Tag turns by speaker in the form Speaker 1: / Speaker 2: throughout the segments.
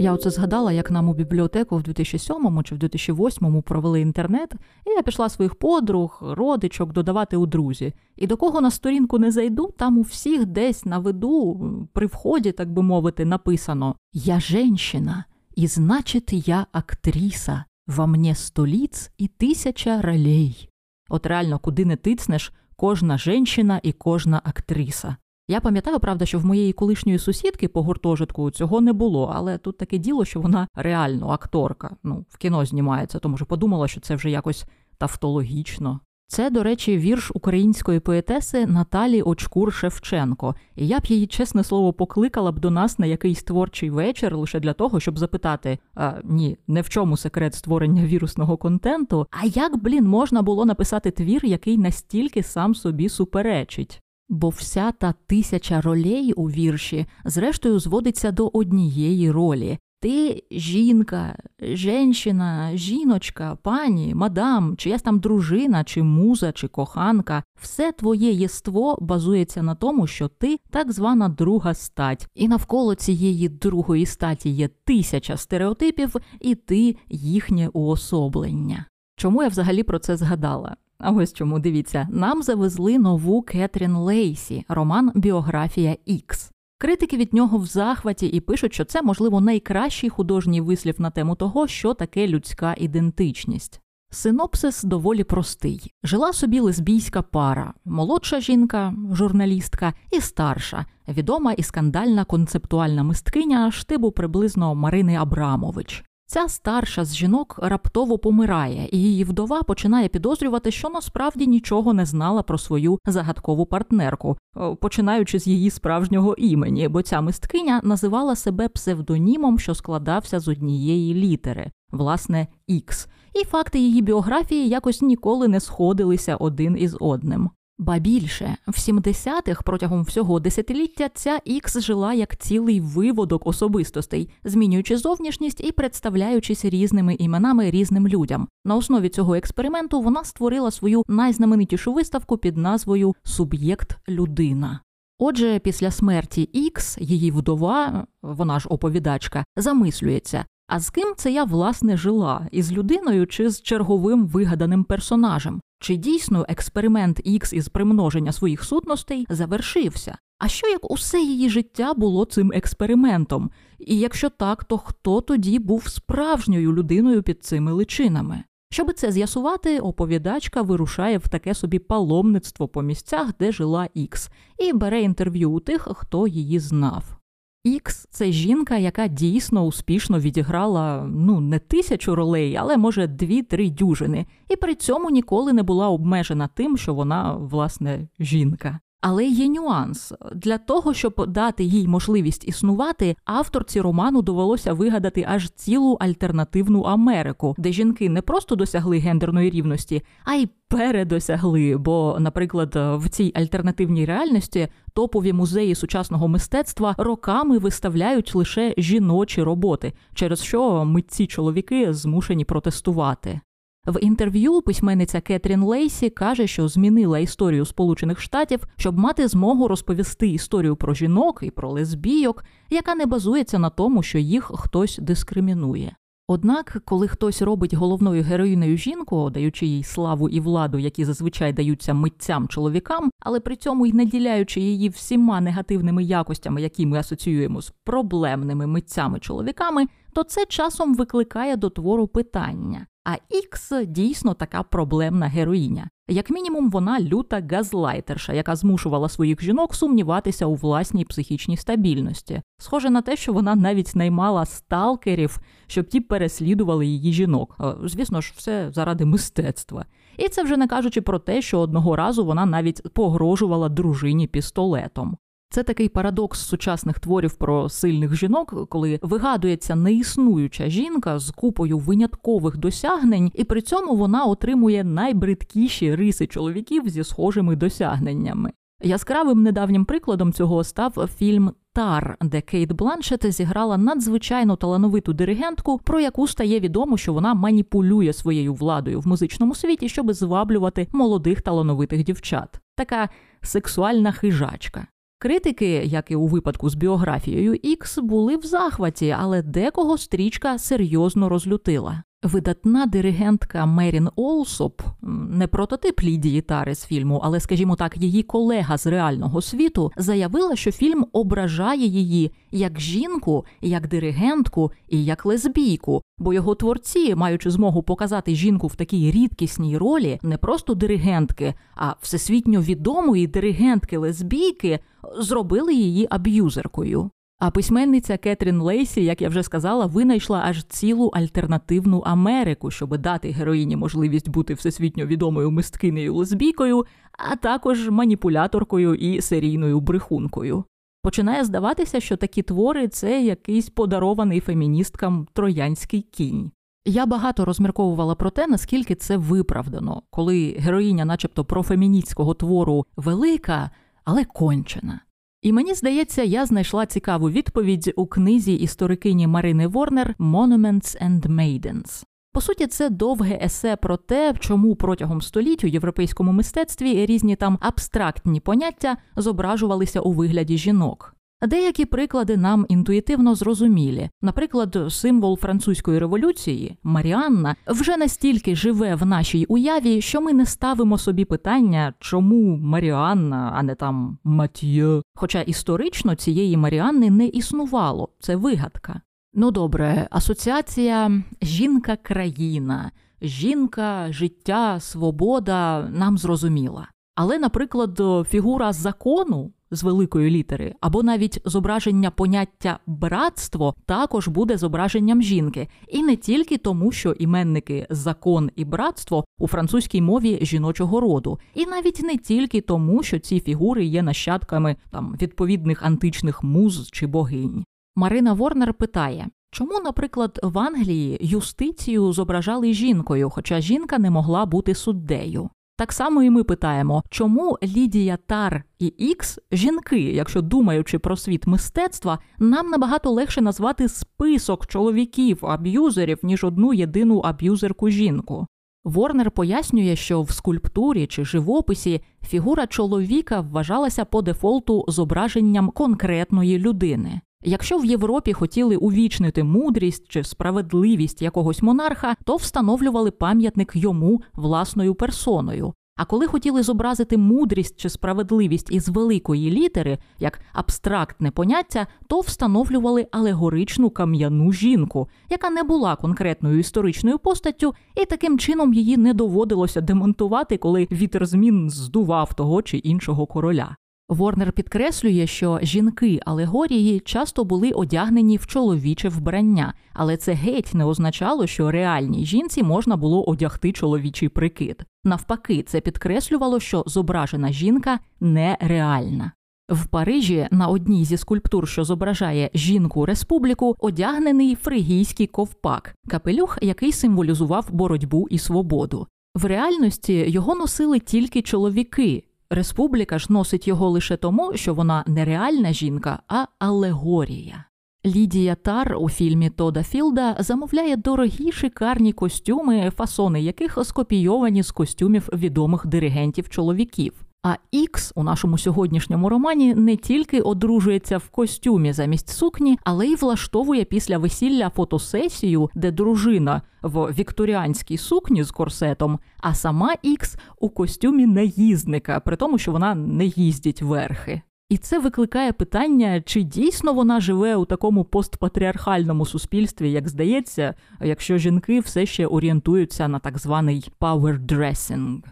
Speaker 1: Я оце згадала, як нам у бібліотеку в 2007 чи в 2008 провели інтернет, і я пішла своїх подруг, родичок додавати у друзі. І до кого на сторінку не зайду, там у всіх десь на виду, при вході, так би мовити, написано Я женщина, і значить, я актриса. Во мне сто ліц і тисяча ролей. От реально, куди не тицнеш, кожна женщина і кожна актриса. Я пам'ятаю, правда, що в моєї колишньої сусідки по гуртожитку цього не було, але тут таке діло, що вона реально акторка. Ну, в кіно знімається, тому що подумала, що це вже якось тавтологічно. Це, до речі, вірш української поетеси Наталі Очкур Шевченко, і я б її, чесне слово, покликала б до нас на якийсь творчий вечір лише для того, щоб запитати: а, ні, не в чому секрет створення вірусного контенту, а як, блін, можна було написати твір, який настільки сам собі суперечить? Бо вся та тисяча ролей у вірші, зрештою, зводиться до однієї ролі. Ти жінка, женщина, жіночка, пані, мадам, чиясь там дружина, чи муза, чи коханка, все твоє єство базується на тому, що ти так звана друга стать, і навколо цієї другої статі є тисяча стереотипів, і ти їхнє уособлення. Чому я взагалі про це згадала? А ось чому дивіться, нам завезли нову Кетрін Лейсі, роман Біографія Ікс. Критики від нього в захваті і пишуть, що це, можливо, найкращий художній вислів на тему того, що таке людська ідентичність. Синопсис доволі простий. Жила собі лесбійська пара, молодша жінка, журналістка, і старша, відома і скандальна концептуальна мисткиня штибу приблизно Марини Абрамович. Ця старша з жінок раптово помирає, і її вдова починає підозрювати, що насправді нічого не знала про свою загадкову партнерку, починаючи з її справжнього імені, бо ця мисткиня називала себе псевдонімом, що складався з однієї літери, власне, Ікс. І факти її біографії якось ніколи не сходилися один із одним. Ба більше в 70-х протягом всього десятиліття ця Ікс жила як цілий виводок особистостей, змінюючи зовнішність і представляючись різними іменами різним людям. На основі цього експерименту вона створила свою найзнаменитішу виставку під назвою Суб'єкт людина. Отже, після смерті Ікс, її вдова, вона ж оповідачка, замислюється. А з ким це я власне жила? Із людиною чи з черговим вигаданим персонажем? Чи дійсно експеримент Ікс із примноження своїх сутностей завершився? А що як усе її життя було цим експериментом? І якщо так, то хто тоді був справжньою людиною під цими личинами? Щоби це з'ясувати, оповідачка вирушає в таке собі паломництво по місцях, де жила Ікс, і бере інтерв'ю у тих, хто її знав. Ікс це жінка, яка дійсно успішно відіграла ну не тисячу ролей, але може дві-три дюжини, і при цьому ніколи не була обмежена тим, що вона власне жінка. Але є нюанс для того, щоб дати їй можливість існувати, авторці роману довелося вигадати аж цілу альтернативну Америку, де жінки не просто досягли гендерної рівності, а й передосягли. Бо, наприклад, в цій альтернативній реальності топові музеї сучасного мистецтва роками виставляють лише жіночі роботи, через що митці чоловіки змушені протестувати. В інтерв'ю письменниця Кетрін Лейсі каже, що змінила історію Сполучених Штатів, щоб мати змогу розповісти історію про жінок і про лесбійок, яка не базується на тому, що їх хтось дискримінує. Однак, коли хтось робить головною героїною жінку, даючи їй славу і владу, які зазвичай даються митцям чоловікам, але при цьому й наділяючи її всіма негативними якостями, які ми асоціюємо з проблемними митцями-чоловіками, то це часом викликає до твору питання. А Ікс дійсно така проблемна героїня. Як мінімум, вона люта газлайтерша, яка змушувала своїх жінок сумніватися у власній психічній стабільності. Схоже на те, що вона навіть наймала сталкерів, щоб ті переслідували її жінок. Звісно ж, все заради мистецтва. І це вже не кажучи про те, що одного разу вона навіть погрожувала дружині пістолетом. Це такий парадокс сучасних творів про сильних жінок, коли вигадується неіснуюча жінка з купою виняткових досягнень, і при цьому вона отримує найбридкіші риси чоловіків зі схожими досягненнями. Яскравим недавнім прикладом цього став фільм Тар, де Кейт Бланшет зіграла надзвичайно талановиту диригентку, про яку стає відомо, що вона маніпулює своєю владою в музичному світі, щоб зваблювати молодих талановитих дівчат. Така сексуальна хижачка. Критики, як і у випадку з біографією Ікс, були в захваті, але декого стрічка серйозно розлютила. Видатна диригентка Мерін Олсоп, не прототип Лідії Тари з фільму, але, скажімо так, її колега з реального світу заявила, що фільм ображає її як жінку, як диригентку і як лесбійку, бо його творці, маючи змогу показати жінку в такій рідкісній ролі, не просто диригентки, а всесвітньо відомої диригентки лесбійки, зробили її аб'юзеркою. А письменниця Кетрін Лейсі, як я вже сказала, винайшла аж цілу альтернативну Америку, щоб дати героїні можливість бути всесвітньо відомою мисткинею лесбійкою, а також маніпуляторкою і серійною брехункою. Починає здаватися, що такі твори це якийсь подарований феміністкам троянський кінь. Я багато розмірковувала про те, наскільки це виправдано, коли героїня, начебто профеміністського твору, велика, але кончена. І мені здається, я знайшла цікаву відповідь у книзі історикині Марини Ворнер Monuments and Maidens. По суті, це довге есе про те, чому протягом століть у європейському мистецтві різні там абстрактні поняття зображувалися у вигляді жінок. Деякі приклади нам інтуїтивно зрозумілі. Наприклад, символ французької революції Маріанна вже настільки живе в нашій уяві, що ми не ставимо собі питання, чому Маріанна, а не там Матьє. Хоча історично цієї Маріанни не існувало, це вигадка. Ну добре, асоціація жінка-країна, жінка, життя, свобода нам зрозуміла. Але, наприклад, фігура закону з великої літери, або навіть зображення поняття братство також буде зображенням жінки, і не тільки тому, що іменники закон і братство у французькій мові жіночого роду, і навіть не тільки тому, що ці фігури є нащадками там відповідних античних муз чи богинь. Марина Ворнер питає. Чому, наприклад, в Англії юстицію зображали жінкою, хоча жінка не могла бути суддею? Так само і ми питаємо, чому Лідія Тар і Ікс жінки, якщо думаючи про світ мистецтва, нам набагато легше назвати список чоловіків аб'юзерів ніж одну єдину аб'юзерку жінку. Ворнер пояснює, що в скульптурі чи живописі фігура чоловіка вважалася по дефолту зображенням конкретної людини. Якщо в Європі хотіли увічнити мудрість чи справедливість якогось монарха, то встановлювали пам'ятник йому власною персоною. А коли хотіли зобразити мудрість чи справедливість із великої літери, як абстрактне поняття, то встановлювали алегоричну кам'яну жінку, яка не була конкретною історичною постаттю, і таким чином її не доводилося демонтувати, коли вітер змін здував того чи іншого короля. Ворнер підкреслює, що жінки алегорії часто були одягнені в чоловіче вбрання, але це геть не означало, що реальній жінці можна було одягти чоловічий прикид. Навпаки, це підкреслювало, що зображена жінка нереальна. В Парижі на одній зі скульптур, що зображає жінку республіку, одягнений фригійський ковпак, капелюх, який символізував боротьбу і свободу. В реальності його носили тільки чоловіки. Республіка ж носить його лише тому, що вона не реальна жінка, а алегорія. Лідія Тар у фільмі Тода Філда замовляє дорогі шикарні костюми, фасони яких скопійовані з костюмів відомих диригентів чоловіків. А Ікс у нашому сьогоднішньому романі не тільки одружується в костюмі замість сукні, але й влаштовує після весілля фотосесію, де дружина в вікторіанській сукні з корсетом, а сама Ікс у костюмі наїзника, при тому, що вона не їздить верхи. І це викликає питання, чи дійсно вона живе у такому постпатріархальному суспільстві, як здається, якщо жінки все ще орієнтуються на так званий power dressing.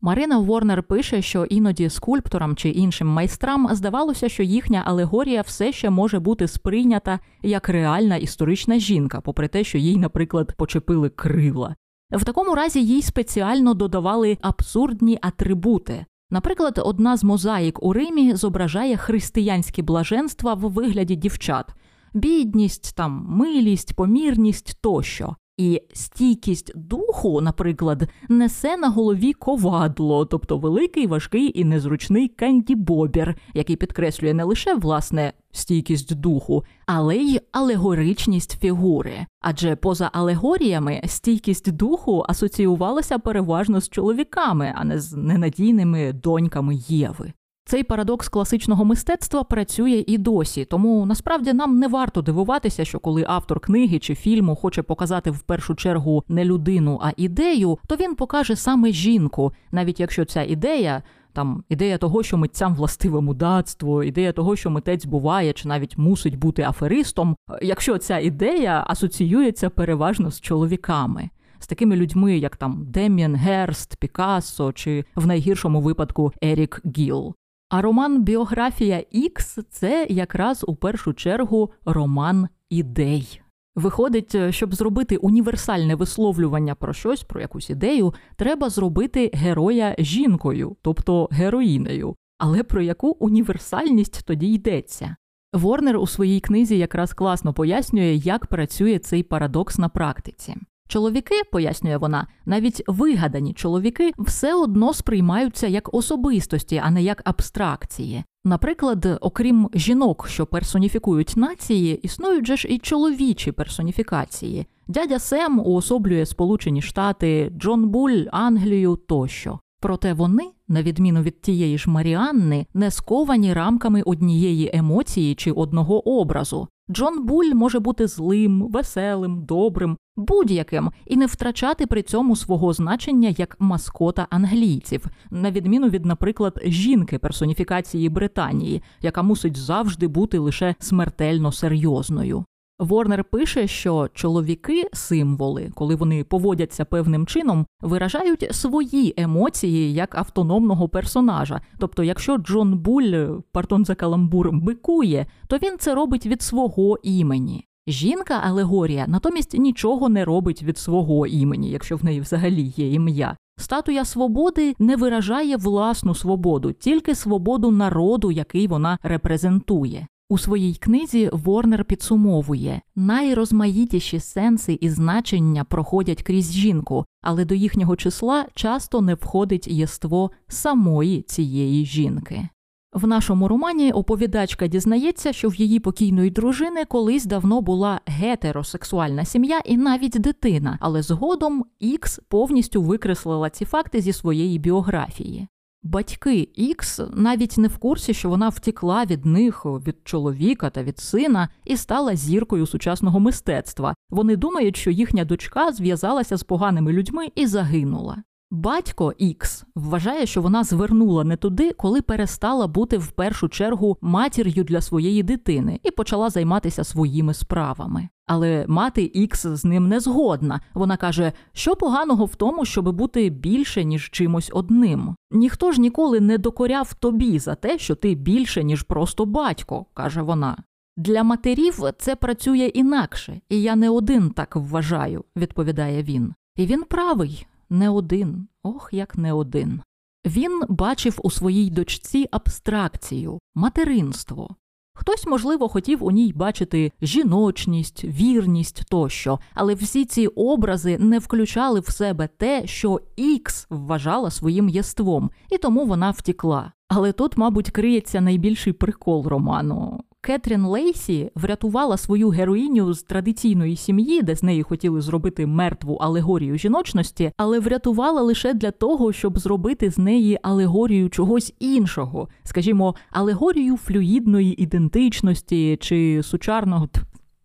Speaker 1: Марина Ворнер пише, що іноді скульпторам чи іншим майстрам здавалося, що їхня алегорія все ще може бути сприйнята як реальна історична жінка, попри те, що їй, наприклад, почепили крила. В такому разі їй спеціально додавали абсурдні атрибути. Наприклад, одна з мозаїк у Римі зображає християнські блаженства в вигляді дівчат, бідність, там милість, помірність тощо. І стійкість духу, наприклад, несе на голові ковадло, тобто великий, важкий і незручний кандібобір, який підкреслює не лише власне стійкість духу, але й алегоричність фігури. Адже поза алегоріями стійкість духу асоціювалася переважно з чоловіками, а не з ненадійними доньками Єви. Цей парадокс класичного мистецтва працює і досі, тому насправді нам не варто дивуватися, що коли автор книги чи фільму хоче показати в першу чергу не людину, а ідею, то він покаже саме жінку, навіть якщо ця ідея. Там ідея того, що митцям властиве мудацтво, ідея того, що митець буває чи навіть мусить бути аферистом, якщо ця ідея асоціюється переважно з чоловіками, з такими людьми, як там Дем'ян Герст, Пікассо чи в найгіршому випадку Ерік Гіл. А роман Біографія Ікс це якраз у першу чергу роман ідей. Виходить, щоб зробити універсальне висловлювання про щось, про якусь ідею, треба зробити героя жінкою, тобто героїнею. Але про яку універсальність тоді йдеться? Ворнер у своїй книзі якраз класно пояснює, як працює цей парадокс на практиці. Чоловіки, пояснює вона, навіть вигадані чоловіки все одно сприймаються як особистості, а не як абстракції. Наприклад, окрім жінок, що персоніфікують нації, існують же ж і чоловічі персоніфікації. Дядя Сем уособлює Сполучені Штати, Джон Буль, Англію тощо. Проте вони, на відміну від тієї ж Маріанни, не сковані рамками однієї емоції чи одного образу. Джон Буль може бути злим, веселим, добрим, будь-яким і не втрачати при цьому свого значення як маскота англійців, на відміну від, наприклад, жінки персоніфікації Британії, яка мусить завжди бути лише смертельно серйозною. Ворнер пише, що чоловіки символи, коли вони поводяться певним чином, виражають свої емоції як автономного персонажа. Тобто, якщо Джон Буль, пардон за каламбур, бикує, то він це робить від свого імені. Жінка алегорія натомість нічого не робить від свого імені, якщо в неї взагалі є ім'я. Статуя свободи не виражає власну свободу, тільки свободу народу, який вона репрезентує. У своїй книзі Ворнер підсумовує найрозмаїтіші сенси і значення проходять крізь жінку, але до їхнього числа часто не входить єство самої цієї жінки. В нашому романі оповідачка дізнається, що в її покійної дружини колись давно була гетеросексуальна сім'я і навіть дитина, але згодом Ікс повністю викреслила ці факти зі своєї біографії. Батьки Ікс навіть не в курсі, що вона втікла від них, від чоловіка та від сина, і стала зіркою сучасного мистецтва. Вони думають, що їхня дочка зв'язалася з поганими людьми і загинула. Батько Ікс вважає, що вона звернула не туди, коли перестала бути в першу чергу матір'ю для своєї дитини і почала займатися своїми справами. Але мати Ікс з ним не згодна. Вона каже, що поганого в тому, щоб бути більше, ніж чимось одним. Ніхто ж ніколи не докоряв тобі за те, що ти більше, ніж просто батько, каже вона. Для матерів це працює інакше, і я не один так вважаю, відповідає він. І він правий не один, ох, як не один. Він бачив у своїй дочці абстракцію, материнство. Хтось, можливо, хотів у ній бачити жіночність, вірність тощо, але всі ці образи не включали в себе те, що Ікс вважала своїм єством, і тому вона втікла. Але тут, мабуть, криється найбільший прикол роману. Кетрін Лейсі врятувала свою героїню з традиційної сім'ї, де з неї хотіли зробити мертву алегорію жіночності, але врятувала лише для того, щоб зробити з неї алегорію чогось іншого, скажімо, алегорію флюїдної ідентичності чи сучарного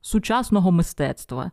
Speaker 1: сучасного мистецтва.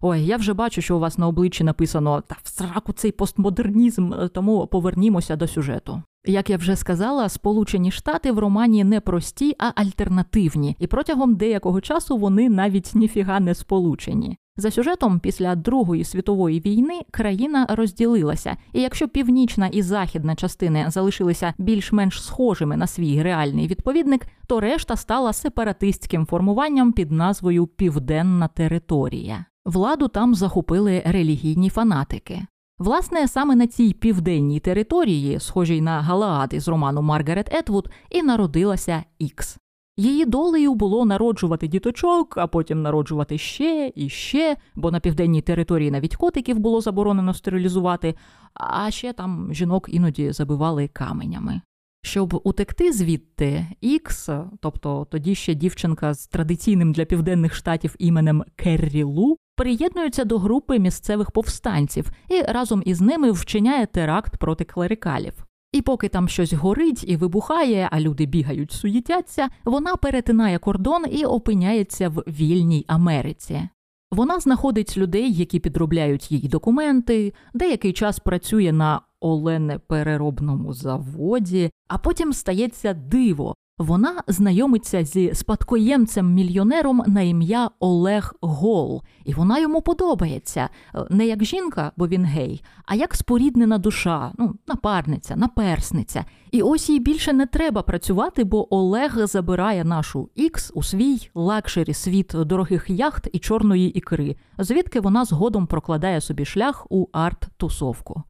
Speaker 1: Ой, я вже бачу, що у вас на обличчі написано та в сраку цей постмодернізм, тому повернімося до сюжету. Як я вже сказала, Сполучені Штати в романі не прості, а альтернативні, і протягом деякого часу вони навіть ніфіга не сполучені. За сюжетом, після Другої світової війни країна розділилася, і якщо північна і західна частини залишилися більш-менш схожими на свій реальний відповідник, то решта стала сепаратистським формуванням під назвою Південна територія. Владу там захопили релігійні фанатики. Власне, саме на цій південній території, схожій на Галаад із роману Маргарет Етвуд, і народилася Ікс. Її долею було народжувати діточок, а потім народжувати ще і ще, бо на південній території навіть котиків було заборонено стерилізувати, а ще там жінок іноді забивали каменями. Щоб утекти звідти, Ікс, тобто тоді ще дівчинка з традиційним для південних штатів іменем Керрі Лу, приєднується до групи місцевих повстанців і разом із ними вчиняє теракт проти клерикалів. І поки там щось горить і вибухає, а люди бігають, суїтяться, вона перетинає кордон і опиняється в вільній Америці. Вона знаходить людей, які підробляють їй документи, деякий час працює на оленепереробному заводі, а потім стається диво. Вона знайомиться зі спадкоємцем-мільйонером на ім'я Олег Гол, і вона йому подобається е, не як жінка, бо він гей, а як споріднена душа, ну, напарниця, наперсниця. І ось їй більше не треба працювати, бо Олег забирає нашу ікс у свій luxury світ дорогих яхт і чорної ікри, звідки вона згодом прокладає собі шлях у арт-тусовку.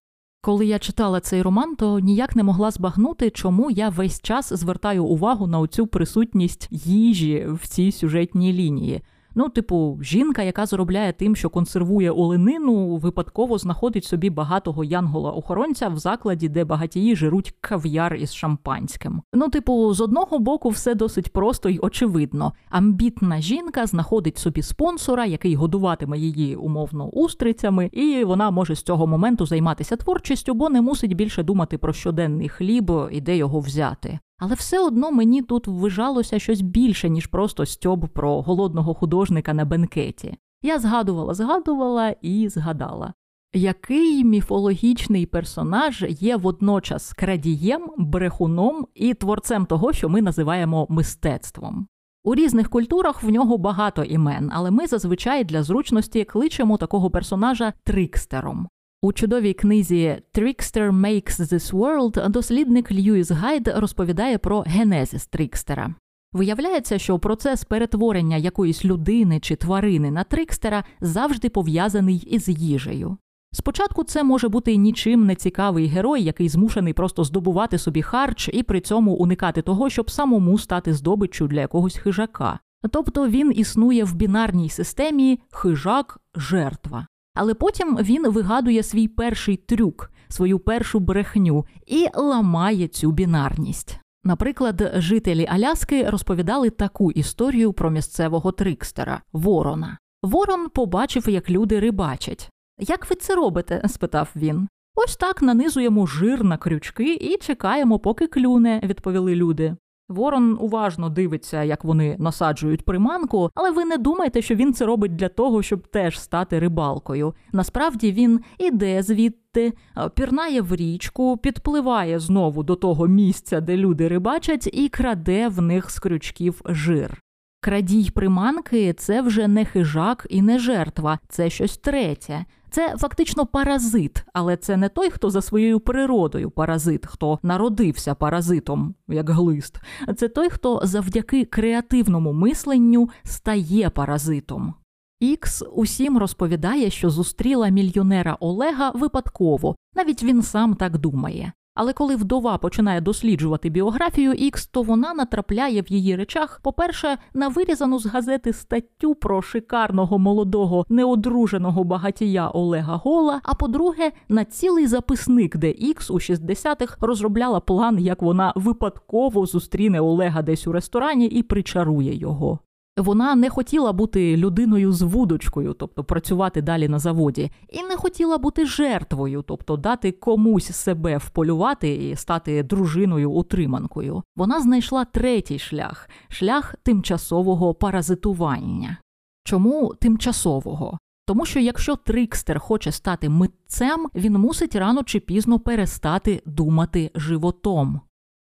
Speaker 1: Коли я читала цей роман, то ніяк не могла збагнути, чому я весь час звертаю увагу на оцю присутність їжі в цій сюжетній лінії. Ну, типу, жінка, яка заробляє тим, що консервує оленину, випадково знаходить собі багатого янгола-охоронця в закладі, де багатії жируть кав'яр із шампанським. Ну, типу, з одного боку, все досить просто й очевидно. Амбітна жінка знаходить собі спонсора, який годуватиме її умовно устрицями, і вона може з цього моменту займатися творчістю, бо не мусить більше думати про щоденний хліб і де його взяти. Але все одно мені тут ввижалося щось більше, ніж просто стьоб про голодного художника на бенкеті. Я згадувала, згадувала і згадала. Який міфологічний персонаж є водночас крадієм, брехуном і творцем того, що ми називаємо мистецтвом? У різних культурах в нього багато імен, але ми зазвичай для зручності кличемо такого персонажа трикстером. У чудовій книзі Trickster Makes This World дослідник Льюіс Гайд розповідає про генезис Трикстера. Виявляється, що процес перетворення якоїсь людини чи тварини на трикстера завжди пов'язаний із їжею. Спочатку це може бути нічим не цікавий герой, який змушений просто здобувати собі харч і при цьому уникати того, щоб самому стати здобиччю для якогось хижака. Тобто він існує в бінарній системі хижак жертва. Але потім він вигадує свій перший трюк, свою першу брехню і ламає цю бінарність. Наприклад, жителі Аляски розповідали таку історію про місцевого трикстера Ворона. Ворон побачив, як люди рибачать. Як ви це робите? спитав він. Ось так нанизуємо жир на крючки і чекаємо, поки клюне, відповіли люди. Ворон уважно дивиться, як вони насаджують приманку, але ви не думайте, що він це робить для того, щоб теж стати рибалкою. Насправді він іде звідти, пірнає в річку, підпливає знову до того місця, де люди рибачать, і краде в них з крючків жир. Крадій приманки це вже не хижак і не жертва, це щось третє. Це фактично паразит, але це не той, хто за своєю природою паразит, хто народився паразитом, як глист. Це той, хто завдяки креативному мисленню стає паразитом. Ікс усім розповідає, що зустріла мільйонера Олега випадково, навіть він сам так думає. Але коли вдова починає досліджувати біографію Ікс, то вона натрапляє в її речах, по-перше, на вирізану з газети статтю про шикарного молодого неодруженого багатія Олега Гола. А по-друге, на цілий записник, де Ікс у 60-х розробляла план, як вона випадково зустріне Олега десь у ресторані і причарує його. Вона не хотіла бути людиною з вудочкою, тобто працювати далі на заводі, і не хотіла бути жертвою, тобто дати комусь себе вполювати і стати дружиною утриманкою. Вона знайшла третій шлях шлях тимчасового паразитування. Чому тимчасового? Тому що якщо Трикстер хоче стати митцем, він мусить рано чи пізно перестати думати животом.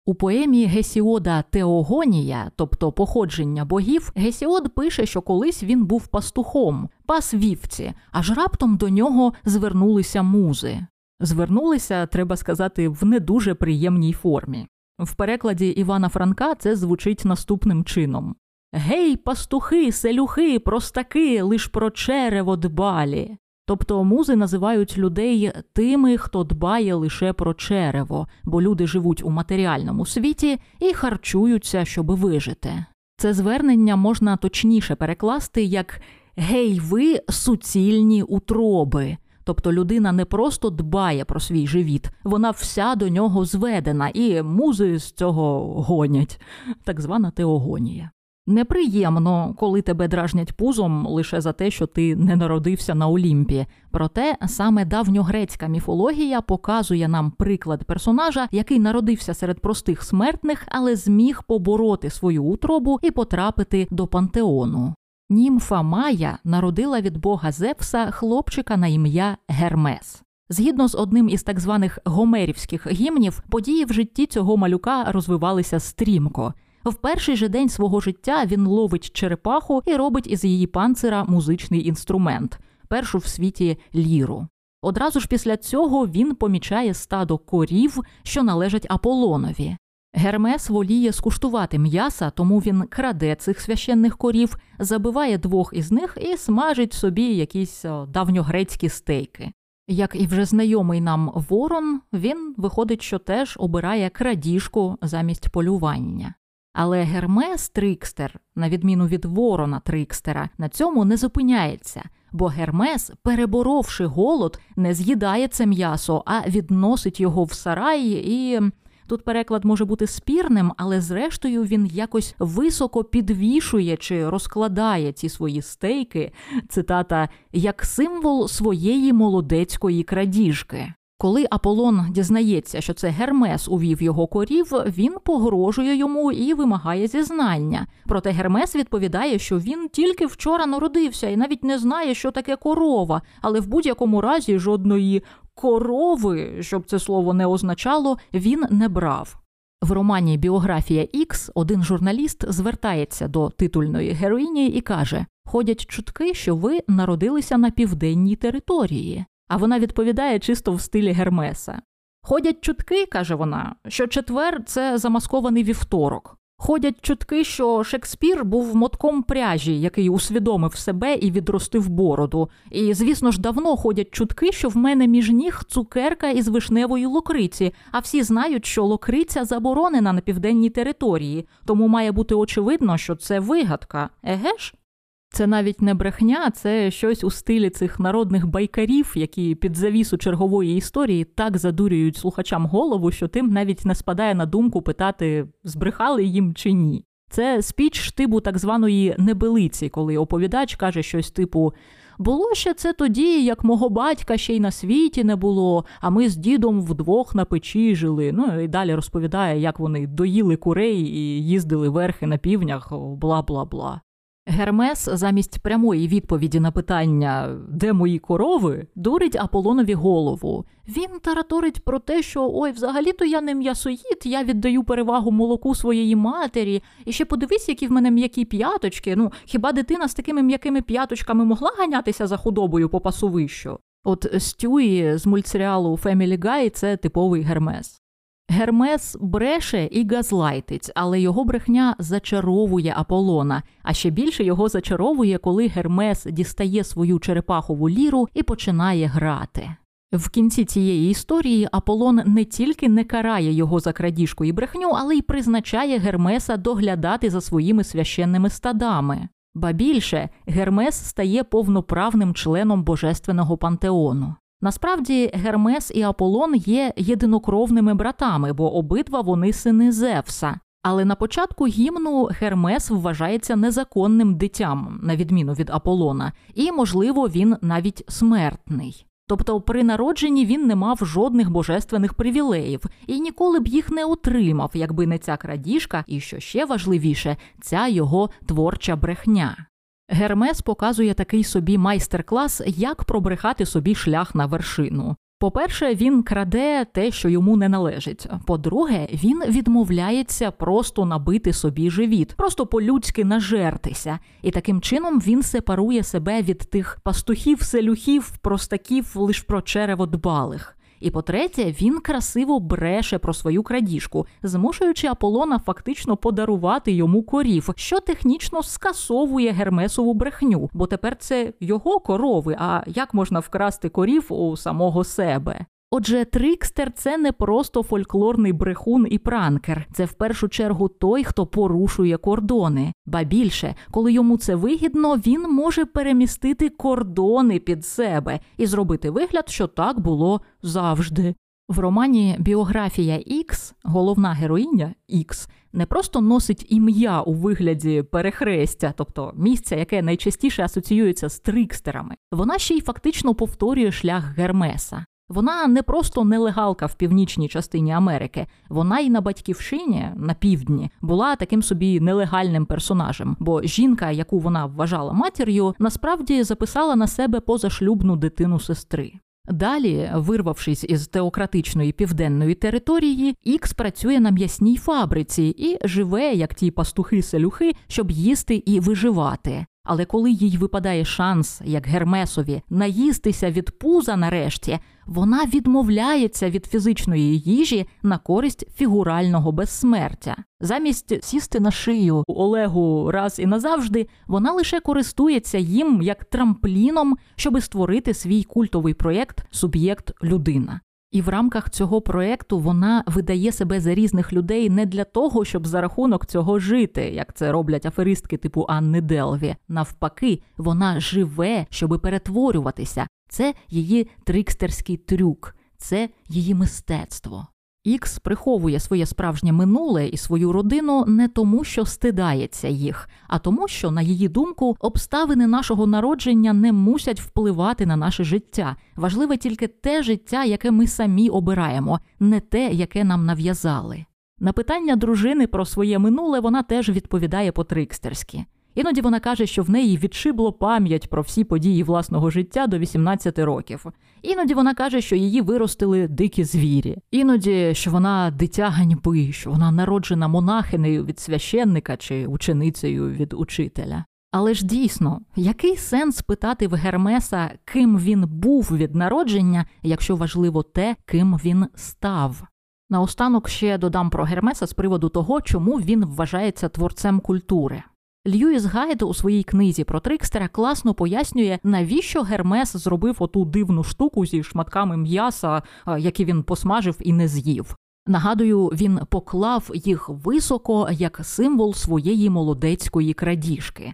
Speaker 1: У поемі Гесіода Теогонія, тобто походження богів, Гесіод пише, що колись він був пастухом, пас вівці, аж раптом до нього звернулися музи. Звернулися, треба сказати, в не дуже приємній формі. В перекладі Івана Франка це звучить наступним чином: Гей, пастухи, селюхи, простаки, лиш про черево дбалі. Тобто музи називають людей тими, хто дбає лише про черево, бо люди живуть у матеріальному світі і харчуються, щоб вижити. Це звернення можна точніше перекласти як гей, ви суцільні утроби. Тобто людина не просто дбає про свій живіт, вона вся до нього зведена, і музи з цього гонять, так звана теогонія. Неприємно, коли тебе дражнять пузом лише за те, що ти не народився на Олімпі. Проте саме давньогрецька міфологія показує нам приклад персонажа, який народився серед простих смертних, але зміг побороти свою утробу і потрапити до пантеону. Німфа Майя народила від бога Зевса хлопчика на ім'я Гермес. Згідно з одним із так званих гомерівських гімнів, події в житті цього малюка розвивалися стрімко. В перший же день свого життя він ловить черепаху і робить із її панцира музичний інструмент, першу в світі ліру. Одразу ж після цього він помічає стадо корів, що належать Аполлонові. Гермес воліє скуштувати м'яса, тому він краде цих священних корів, забиває двох із них і смажить собі якісь давньогрецькі стейки. Як і вже знайомий нам ворон, він виходить, що теж обирає крадіжку замість полювання. Але Гермес Трикстер, на відміну від Ворона Трикстера, на цьому не зупиняється, бо Гермес, переборовши голод, не з'їдає це м'ясо, а відносить його в сараї і. Тут переклад може бути спірним, але зрештою він якось високо підвішує чи розкладає ці свої стейки, цитата, як символ своєї молодецької крадіжки. Коли Аполлон дізнається, що це Гермес увів його корів, він погрожує йому і вимагає зізнання. Проте Гермес відповідає, що він тільки вчора народився і навіть не знає, що таке корова, але в будь-якому разі жодної корови, щоб це слово не означало, він не брав. В романі Біографія Ікс один журналіст звертається до титульної героїні і каже: Ходять чутки, що ви народилися на південній території. А вона відповідає чисто в стилі Гермеса. Ходять чутки, каже вона, що четвер це замаскований вівторок. Ходять чутки, що Шекспір був мотком пряжі, який усвідомив себе і відростив бороду. І, звісно ж, давно ходять чутки, що в мене між ніг цукерка із вишневої локриці, а всі знають, що локриця заборонена на південній території, тому має бути очевидно, що це вигадка. Еге ж? Це навіть не брехня, це щось у стилі цих народних байкарів, які під завісу чергової історії так задурюють слухачам голову, що тим навіть не спадає на думку питати, збрехали їм чи ні. Це спіч штибу так званої небелиці, коли оповідач каже щось типу: було ще це тоді, як мого батька ще й на світі не було, а ми з дідом вдвох на печі жили. Ну і далі розповідає, як вони доїли курей і їздили верхи на півнях, бла бла бла. Гермес замість прямої відповіді на питання, де мої корови, дурить Аполонові голову. Він тараторить про те, що ой, взагалі-то я не м'ясоїд, я віддаю перевагу молоку своєї матері. І ще подивись, які в мене м'які п'яточки. Ну, хіба дитина з такими м'якими п'яточками могла ганятися за худобою по пасовищу? От Стюї з мультсеріалу Family Guy – це типовий гермес. Гермес бреше і газлайтить, але його брехня зачаровує Аполлона, а ще більше його зачаровує, коли Гермес дістає свою черепахову ліру і починає грати. В кінці цієї історії Аполлон не тільки не карає його за крадіжку і брехню, але й призначає Гермеса доглядати за своїми священними стадами. Ба більше Гермес стає повноправним членом божественного пантеону. Насправді Гермес і Аполлон є єдинокровними братами, бо обидва вони сини Зевса. Але на початку гімну Гермес вважається незаконним дитям, на відміну від Аполлона, і, можливо, він навіть смертний. Тобто при народженні він не мав жодних божественних привілеїв і ніколи б їх не отримав, якби не ця крадіжка, і що ще важливіше, ця його творча брехня. Гермес показує такий собі майстер-клас, як пробрехати собі шлях на вершину. По-перше, він краде те, що йому не належить. По-друге, він відмовляється просто набити собі живіт, просто по-людськи нажертися. І таким чином він сепарує себе від тих пастухів, селюхів, простаків, лиш про черево дбалих. І по-третє, він красиво бреше про свою крадіжку, змушуючи Аполлона фактично подарувати йому корів, що технічно скасовує Гермесову брехню, бо тепер це його корови. А як можна вкрасти корів у самого себе? Отже, Трикстер це не просто фольклорний брехун і пранкер, це в першу чергу той, хто порушує кордони. Ба більше, коли йому це вигідно, він може перемістити кордони під себе і зробити вигляд, що так було завжди. В романі Біографія Ікс головна героїня Ікс не просто носить ім'я у вигляді перехрестя, тобто місця, яке найчастіше асоціюється з трикстерами. Вона ще й фактично повторює шлях Гермеса. Вона не просто нелегалка в північній частині Америки, вона й на батьківщині на півдні була таким собі нелегальним персонажем, бо жінка, яку вона вважала матір'ю, насправді записала на себе позашлюбну дитину сестри. Далі, вирвавшись із теократичної південної території, Ікс працює на м'ясній фабриці і живе, як ті пастухи-селюхи, щоб їсти і виживати. Але коли їй випадає шанс, як Гермесові, наїстися від пуза нарешті, вона відмовляється від фізичної їжі на користь фігурального безсмертя. Замість сісти на шию Олегу раз і назавжди, вона лише користується їм як трампліном, щоби створити свій культовий проєкт Суб'єкт людина. І в рамках цього проекту вона видає себе за різних людей не для того, щоб за рахунок цього жити, як це роблять аферистки типу Анни Делві. Навпаки, вона живе, щоби перетворюватися. Це її трикстерський трюк, це її мистецтво. Ікс приховує своє справжнє минуле і свою родину не тому, що стидається їх, а тому, що, на її думку, обставини нашого народження не мусять впливати на наше життя. Важливе тільки те життя, яке ми самі обираємо, не те, яке нам нав'язали. На питання дружини про своє минуле вона теж відповідає по-трикстерськи. Іноді вона каже, що в неї відшибло пам'ять про всі події власного життя до 18 років. Іноді вона каже, що її виростили дикі звірі. Іноді що вона дитя ганьби, що вона народжена монахинею від священника чи ученицею від учителя. Але ж дійсно, який сенс питати в Гермеса, ким він був від народження, якщо важливо те, ким він став? Наостанок ще додам про Гермеса з приводу того, чому він вважається творцем культури. Льюіс Гайд у своїй книзі про Трикстера класно пояснює, навіщо Гермес зробив оту дивну штуку зі шматками м'яса, які він посмажив і не з'їв. Нагадую, він поклав їх високо як символ своєї молодецької крадіжки.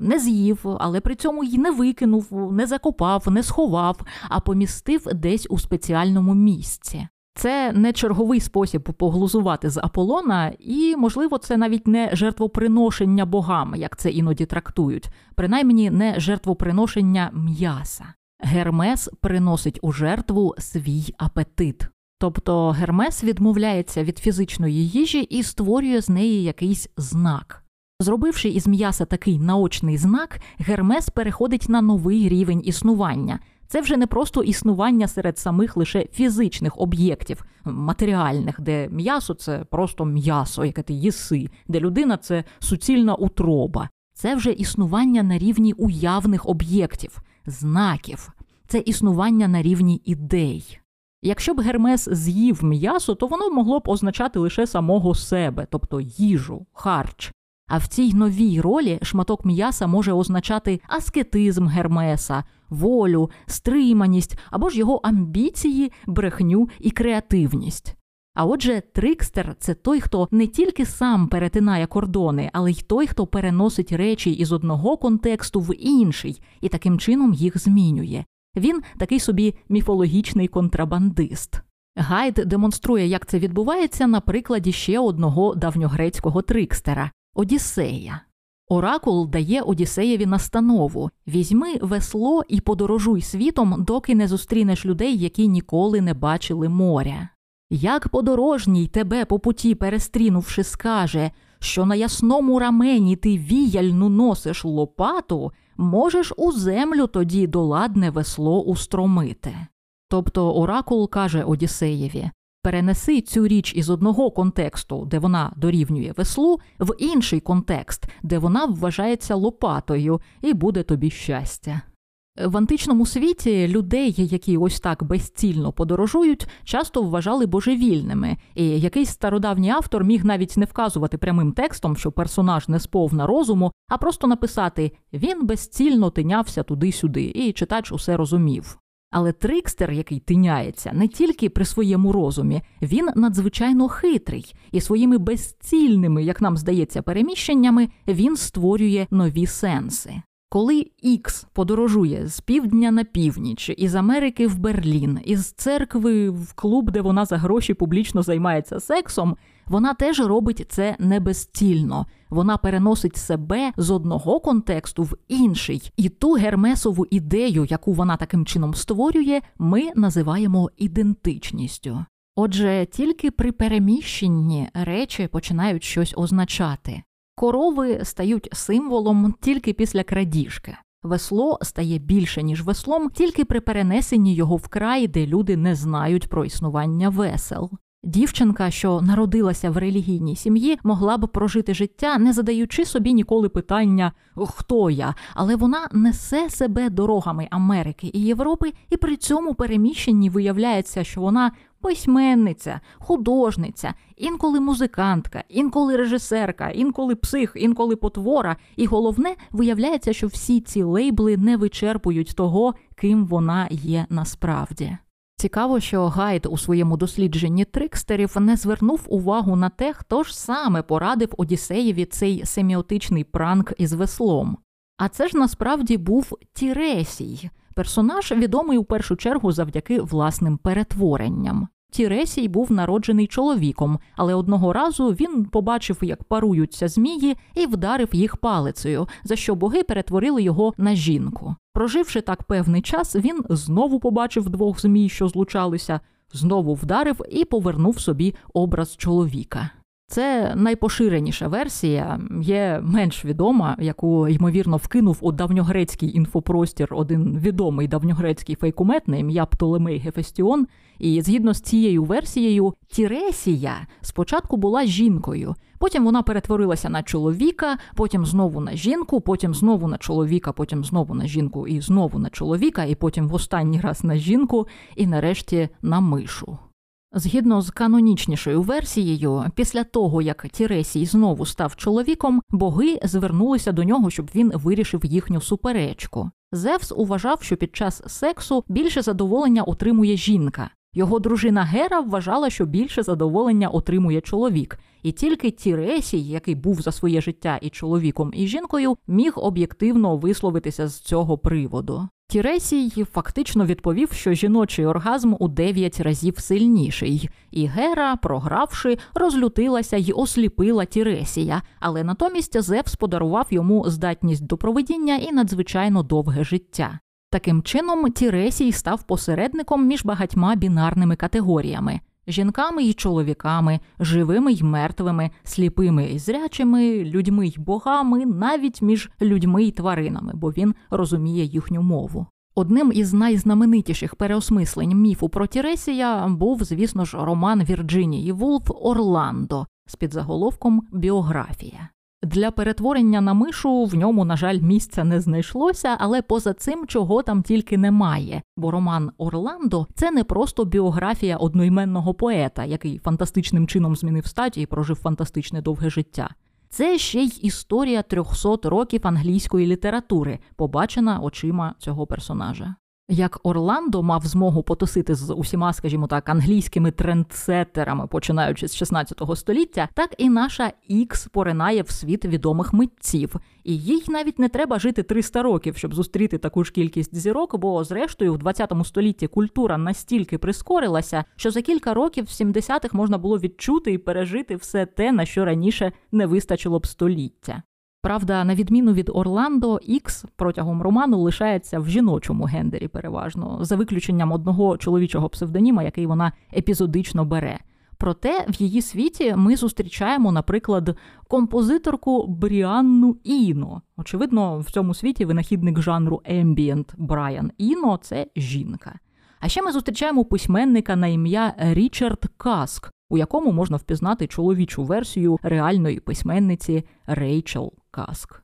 Speaker 1: Не з'їв, але при цьому й не викинув, не закопав, не сховав, а помістив десь у спеціальному місці. Це не черговий спосіб поглузувати з Аполлона, і, можливо, це навіть не жертвоприношення богам, як це іноді трактують, принаймні не жертвоприношення м'яса. Гермес приносить у жертву свій апетит. Тобто Гермес відмовляється від фізичної їжі і створює з неї якийсь знак. Зробивши із м'яса такий наочний знак, Гермес переходить на новий рівень існування. Це вже не просто існування серед самих лише фізичних об'єктів, матеріальних, де м'ясо це просто м'ясо, яке ти їси, де людина це суцільна утроба. Це вже існування на рівні уявних об'єктів, знаків, це існування на рівні ідей. Якщо б Гермес з'їв м'ясо, то воно могло б означати лише самого себе, тобто їжу, харч. А в цій новій ролі шматок м'яса може означати аскетизм Гермеса, волю, стриманість або ж його амбіції, брехню і креативність. А отже, трикстер це той, хто не тільки сам перетинає кордони, але й той, хто переносить речі із одного контексту в інший і таким чином їх змінює. Він такий собі міфологічний контрабандист. Гайд демонструє, як це відбувається на прикладі ще одного давньогрецького трикстера Одіссея. Оракул дає Одіссеєві настанову візьми весло і подорожуй світом, доки не зустрінеш людей, які ніколи не бачили моря. Як подорожній тебе по путі перестрінувши, скаже, що на ясному рамені ти віяльну носиш лопату, можеш у землю тоді доладне весло устромити. Тобто Оракул каже Одіссеєві перенеси цю річ із одного контексту, де вона дорівнює веслу, в інший контекст, де вона вважається лопатою, і буде тобі щастя. В античному світі людей, які ось так безцільно подорожують, часто вважали божевільними, і якийсь стародавній автор міг навіть не вказувати прямим текстом, що персонаж не сповна розуму, а просто написати він безцільно тинявся туди-сюди, і читач усе розумів. Але трикстер, який тиняється, не тільки при своєму розумі, він надзвичайно хитрий, і своїми безцільними, як нам здається, переміщеннями він створює нові сенси. Коли Ікс подорожує з півдня на північ, із Америки в Берлін, із церкви в клуб, де вона за гроші публічно займається сексом, вона теж робить це не безцільно. Вона переносить себе з одного контексту в інший, і ту гермесову ідею, яку вона таким чином створює, ми називаємо ідентичністю. Отже, тільки при переміщенні речі починають щось означати. Корови стають символом тільки після крадіжки. Весло стає більше, ніж веслом, тільки при перенесенні його в край, де люди не знають про існування весел. Дівчинка, що народилася в релігійній сім'ї, могла б прожити життя, не задаючи собі ніколи питання хто я, але вона несе себе дорогами Америки і Європи, і при цьому переміщенні виявляється, що вона письменниця, художниця, інколи музикантка, інколи режисерка, інколи псих, інколи потвора. І головне, виявляється, що всі ці лейбли не вичерпують того, ким вона є насправді. Цікаво, що Гайд у своєму дослідженні трикстерів не звернув увагу на те, хто ж саме порадив Одіссеєві цей семіотичний пранк із веслом. А це ж насправді був Тіресій, персонаж відомий у першу чергу завдяки власним перетворенням. Тіресій був народжений чоловіком, але одного разу він побачив, як паруються змії, і вдарив їх палицею, за що боги перетворили його на жінку. Проживши так певний час, він знову побачив двох змій, що злучалися, знову вдарив і повернув собі образ чоловіка. Це найпоширеніша версія, є менш відома, яку ймовірно вкинув у давньогрецький інфопростір один відомий давньогрецький фейкумет на ім'я Птолемей Гефестіон. І згідно з цією версією, Тіресія спочатку була жінкою, потім вона перетворилася на чоловіка, потім знову на жінку, потім знову на чоловіка, потім знову на жінку і знову на чоловіка, і потім в останній раз на жінку, і нарешті на мишу. Згідно з канонічнішою версією, після того як Тіресій знову став чоловіком, боги звернулися до нього, щоб він вирішив їхню суперечку. Зевс уважав, що під час сексу більше задоволення отримує жінка. Його дружина Гера вважала, що більше задоволення отримує чоловік, і тільки Тіресій, який був за своє життя і чоловіком, і жінкою, міг об'єктивно висловитися з цього приводу. Тіресій фактично відповів, що жіночий оргазм у дев'ять разів сильніший, і Гера, програвши, розлютилася й осліпила Тіресія, але натомість Зевс подарував йому здатність до проведіння і надзвичайно довге життя. Таким чином, Тіресій став посередником між багатьма бінарними категоріями жінками й чоловіками, живими й мертвими, сліпими й зрячими, людьми й богами, навіть між людьми й тваринами, бо він розуміє їхню мову. Одним із найзнаменитіших переосмислень міфу про Тіресія був, звісно ж, роман Вірджинії Вулф Орландо з підзаголовком Біографія. Для перетворення на мишу в ньому, на жаль, місця не знайшлося, але поза цим чого там тільки немає. Бо роман Орландо це не просто біографія одноіменного поета, який фантастичним чином змінив статі і прожив фантастичне довге життя. Це ще й історія 300 років англійської літератури, побачена очима цього персонажа. Як Орландо мав змогу потусити з усіма, скажімо так, англійськими трендсеттерами, починаючи з 16 століття, так і наша Ікс поринає в світ відомих митців, і їй навіть не треба жити 300 років, щоб зустріти таку ж кількість зірок, бо зрештою в 20 столітті культура настільки прискорилася, що за кілька років в 70-х можна було відчути і пережити все те, на що раніше не вистачило б століття. Правда, на відміну від Орландо, Ікс протягом роману лишається в жіночому гендері, переважно, за виключенням одного чоловічого псевдоніма, який вона епізодично бере. Проте в її світі ми зустрічаємо, наприклад, композиторку Бріанну Іно. Очевидно, в цьому світі винахідник жанру ембієнт Брайан Іно це жінка. А ще ми зустрічаємо письменника на ім'я Річард Каск, у якому можна впізнати чоловічу версію реальної письменниці Рейчел Каск.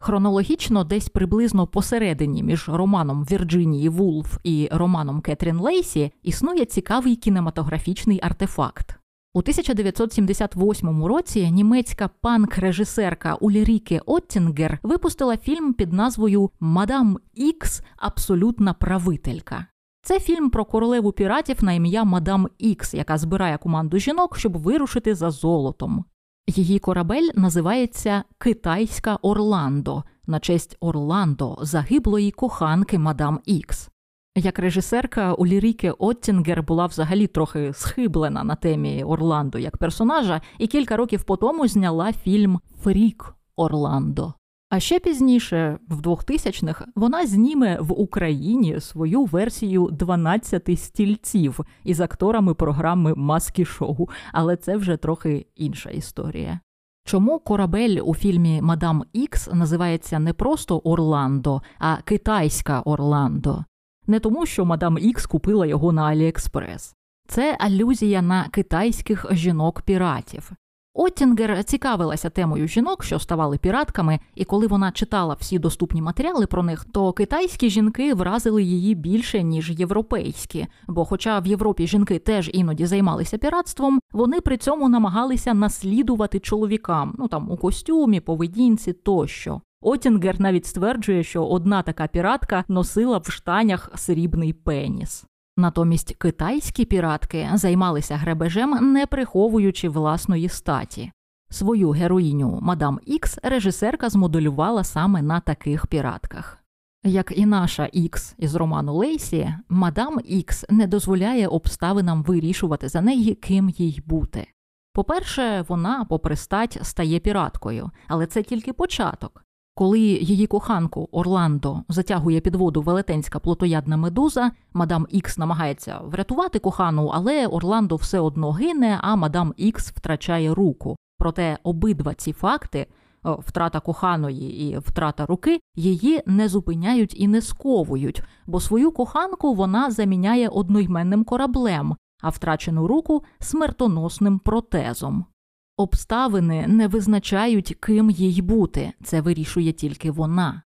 Speaker 1: Хронологічно, десь приблизно посередині між романом Вірджинії Вулф і романом Кетрін Лейсі існує цікавий кінематографічний артефакт. У 1978 році німецька панк-режисерка Уліріке Оттінгер випустила фільм під назвою Мадам Ікс Абсолютна правителька. Це фільм про королеву піратів на ім'я Мадам Ікс, яка збирає команду жінок, щоб вирушити за золотом. Її корабель називається Китайська Орландо на честь Орландо, загиблої коханки мадам Ікс. Як режисерка Уліріке Оттінгер була взагалі трохи схиблена на темі Орландо як персонажа, і кілька років по тому зняла фільм Фрік Орландо. А ще пізніше, в 2000-х, вона зніме в Україні свою версію «12 стільців із акторами програми Маски шоу, але це вже трохи інша історія. Чому корабель у фільмі Мадам Ікс називається не просто Орландо, а китайська Орландо? Не тому, що Мадам Ікс купила його на Аліекспрес. Це алюзія на китайських жінок-піратів. Оттінгер цікавилася темою жінок, що ставали піратками, і коли вона читала всі доступні матеріали про них, то китайські жінки вразили її більше ніж європейські. Бо, хоча в Європі жінки теж іноді займалися піратством, вони при цьому намагалися наслідувати чоловікам, ну там у костюмі, поведінці тощо. Отінгер навіть стверджує, що одна така піратка носила в штанях срібний пеніс. Натомість китайські піратки займалися грабежем, не приховуючи власної статі. Свою героїню Мадам Ікс режисерка змоделювала саме на таких піратках. Як і наша Ікс із роману Лейсі, Мадам Ікс не дозволяє обставинам вирішувати за неї, ким їй бути. По-перше, вона, попри стать, стає піраткою, але це тільки початок. Коли її коханку Орландо затягує під воду велетенська плотоядна медуза, мадам Ікс намагається врятувати кохану, але Орландо все одно гине, а мадам Ікс втрачає руку. Проте обидва ці факти втрата коханої і втрата руки її не зупиняють і не сковують, бо свою коханку вона заміняє одноіменним кораблем, а втрачену руку смертоносним протезом. Обставини не визначають, ким їй бути, це вирішує тільки вона.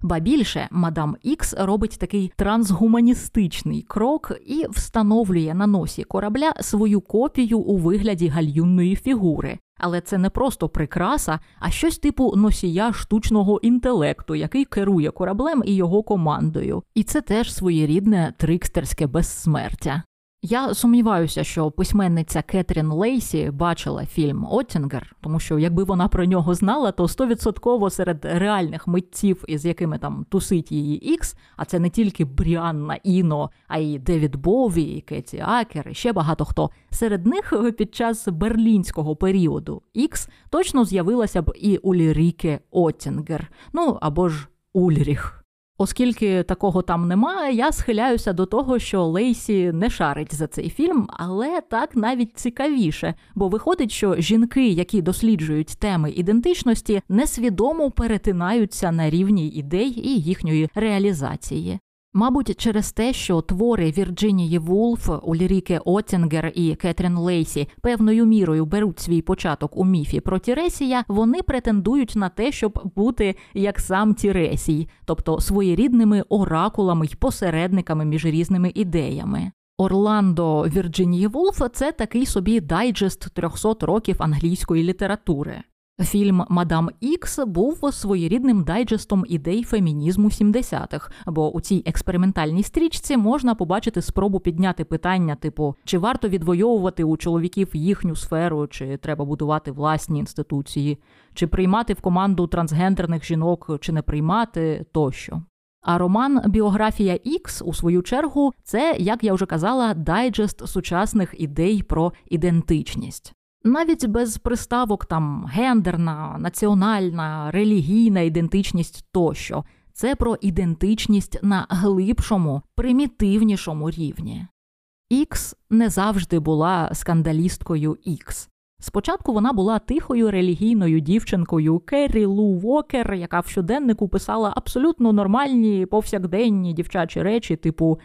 Speaker 1: Ба більше мадам Ікс робить такий трансгуманістичний крок і встановлює на носі корабля свою копію у вигляді гальюнної фігури. Але це не просто прикраса, а щось типу носія штучного інтелекту, який керує кораблем і його командою. І це теж своєрідне трикстерське безсмертя. Я сумніваюся, що письменниця Кетрін Лейсі бачила фільм Оттінгер, тому що якби вона про нього знала, то стовідсотково серед реальних митців, із якими там тусить її Ікс, а це не тільки Бріанна Іно, а й Девід Бові, і Кеті Акер, і ще багато хто. Серед них під час берлінського періоду Ікс точно з'явилася б і Уліріке Оттінгер, ну або ж Ульріх. Оскільки такого там немає, я схиляюся до того, що Лейсі не шарить за цей фільм, але так навіть цікавіше, бо виходить, що жінки, які досліджують теми ідентичності, несвідомо перетинаються на рівні ідей і їхньої реалізації. Мабуть, через те, що твори Вірджинії Вулф, Ульріке Оттінгер і Кетрін Лейсі певною мірою беруть свій початок у міфі про Тіресія, вони претендують на те, щоб бути як сам Тіресій, тобто своєрідними оракулами й посередниками між різними ідеями. Орландо Вірджинії Вулф це такий собі дайджест 300 років англійської літератури. Фільм Мадам Ікс був своєрідним дайджестом ідей фемінізму 70-х, бо у цій експериментальній стрічці можна побачити спробу підняти питання, типу, чи варто відвоювати у чоловіків їхню сферу, чи треба будувати власні інституції, чи приймати в команду трансгендерних жінок, чи не приймати тощо. А роман Біографія Ікс, у свою чергу, це, як я вже казала, дайджест сучасних ідей про ідентичність. Навіть без приставок там гендерна, національна, релігійна ідентичність тощо. Це про ідентичність на глибшому, примітивнішому рівні. Ікс не завжди була скандалісткою Ікс. Спочатку вона була тихою релігійною дівчинкою Керрі Лу Вокер, яка в щоденнику писала абсолютно нормальні повсякденні дівчачі речі, типу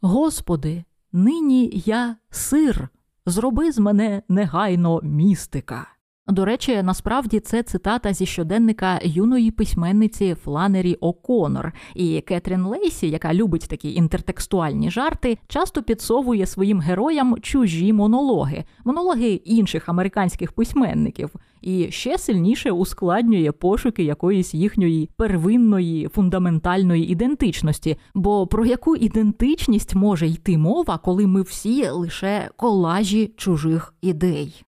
Speaker 1: Господи, нині я сир. Зроби з мене негайно містика. До речі, насправді це цитата зі щоденника юної письменниці Фланері О'Конор. І Кетрін Лейсі, яка любить такі інтертекстуальні жарти, часто підсовує своїм героям чужі монологи, монологи інших американських письменників, і ще сильніше ускладнює пошуки якоїсь їхньої первинної фундаментальної ідентичності. Бо про яку ідентичність може йти мова, коли ми всі лише колажі чужих ідей?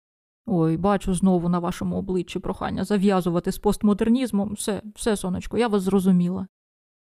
Speaker 1: Ой, бачу знову на вашому обличчі прохання зав'язувати з постмодернізмом. Все, все, сонечко, я вас зрозуміла.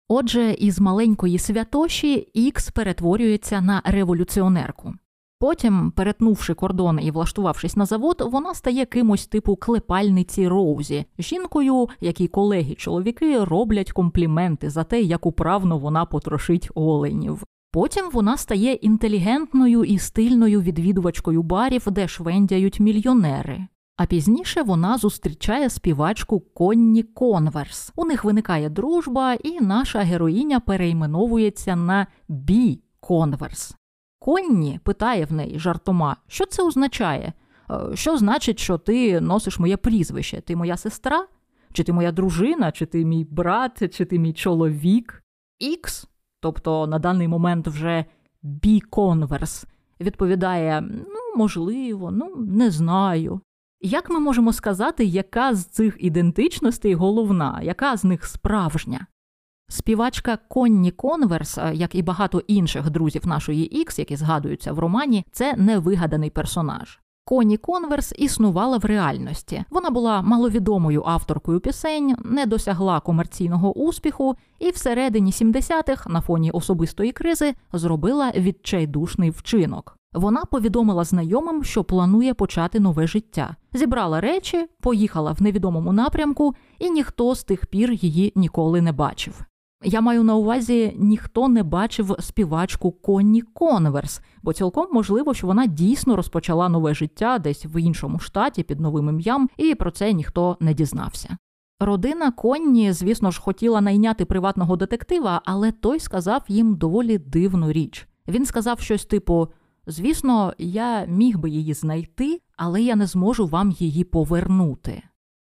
Speaker 1: Отже, із маленької святоші Ікс перетворюється на революціонерку. Потім, перетнувши кордон і влаштувавшись на завод, вона стає кимось типу клепальниці Роузі, жінкою, якій колеги-чоловіки роблять компліменти за те, як управно вона потрошить оленів. Потім вона стає інтелігентною і стильною відвідувачкою барів, де швендяють мільйонери. А пізніше вона зустрічає співачку Конні Конверс. У них виникає дружба, і наша героїня перейменовується на Бі Конверс. Конні питає в неї жартома, що це означає? «Е, що значить, що ти носиш моє прізвище? Ти моя сестра? Чи ти моя дружина, чи ти мій брат, чи ти мій чоловік? Ікс, тобто на даний момент вже Бі Конверс, відповідає: ну, можливо, ну не знаю. Як ми можемо сказати, яка з цих ідентичностей головна, яка з них справжня? Співачка Конні Конверс, як і багато інших друзів нашої Ікс, які згадуються в романі, це невигаданий персонаж. Коні Конверс існувала в реальності. Вона була маловідомою авторкою пісень, не досягла комерційного успіху, і всередині 70-х на фоні особистої кризи зробила відчайдушний вчинок. Вона повідомила знайомим, що планує почати нове життя, зібрала речі, поїхала в невідомому напрямку, і ніхто з тих пір її ніколи не бачив. Я маю на увазі, ніхто не бачив співачку Конні Конверс, бо цілком можливо, що вона дійсно розпочала нове життя десь в іншому штаті під новим ім'ям, і про це ніхто не дізнався. Родина Конні, звісно ж, хотіла найняти приватного детектива, але той сказав їм доволі дивну річ. Він сказав щось типу: звісно, я міг би її знайти, але я не зможу вам її повернути.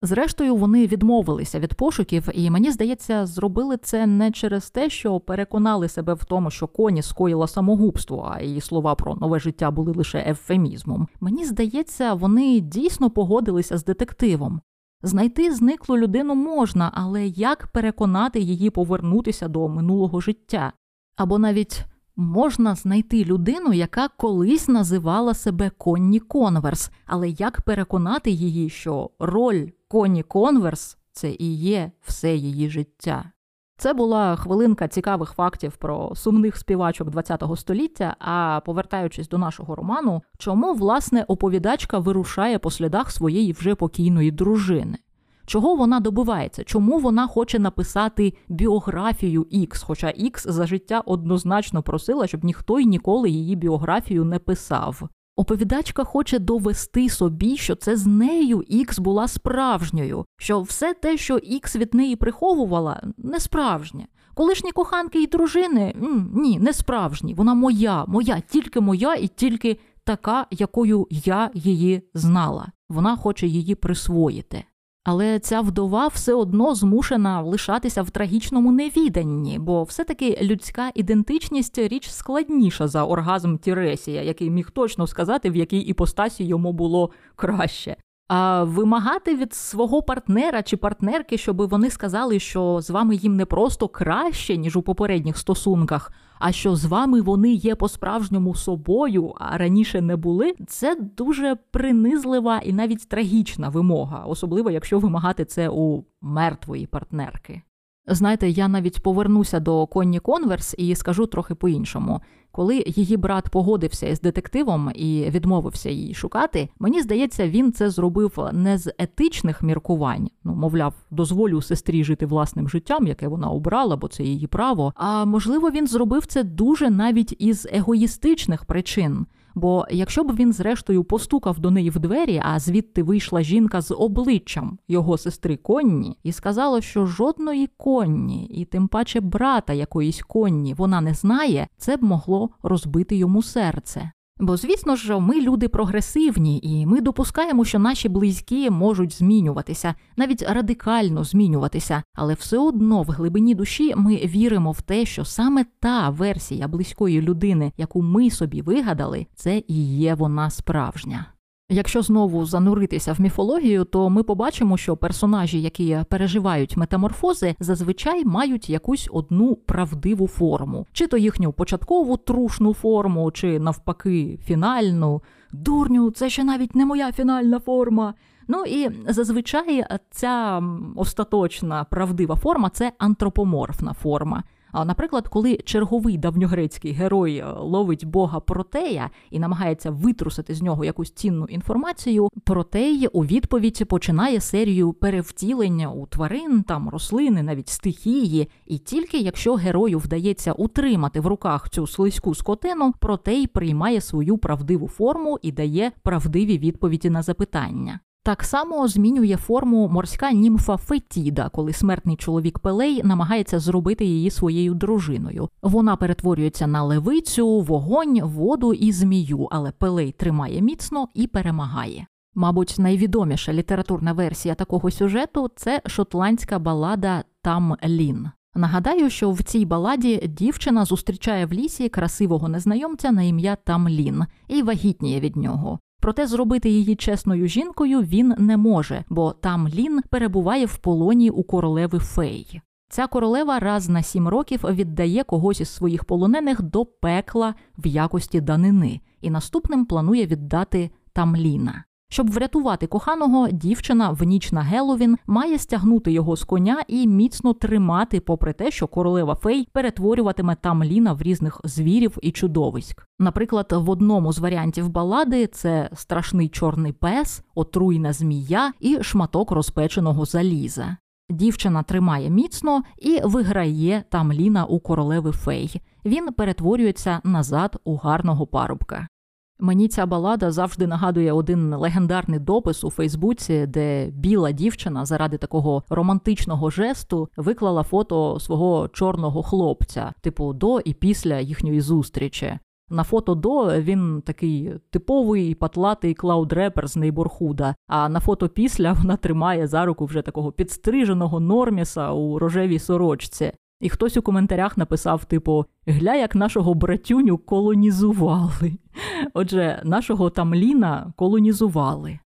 Speaker 1: Зрештою, вони відмовилися від пошуків, і мені здається, зробили це не через те, що переконали себе в тому, що коні скоїла самогубство, а її слова про нове життя були лише ефемізмом. Мені здається, вони дійсно погодилися з детективом. Знайти зниклу людину можна, але як переконати її повернутися до минулого життя? Або навіть можна знайти людину, яка колись називала себе Конні Конверс, але як переконати її, що роль Коні Конверс це і є все її життя. Це була хвилинка цікавих фактів про сумних співачок ХХ століття. А повертаючись до нашого роману, чому власне оповідачка вирушає по слідах своєї вже покійної дружини? Чого вона добивається? Чому вона хоче написати біографію Ікс? Хоча Ікс за життя однозначно просила, щоб ніхто й ніколи її біографію не писав. Оповідачка хоче довести собі, що це з нею Ікс була справжньою, що все те, що Ікс від неї приховувала, не справжнє. Колишні коханки і дружини ні, не справжні. Вона моя, моя, тільки моя і тільки така, якою я її знала. Вона хоче її присвоїти. Але ця вдова все одно змушена лишатися в трагічному невіданні, бо все-таки людська ідентичність річ складніша за оргазм Тіресія, який міг точно сказати, в якій іпостасі йому було краще. Вимагати від свого партнера чи партнерки, щоб вони сказали, що з вами їм не просто краще, ніж у попередніх стосунках, а що з вами вони є по-справжньому собою, а раніше не були, це дуже принизлива і навіть трагічна вимога, особливо якщо вимагати це у мертвої партнерки. Знаєте, я навіть повернуся до Конні Конверс і скажу трохи по-іншому. Коли її брат погодився із детективом і відмовився її шукати, мені здається, він це зробив не з етичних міркувань, ну мовляв, дозволю сестрі жити власним життям, яке вона обрала, бо це її право. А можливо, він зробив це дуже навіть із егоїстичних причин. Бо якщо б він, зрештою, постукав до неї в двері, а звідти вийшла жінка з обличчям його сестри Конні, і сказала, що жодної конні, і тим паче брата якоїсь конні вона не знає, це б могло розбити йому серце. Бо, звісно ж, ми люди прогресивні, і ми допускаємо, що наші близькі можуть змінюватися, навіть радикально змінюватися, але все одно в глибині душі ми віримо в те, що саме та версія близької людини, яку ми собі вигадали, це і є вона справжня. Якщо знову зануритися в міфологію, то ми побачимо, що персонажі, які переживають метаморфози, зазвичай мають якусь одну правдиву форму, чи то їхню початкову трушну форму, чи навпаки фінальну. Дурню, це ще навіть не моя фінальна форма. Ну і зазвичай ця остаточна правдива форма це антропоморфна форма. А, Наприклад, коли черговий давньогрецький герой е, ловить бога Протея і намагається витрусити з нього якусь цінну інформацію, Протей у відповідь починає серію перевтілення у тварин, там рослини, навіть стихії. І тільки якщо герою вдається утримати в руках цю слизьку скотину, Протей приймає свою правдиву форму і дає правдиві відповіді на запитання. Так само змінює форму морська німфа Фетіда, коли смертний чоловік Пелей намагається зробити її своєю дружиною. Вона перетворюється на левицю, вогонь, воду і змію, але Пелей тримає міцно і перемагає. Мабуть, найвідоміша літературна версія такого сюжету це шотландська балада Там Лін. Нагадаю, що в цій баладі дівчина зустрічає в лісі красивого незнайомця на ім'я Тамлін і вагітніє від нього. Проте зробити її чесною жінкою він не може, бо там Лін перебуває в полоні у королеви Фей. Ця королева раз на сім років віддає когось із своїх полонених до пекла в якості данини, і наступним планує віддати Тамліна. Щоб врятувати коханого, дівчина в ніч на Геловін має стягнути його з коня і міцно тримати, попри те, що королева фей перетворюватиме там ліна в різних звірів і чудовиськ. Наприклад, в одному з варіантів балади це страшний чорний пес, отруйна змія і шматок розпеченого заліза. Дівчина тримає міцно і виграє Там Ліна у королеви фей. Він перетворюється назад у гарного парубка. Мені ця балада завжди нагадує один легендарний допис у Фейсбуці, де біла дівчина заради такого романтичного жесту виклала фото свого чорного хлопця, типу до і після їхньої зустрічі. На фото до він такий типовий патлатий cloud-репер з neighborhood а. А на фото після вона тримає за руку вже такого підстриженого норміса у рожевій сорочці. І хтось у коментарях написав: типу, гля, як нашого братюню колонізували. Отже, нашого Тамліна колонізували.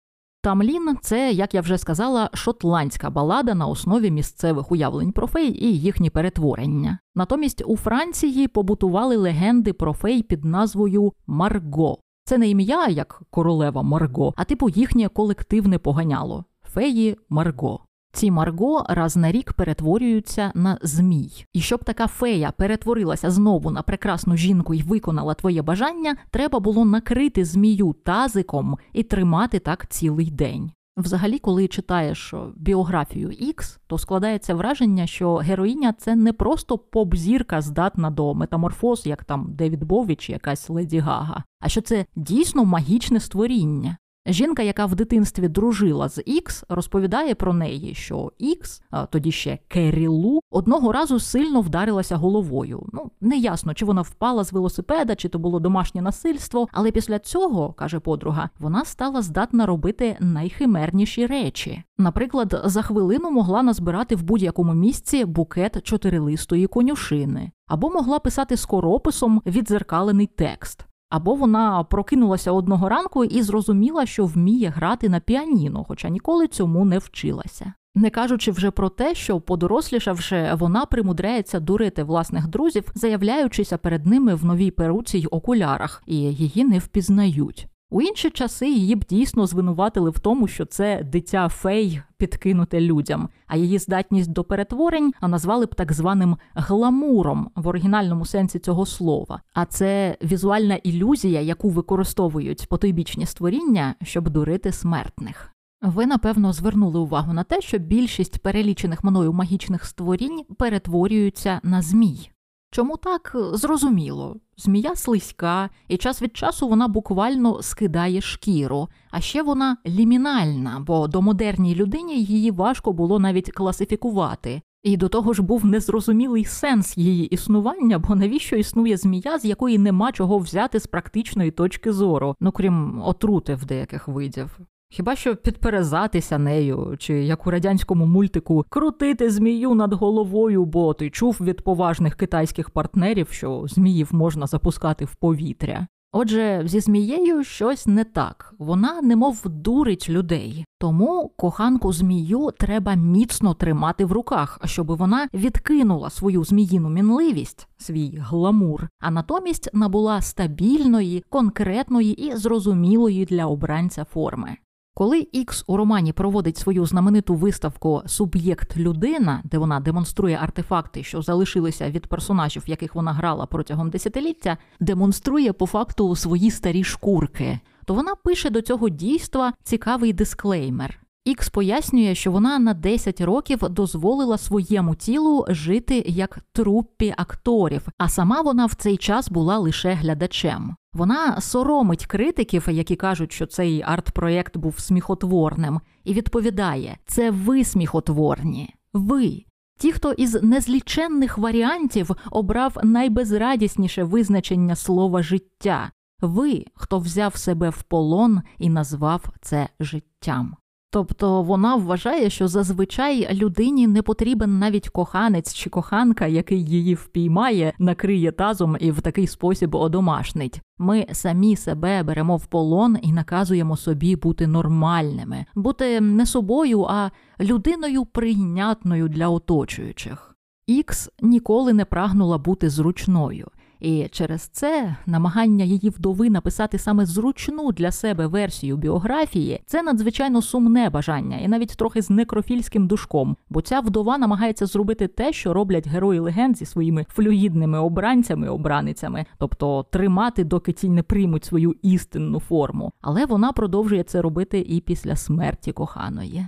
Speaker 1: Тамлін це, як я вже сказала, шотландська балада на основі місцевих уявлень про фей і їхні перетворення. Натомість у Франції побутували легенди про фей під назвою Марго. Це не ім'я як королева Марго, а типу їхнє колективне поганяло феї Марго. Ці Марго раз на рік перетворюються на змій. І щоб така фея перетворилася знову на прекрасну жінку і виконала твоє бажання, треба було накрити змію тазиком і тримати так цілий день. Взагалі, коли читаєш біографію Ікс, то складається враження, що героїня це не просто поп-зірка здатна до метаморфоз, як там Девід Бові чи якась Леді Гага, а що це дійсно магічне створіння. Жінка, яка в дитинстві дружила з Ікс, розповідає про неї, що Ікс, а тоді ще Керілу, одного разу сильно вдарилася головою. Ну неясно, чи вона впала з велосипеда, чи то було домашнє насильство. Але після цього, каже подруга, вона стала здатна робити найхимерніші речі. Наприклад, за хвилину могла назбирати в будь-якому місці букет чотирилистої конюшини, або могла писати скорописом відзеркалений текст. Або вона прокинулася одного ранку і зрозуміла, що вміє грати на піаніно, хоча ніколи цьому не вчилася. Не кажучи вже про те, що, подорослішавши, вона примудряється дурити власних друзів, заявляючися перед ними в новій перуці й окулярах, і її не впізнають. У інші часи її б дійсно звинуватили в тому, що це дитя фей підкинуте людям, а її здатність до перетворень назвали б так званим гламуром в оригінальному сенсі цього слова. А це візуальна ілюзія, яку використовують потойбічні створіння, щоб дурити смертних. Ви напевно звернули увагу на те, що більшість перелічених мною магічних створінь перетворюються на змій. Чому так зрозуміло? Змія слизька, і час від часу вона буквально скидає шкіру, а ще вона лімінальна, бо до модерній людині її важко було навіть класифікувати. І до того ж був незрозумілий сенс її існування, бо навіщо існує змія, з якої нема чого взяти з практичної точки зору, ну крім отрути в деяких видів. Хіба що підперезатися нею, чи як у радянському мультику крутити змію над головою, бо ти чув від поважних китайських партнерів, що зміїв можна запускати в повітря. Отже, зі змією щось не так, вона немов дурить людей. Тому коханку змію треба міцно тримати в руках, щоб вона відкинула свою зміїну мінливість, свій гламур, а натомість набула стабільної, конкретної і зрозумілої для обранця форми. Коли Ікс у романі проводить свою знамениту виставку Суб'єкт людина, де вона демонструє артефакти, що залишилися від персонажів, яких вона грала протягом десятиліття, демонструє по факту свої старі шкурки, то вона пише до цього дійства цікавий дисклеймер. Ікс пояснює, що вона на 10 років дозволила своєму тілу жити як труппі акторів, а сама вона в цей час була лише глядачем. Вона соромить критиків, які кажуть, що цей арт-проєкт був сміхотворним, і відповідає: це ви сміхотворні, ви. Ті, хто із незліченних варіантів обрав найбезрадісніше визначення слова життя, ви, хто взяв себе в полон і назвав це життям. Тобто вона вважає, що зазвичай людині не потрібен навіть коханець чи коханка, який її впіймає, накриє тазом і в такий спосіб одомашнить. Ми самі себе беремо в полон і наказуємо собі бути нормальними, бути не собою, а людиною прийнятною для оточуючих. Ікс ніколи не прагнула бути зручною. І через це намагання її вдови написати саме зручну для себе версію біографії це надзвичайно сумне бажання, і навіть трохи з некрофільським душком, бо ця вдова намагається зробити те, що роблять герої легенд зі своїми флюїдними обранцями-обраницями, тобто тримати, доки ті не приймуть свою істинну форму. Але вона продовжує це робити і після смерті коханої.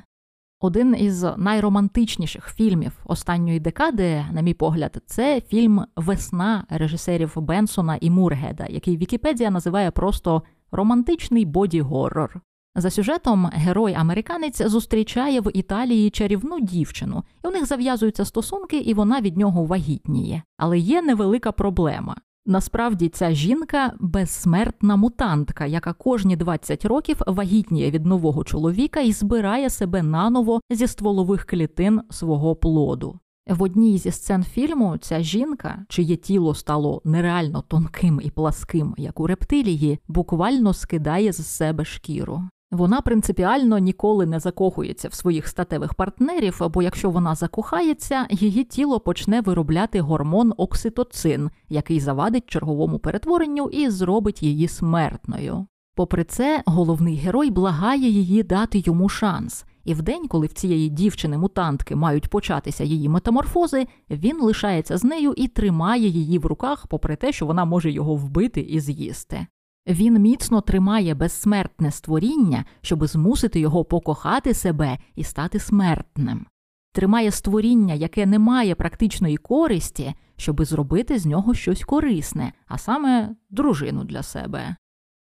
Speaker 1: Один із найромантичніших фільмів останньої декади, на мій погляд, це фільм Весна режисерів Бенсона і Мургеда, який Вікіпедія називає просто романтичний боді-горрор. За сюжетом герой американець зустрічає в Італії чарівну дівчину, і у них зав'язуються стосунки, і вона від нього вагітніє. Але є невелика проблема. Насправді ця жінка безсмертна мутантка, яка кожні 20 років вагітніє від нового чоловіка і збирає себе наново зі стволових клітин свого плоду. В одній зі сцен фільму ця жінка, чиє тіло стало нереально тонким і пласким, як у рептилії, буквально скидає з себе шкіру. Вона принципіально ніколи не закохується в своїх статевих партнерів, бо якщо вона закохається, її тіло почне виробляти гормон окситоцин, який завадить черговому перетворенню і зробить її смертною. Попри це, головний герой благає її дати йому шанс, і в день, коли в цієї дівчини-мутантки мають початися її метаморфози, він лишається з нею і тримає її в руках, попри те, що вона може його вбити і з'їсти. Він міцно тримає безсмертне створіння, щоб змусити його покохати себе і стати смертним, тримає створіння, яке не має практичної користі, щоб зробити з нього щось корисне, а саме дружину для себе.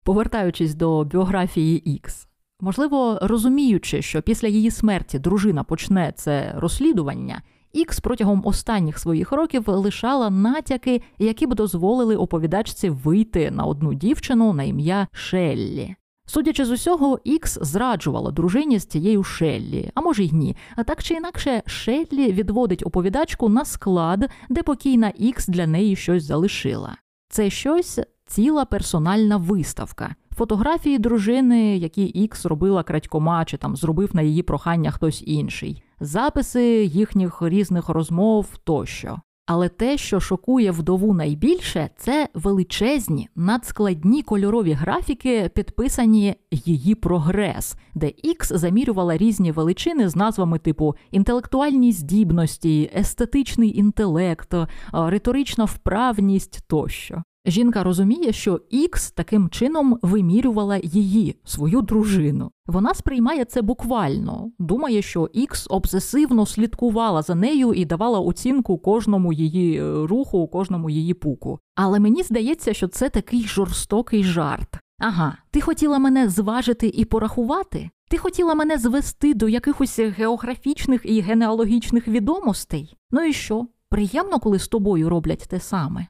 Speaker 1: Повертаючись до біографії Ікс, можливо, розуміючи, що після її смерті дружина почне це розслідування, Ікс протягом останніх своїх років лишала натяки, які б дозволили оповідачці вийти на одну дівчину на ім'я Шеллі. Судячи з усього, Ікс зраджувала дружині з цією Шеллі, а може й ні. А так чи інакше, Шеллі відводить оповідачку на склад, де покійна Ікс для неї щось залишила. Це щось ціла персональна виставка. Фотографії дружини, які Ікс робила крадькома, чи там зробив на її прохання хтось інший записи їхніх різних розмов тощо. Але те, що шокує вдову найбільше, це величезні надскладні кольорові графіки, підписані її прогрес, де X замірювала різні величини з назвами типу інтелектуальні здібності, естетичний інтелект, риторична вправність тощо. Жінка розуміє, що Ікс таким чином вимірювала її, свою дружину. Вона сприймає це буквально, думає, що Ікс обсесивно слідкувала за нею і давала оцінку кожному її е, руху, кожному її пуку. Але мені здається, що це такий жорстокий жарт. Ага, ти хотіла мене зважити і порахувати? Ти хотіла мене звести до якихось географічних і генеалогічних відомостей? Ну і що? Приємно, коли з тобою роблять те саме.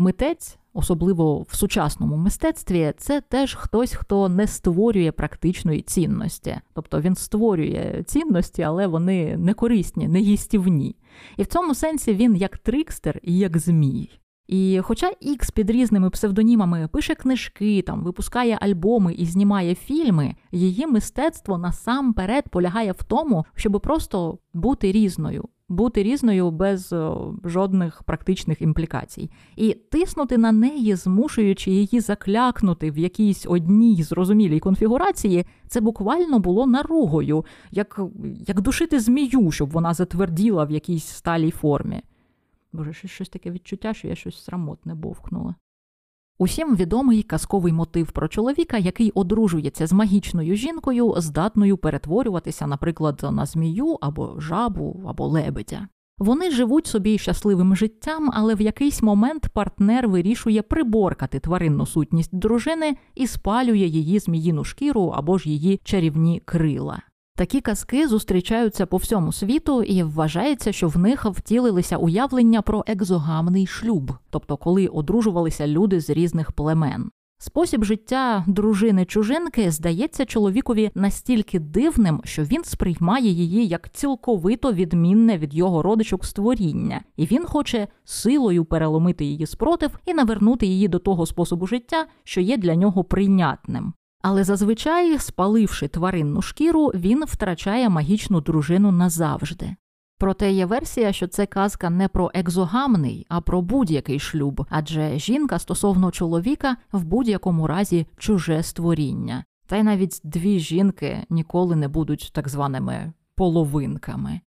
Speaker 1: Митець, особливо в сучасному мистецтві, це теж хтось, хто не створює практичної цінності. Тобто він створює цінності, але вони не корисні, не їстівні. І в цьому сенсі він як трикстер і як змій. І хоча Ікс під різними псевдонімами пише книжки, там випускає альбоми і знімає фільми, її мистецтво насамперед полягає в тому, щоб просто бути різною, бути різною без жодних практичних імплікацій, і тиснути на неї, змушуючи її заклякнути в якійсь одній зрозумілій конфігурації, це буквально було наругою, як, як душити змію, щоб вона затверділа в якійсь сталій формі. Боже, щось таке відчуття, що я щось срамотне бовкнула. Усім відомий казковий мотив про чоловіка, який одружується з магічною жінкою, здатною перетворюватися, наприклад, на змію або жабу, або лебедя. Вони живуть собі щасливим життям, але в якийсь момент партнер вирішує приборкати тваринну сутність дружини і спалює її зміїну шкіру або ж її чарівні крила. Такі казки зустрічаються по всьому світу, і вважається, що в них втілилися уявлення про екзогамний шлюб, тобто коли одружувалися люди з різних племен. Спосіб життя дружини чужинки здається чоловікові настільки дивним, що він сприймає її як цілковито відмінне від його родичок створіння, і він хоче силою переломити її спротив і навернути її до того способу життя, що є для нього прийнятним. Але зазвичай, спаливши тваринну шкіру, він втрачає магічну дружину назавжди. Проте є версія, що це казка не про екзогамний, а про будь-який шлюб, адже жінка стосовно чоловіка в будь-якому разі чуже створіння. Та й навіть дві жінки ніколи не будуть так званими половинками.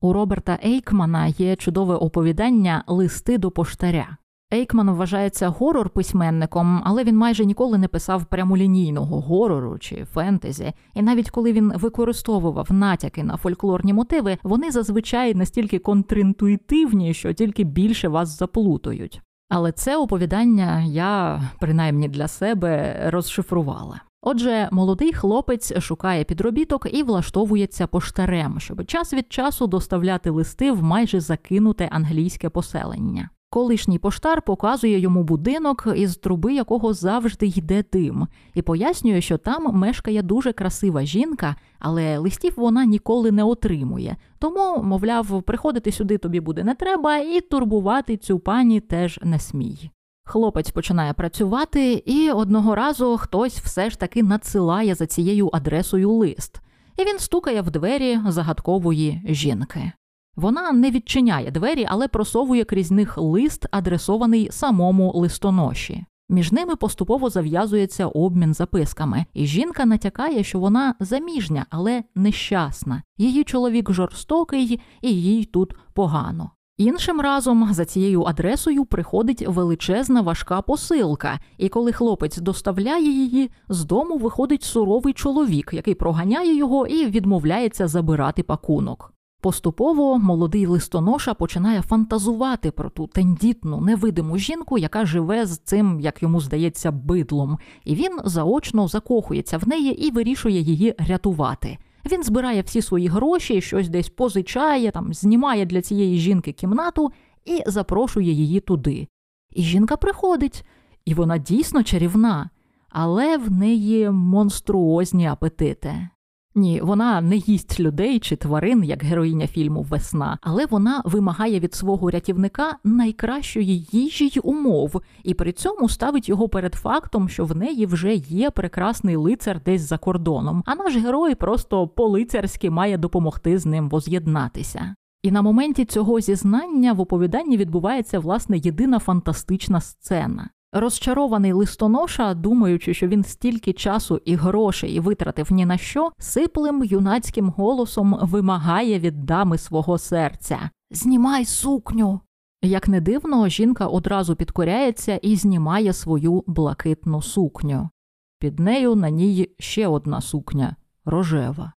Speaker 1: У Роберта Ейкмана є чудове оповідання Листи до поштаря. Ейкман вважається горор письменником, але він майже ніколи не писав прямолінійного горору чи фентезі. І навіть коли він використовував натяки на фольклорні мотиви, вони зазвичай настільки контрінтуїтивні, що тільки більше вас заплутають. Але це оповідання я, принаймні для себе, розшифрувала. Отже, молодий хлопець шукає підробіток і влаштовується поштарем, щоб час від часу доставляти листи в майже закинуте англійське поселення. Колишній поштар показує йому будинок, із труби якого завжди йде дим, і пояснює, що там мешкає дуже красива жінка, але листів вона ніколи не отримує. Тому, мовляв, приходити сюди тобі буде не треба, і турбувати цю пані теж не смій. Хлопець починає працювати, і одного разу хтось все ж таки надсилає за цією адресою лист, і він стукає в двері загадкової жінки. Вона не відчиняє двері, але просовує крізь них лист, адресований самому листоноші. Між ними поступово зав'язується обмін записками, і жінка натякає, що вона заміжня, але нещасна. Її чоловік жорстокий, і їй тут погано. Іншим разом за цією адресою приходить величезна важка посилка, і коли хлопець доставляє її, з дому виходить суровий чоловік, який проганяє його і відмовляється забирати пакунок. Поступово молодий листоноша починає фантазувати про ту тендітну, невидиму жінку, яка живе з цим, як йому здається, бидлом, і він заочно закохується в неї і вирішує її рятувати. Він збирає всі свої гроші, щось десь позичає, там знімає для цієї жінки кімнату і запрошує її туди. І жінка приходить, і вона дійсно чарівна, але в неї монструозні апетити. Ні, вона не їсть людей чи тварин, як героїня фільму Весна, але вона вимагає від свого рятівника найкращої їжі й умов, і при цьому ставить його перед фактом, що в неї вже є прекрасний лицар десь за кордоном, а наш герой просто по-лицарськи має допомогти з ним воз'єднатися. І на моменті цього зізнання в оповіданні відбувається власне єдина фантастична сцена. Розчарований листоноша, думаючи, що він стільки часу і грошей витратив ні на що, сиплим юнацьким голосом вимагає від дами свого серця Знімай сукню. Як не дивно, жінка одразу підкоряється і знімає свою блакитну сукню. Під нею на ній ще одна сукня рожева.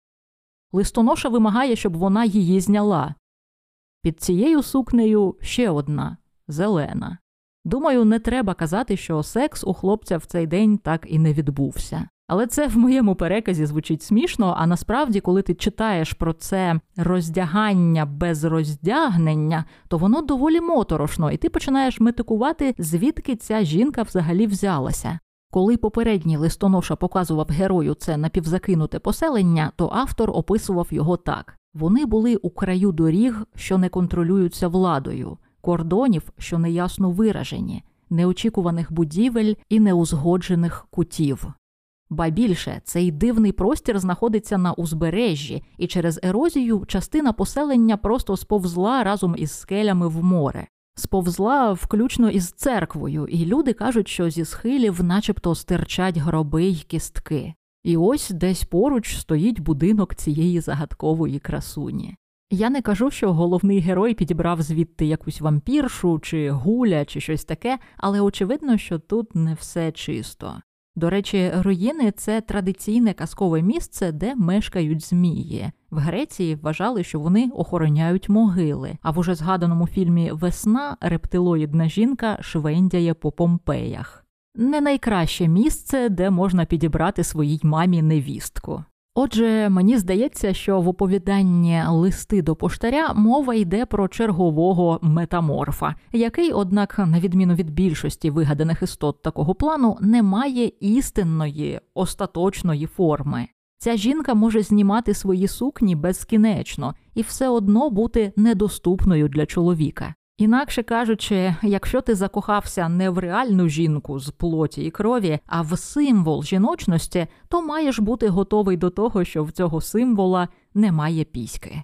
Speaker 1: Листоноша вимагає, щоб вона її зняла. Під цією сукнею ще одна зелена. Думаю, не треба казати, що секс у хлопця в цей день так і не відбувся. Але це в моєму переказі звучить смішно. А насправді, коли ти читаєш про це роздягання без роздягнення, то воно доволі моторошно, і ти починаєш метикувати, звідки ця жінка взагалі взялася. Коли попередній листоноша показував герою це напівзакинуте поселення, то автор описував його так: вони були у краю доріг, що не контролюються владою кордонів, що неясно виражені, неочікуваних будівель і неузгоджених кутів. Ба більше цей дивний простір знаходиться на узбережжі, і через ерозію частина поселення просто сповзла разом із скелями в море. Сповзла включно із церквою, і люди кажуть, що зі схилів начебто стирчать гроби й кістки. І ось десь поруч стоїть будинок цієї загадкової красуні. Я не кажу, що головний герой підібрав звідти якусь вампіршу чи гуля, чи щось таке, але очевидно, що тут не все чисто. До речі, руїни це традиційне казкове місце, де мешкають змії. В Греції вважали, що вони охороняють могили. А в уже згаданому фільмі Весна рептилоїдна жінка швендяє по Помпеях. Не найкраще місце, де можна підібрати своїй мамі невістку. Отже, мені здається, що в оповіданні листи до поштаря мова йде про чергового метаморфа, який, однак, на відміну від більшості вигаданих істот такого плану, не має істинної остаточної форми. Ця жінка може знімати свої сукні безкінечно і все одно бути недоступною для чоловіка. Інакше кажучи, якщо ти закохався не в реальну жінку з плоті і крові, а в символ жіночності, то маєш бути готовий до того, що в цього символа немає піськи.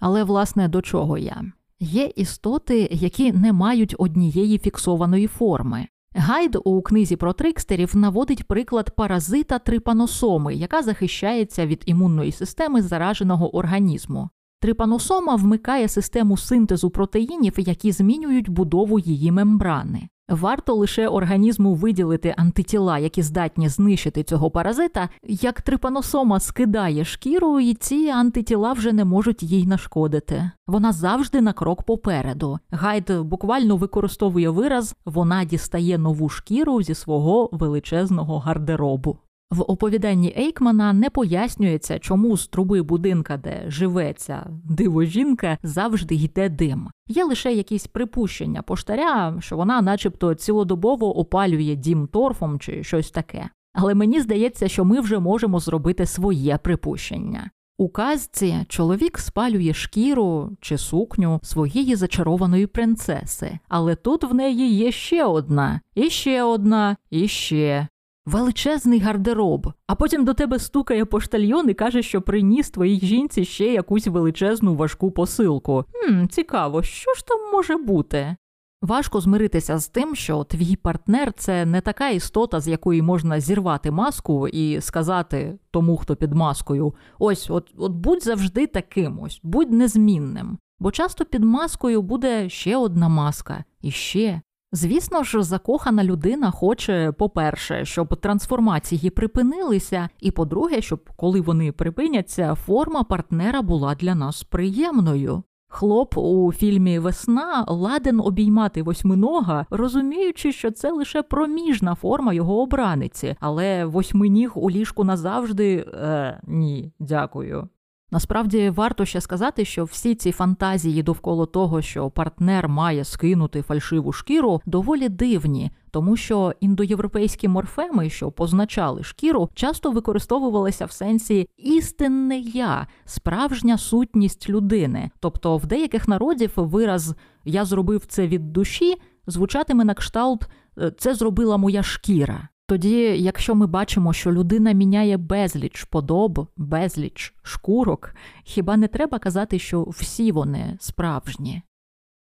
Speaker 1: Але, власне, до чого я? Є істоти, які не мають однієї фіксованої форми. Гайд у книзі про трикстерів наводить приклад паразита трипаносоми, яка захищається від імунної системи зараженого організму. Трипаносома вмикає систему синтезу протеїнів, які змінюють будову її мембрани. Варто лише організму виділити антитіла, які здатні знищити цього паразита, як трипаносома скидає шкіру, і ці антитіла вже не можуть їй нашкодити. Вона завжди на крок попереду. Гайд буквально використовує вираз вона дістає нову шкіру зі свого величезного гардеробу. В оповіданні Ейкмана не пояснюється, чому з труби будинка, де живе ця дивожінка, завжди йде дим. Є лише якісь припущення поштаря, що вона, начебто, цілодобово опалює дім торфом чи щось таке. Але мені здається, що ми вже можемо зробити своє припущення. У казці чоловік спалює шкіру чи сукню своєї зачарованої принцеси, але тут в неї є ще одна, і ще одна, і ще. Величезний гардероб, а потім до тебе стукає поштальйон і каже, що приніс твоїй жінці ще якусь величезну важку посилку. Хм, Цікаво, що ж там може бути? Важко змиритися з тим, що твій партнер це не така істота, з якої можна зірвати маску і сказати тому, хто під маскою: ось, от, от будь завжди таким ось, будь незмінним. Бо часто під маскою буде ще одна маска, і ще, Звісно ж, закохана людина хоче, по-перше, щоб трансформації припинилися, і по-друге, щоб коли вони припиняться, форма партнера була для нас приємною. Хлоп у фільмі Весна ладен обіймати восьминога, розуміючи, що це лише проміжна форма його обраниці, але восьминіг у ліжку назавжди е, ні, дякую. Насправді варто ще сказати, що всі ці фантазії довкола того, що партнер має скинути фальшиву шкіру, доволі дивні, тому що індоєвропейські морфеми, що позначали шкіру, часто використовувалися в сенсі істинне я, справжня сутність людини. Тобто в деяких народів вираз я зробив це від душі звучатиме на кшталт «Е, це зробила моя шкіра. Тоді, якщо ми бачимо, що людина міняє безліч подоб, безліч шкурок, хіба не треба казати, що всі вони справжні?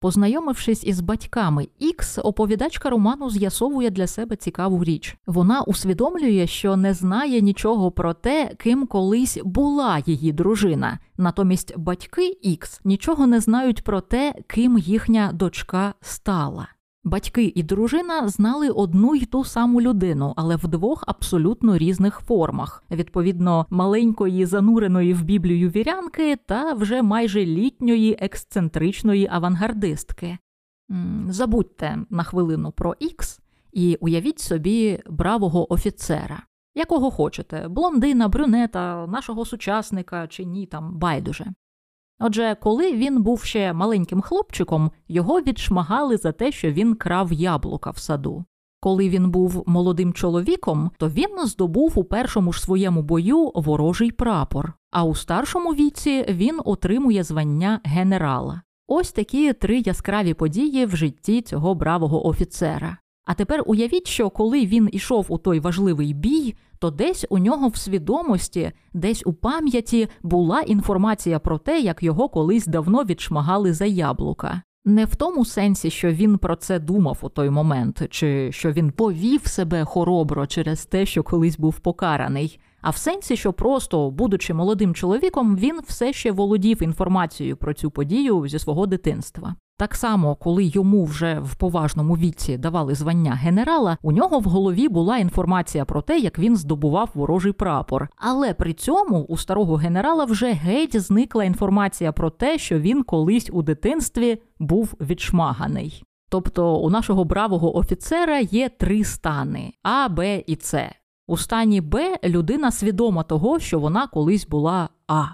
Speaker 1: Познайомившись із батьками Ікс, оповідачка роману з'ясовує для себе цікаву річ. Вона усвідомлює, що не знає нічого про те, ким колись була її дружина. Натомість батьки Ікс нічого не знають про те, ким їхня дочка стала. Батьки і дружина знали одну й ту саму людину, але в двох абсолютно різних формах: відповідно, маленької зануреної в біблію вірянки та вже майже літньої ексцентричної авангардистки. Забудьте на хвилину про Ікс і уявіть собі бравого офіцера, якого хочете: блондина, брюнета, нашого сучасника чи ні, там байдуже. Отже, коли він був ще маленьким хлопчиком, його відшмагали за те, що він крав яблука в саду. Коли він був молодим чоловіком, то він здобув у першому ж своєму бою ворожий прапор, а у старшому віці він отримує звання генерала. Ось такі три яскраві події в житті цього бравого офіцера. А тепер уявіть, що коли він ішов у той важливий бій, то десь у нього в свідомості, десь у пам'яті була інформація про те, як його колись давно відшмагали за яблука. Не в тому сенсі, що він про це думав у той момент, чи що він повів себе хоробро через те, що колись був покараний, а в сенсі, що просто, будучи молодим чоловіком, він все ще володів інформацією про цю подію зі свого дитинства. Так само, коли йому вже в поважному віці давали звання генерала, у нього в голові була інформація про те, як він здобував ворожий прапор. Але при цьому у старого генерала вже геть зникла інформація про те, що він колись у дитинстві був відшмаганий. Тобто у нашого бравого офіцера є три стани А, Б і С. У стані Б людина свідома того, що вона колись була А.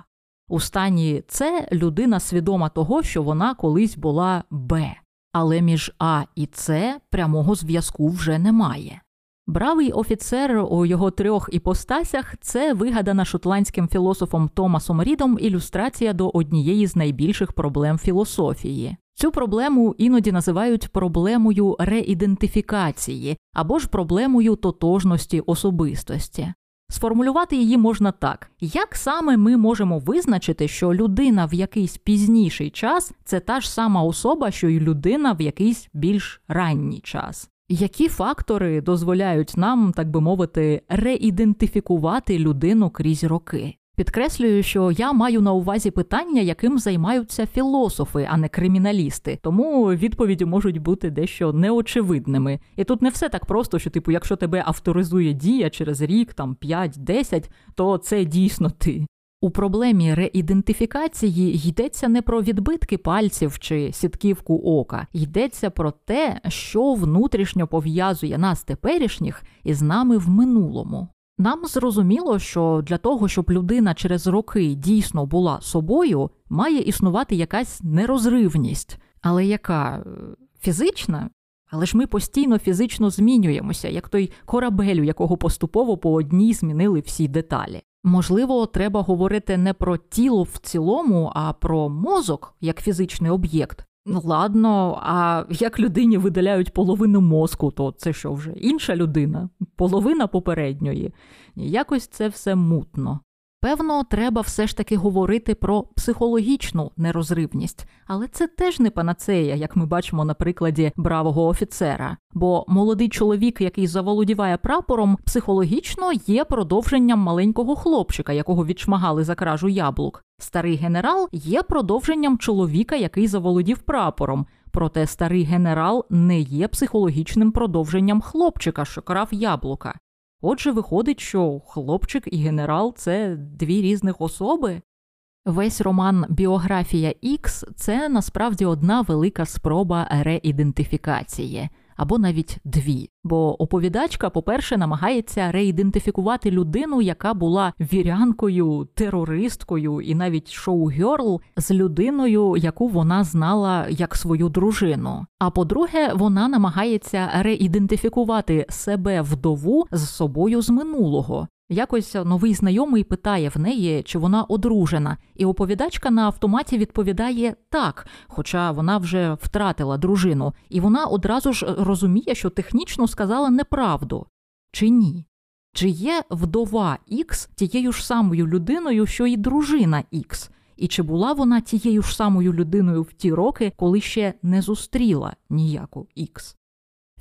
Speaker 1: У стані С людина свідома того, що вона колись була Б. Але між А і С прямого зв'язку вже немає. Бравий офіцер у його трьох іпостасях це вигадана шотландським філософом Томасом Рідом ілюстрація до однієї з найбільших проблем філософії. Цю проблему іноді називають проблемою реідентифікації або ж проблемою тотожності особистості. Сформулювати її можна так: як саме ми можемо визначити, що людина в якийсь пізніший час це та ж сама особа, що й людина в якийсь більш ранній час? Які фактори дозволяють нам, так би мовити, реідентифікувати людину крізь роки? Підкреслюю, що я маю на увазі питання, яким займаються філософи, а не криміналісти, тому відповіді можуть бути дещо неочевидними. І тут не все так просто, що, типу, якщо тебе авторизує дія через рік, там 5-10, то це дійсно ти. У проблемі реідентифікації йдеться не про відбитки пальців чи сітківку ока, йдеться про те, що внутрішньо пов'язує нас теперішніх із нами в минулому. Нам зрозуміло, що для того, щоб людина через роки дійсно була собою, має існувати якась нерозривність, але яка фізична? Але ж ми постійно фізично змінюємося, як той корабель, у якого поступово по одній змінили всі деталі. Можливо, треба говорити не про тіло в цілому, а про мозок як фізичний об'єкт. Ну ладно, а як людині видаляють половину мозку, то це що вже інша людина, половина попередньої. Якось це все мутно. Певно, треба все ж таки говорити про психологічну нерозривність, але це теж не панацея, як ми бачимо на прикладі бравого офіцера. Бо молодий чоловік, який заволодіває прапором, психологічно є продовженням маленького хлопчика, якого відшмагали за кражу яблук. Старий генерал є продовженням чоловіка, який заволодів прапором. Проте старий генерал не є психологічним продовженням хлопчика, що крав яблука. Отже, виходить, що хлопчик і генерал це дві різних особи. Весь роман Біографія Ікс це насправді одна велика спроба реідентифікації або навіть дві. Бо оповідачка, по-перше, намагається реідентифікувати людину, яка була вірянкою, терористкою і навіть шоу-герл з людиною, яку вона знала як свою дружину. А по-друге, вона намагається реідентифікувати себе вдову з собою з минулого. Якось новий знайомий питає в неї, чи вона одружена, і оповідачка на автоматі відповідає так, хоча вона вже втратила дружину, і вона одразу ж розуміє, що технічно сказала неправду. Чи ні? Чи є вдова Ікс тією ж самою людиною, що і дружина Ікс? І чи була вона тією ж самою людиною в ті роки, коли ще не зустріла ніяку Ікс?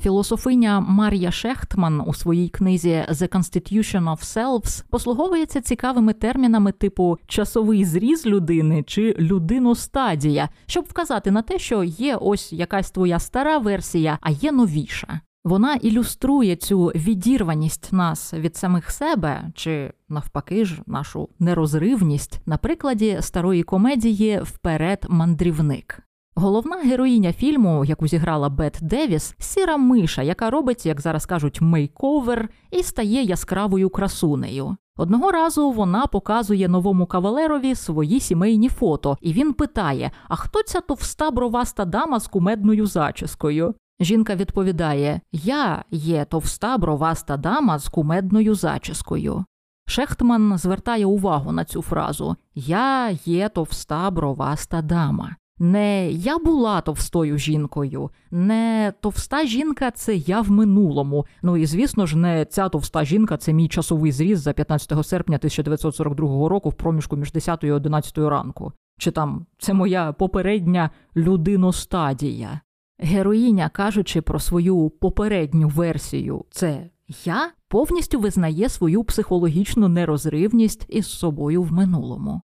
Speaker 1: Філософиня Мар'я Шехтман у своїй книзі «The Constitution of Selves» послуговується цікавими термінами типу часовий зріз людини чи людиностадія, щоб вказати на те, що є ось якась твоя стара версія, а є новіша. Вона ілюструє цю відірваність нас від самих себе, чи навпаки ж нашу нерозривність на прикладі старої комедії Вперед мандрівник. Головна героїня фільму, яку зіграла Бет Девіс, сіра миша, яка робить, як зараз кажуть, мейковер і стає яскравою красунею. Одного разу вона показує новому кавалерові свої сімейні фото, і він питає: А хто ця товста броваста дама з кумедною зачіскою? Жінка відповідає: Я є товста броваста дама з кумедною зачіскою. Шехтман звертає увагу на цю фразу Я є товста броваста дама. Не я була товстою жінкою, не товста жінка це я в минулому. Ну і звісно ж, не ця товста жінка це мій часовий зріз за 15 серпня 1942 року в проміжку між 10 і 11 ранку. Чи там це моя попередня людиностадія. Героїня, кажучи про свою попередню версію, це я повністю визнає свою психологічну нерозривність із собою в минулому.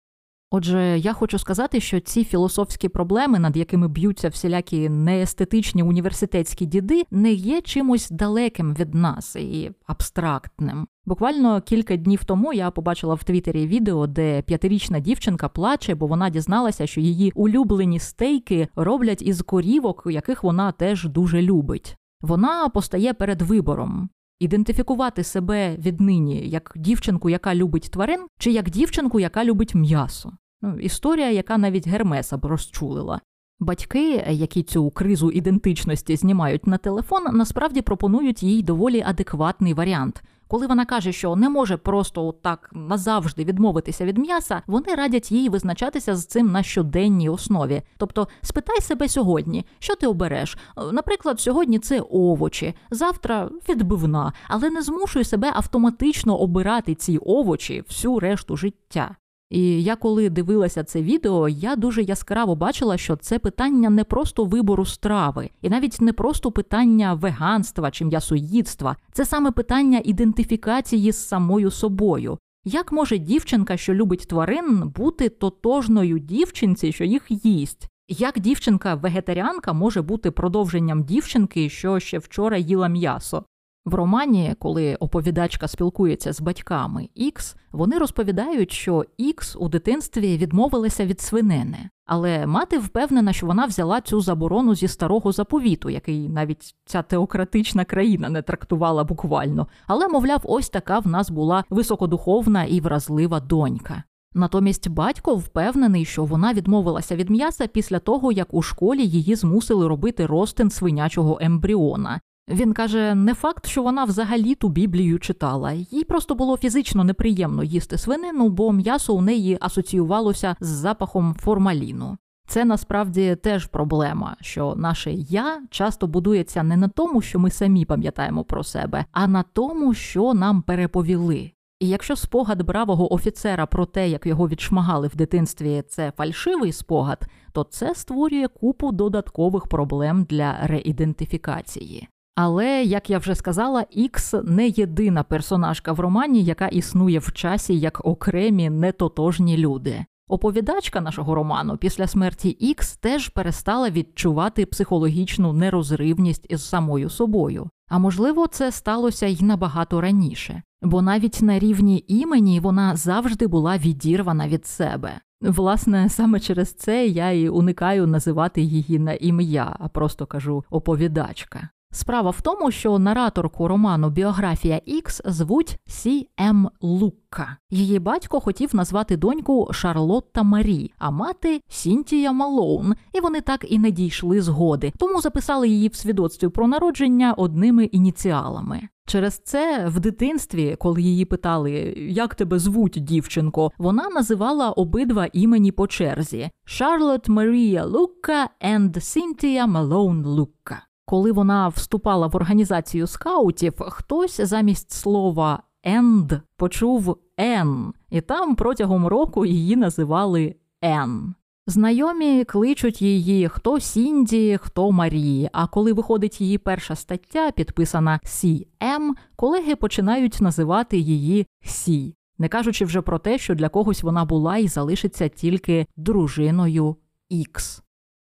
Speaker 1: Отже, я хочу сказати, що ці філософські проблеми, над якими б'ються всілякі неестетичні університетські діди, не є чимось далеким від нас і абстрактним. Буквально кілька днів тому я побачила в Твіттері відео, де п'ятирічна дівчинка плаче, бо вона дізналася, що її улюблені стейки роблять із корівок, яких вона теж дуже любить. Вона постає перед вибором. Ідентифікувати себе віднині як дівчинку, яка любить тварин, чи як дівчинку, яка любить м'ясо. Ну, Історія, яка навіть Гермеса б розчулила. Батьки, які цю кризу ідентичності знімають на телефон, насправді пропонують їй доволі адекватний варіант. Коли вона каже, що не може просто так назавжди відмовитися від м'яса, вони радять їй визначатися з цим на щоденній основі. Тобто, спитай себе сьогодні, що ти обереш. Наприклад, сьогодні це овочі, завтра відбивна, але не змушуй себе автоматично обирати ці овочі всю решту життя. І я коли дивилася це відео, я дуже яскраво бачила, що це питання не просто вибору страви, і навіть не просто питання веганства чи м'ясоїдства, це саме питання ідентифікації з самою собою. Як може дівчинка, що любить тварин, бути тотожною дівчинці, що їх їсть? Як дівчинка-вегетаріанка може бути продовженням дівчинки, що ще вчора їла м'ясо? В романі, коли оповідачка спілкується з батьками Ікс, вони розповідають, що Ікс у дитинстві відмовилася від свинини, але мати впевнена, що вона взяла цю заборону зі старого заповіту, який навіть ця теократична країна не трактувала буквально. Але, мовляв, ось така в нас була високодуховна і вразлива донька. Натомість батько впевнений, що вона відмовилася від м'яса після того, як у школі її змусили робити ростин свинячого ембріона, він каже, не факт, що вона взагалі ту Біблію читала, їй просто було фізично неприємно їсти свинину, бо м'ясо у неї асоціювалося з запахом формаліну. Це насправді теж проблема, що наше я часто будується не на тому, що ми самі пам'ятаємо про себе, а на тому, що нам переповіли. І якщо спогад бравого офіцера про те, як його відшмагали в дитинстві, це фальшивий спогад, то це створює купу додаткових проблем для реідентифікації. Але, як я вже сказала, Ікс не єдина персонажка в романі, яка існує в часі як окремі нетотожні люди. Оповідачка нашого роману після смерті Ікс теж перестала відчувати психологічну нерозривність із самою собою. А можливо, це сталося й набагато раніше, бо навіть на рівні імені вона завжди була відірвана від себе. Власне, саме через це я і уникаю називати її на ім'я, а просто кажу оповідачка. Справа в тому, що нараторку роману Біографія Ікс звуть Сі М. Лукка. Її батько хотів назвати доньку Шарлотта Марі, а мати Сінтія Малоун, і вони так і не дійшли згоди, тому записали її в свідоцтві про народження одними ініціалами. Через це в дитинстві, коли її питали, як тебе звуть, дівчинко, вона називала обидва імені по черзі: Шарлот Марія Лукка and Сінтія Малоун Лукка. Коли вона вступала в організацію скаутів, хтось замість слова «and» почув «Енн», і там протягом року її називали «Енн». Знайомі кличуть її хто Сінді, хто Марі. А коли виходить її перша стаття, підписана Сі М, колеги починають називати її Сі, не кажучи вже про те, що для когось вона була і залишиться тільки дружиною Ікс.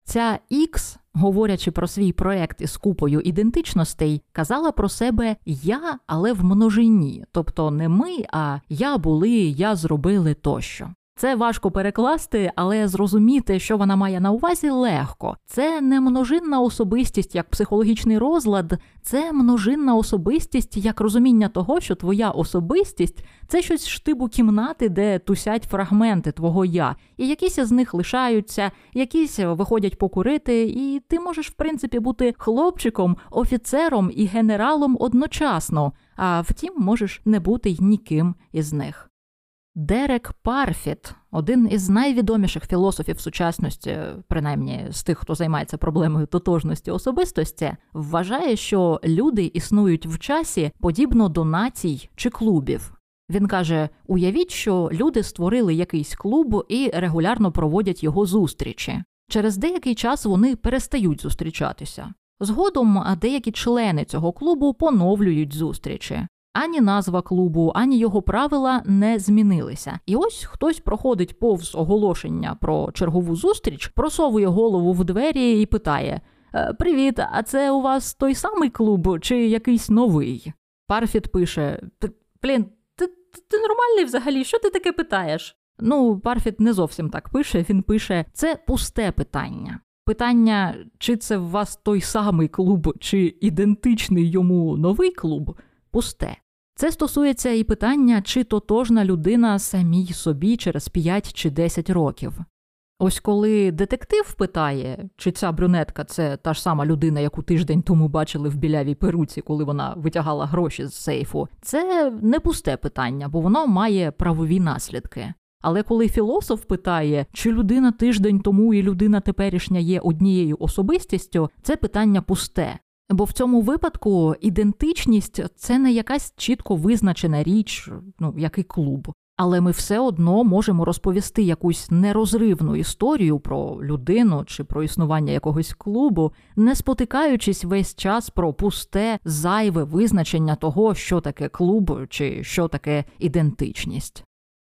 Speaker 1: Ця Ікс, говорячи про свій проект із купою ідентичностей, казала про себе я, але в множині, тобто не ми, а я були, я зробили тощо. Це важко перекласти, але зрозуміти, що вона має на увазі, легко. Це не множинна особистість як психологічний розлад, це множинна особистість як розуміння того, що твоя особистість це щось штибу кімнати, де тусять фрагменти твого я, і якісь з них лишаються, якісь виходять покурити, і ти можеш, в принципі, бути хлопчиком, офіцером і генералом одночасно. А втім, можеш не бути й ніким із них. Дерек Парфіт, один із найвідоміших філософів сучасності, принаймні з тих, хто займається проблемою тотожності особистості, вважає, що люди існують в часі подібно до націй чи клубів. Він каже: уявіть, що люди створили якийсь клуб і регулярно проводять його зустрічі. Через деякий час вони перестають зустрічатися. Згодом деякі члени цього клубу поновлюють зустрічі. Ані назва клубу, ані його правила не змінилися. І ось хтось проходить повз оголошення про чергову зустріч, просовує голову в двері і питає: «Е, Привіт, а це у вас той самий клуб чи якийсь новий? Парфіт пише: Блін, ти, ти нормальний взагалі? Що ти таке питаєш? Ну, Парфіт не зовсім так пише. Він пише: це пусте питання. Питання, чи це в вас той самий клуб, чи ідентичний йому новий клуб, пусте. Це стосується і питання, чи тотожна людина самій собі через 5 чи 10 років. Ось коли детектив питає, чи ця брюнетка це та ж сама людина, яку тиждень тому бачили в білявій перуці, коли вона витягала гроші з сейфу, це не пусте питання, бо воно має правові наслідки. Але коли філософ питає, чи людина тиждень тому і людина теперішня є однією особистістю, це питання пусте. Бо в цьому випадку ідентичність це не якась чітко визначена річ, ну як і клуб. Але ми все одно можемо розповісти якусь нерозривну історію про людину чи про існування якогось клубу, не спотикаючись весь час про пусте, зайве визначення того, що таке клуб чи що таке ідентичність.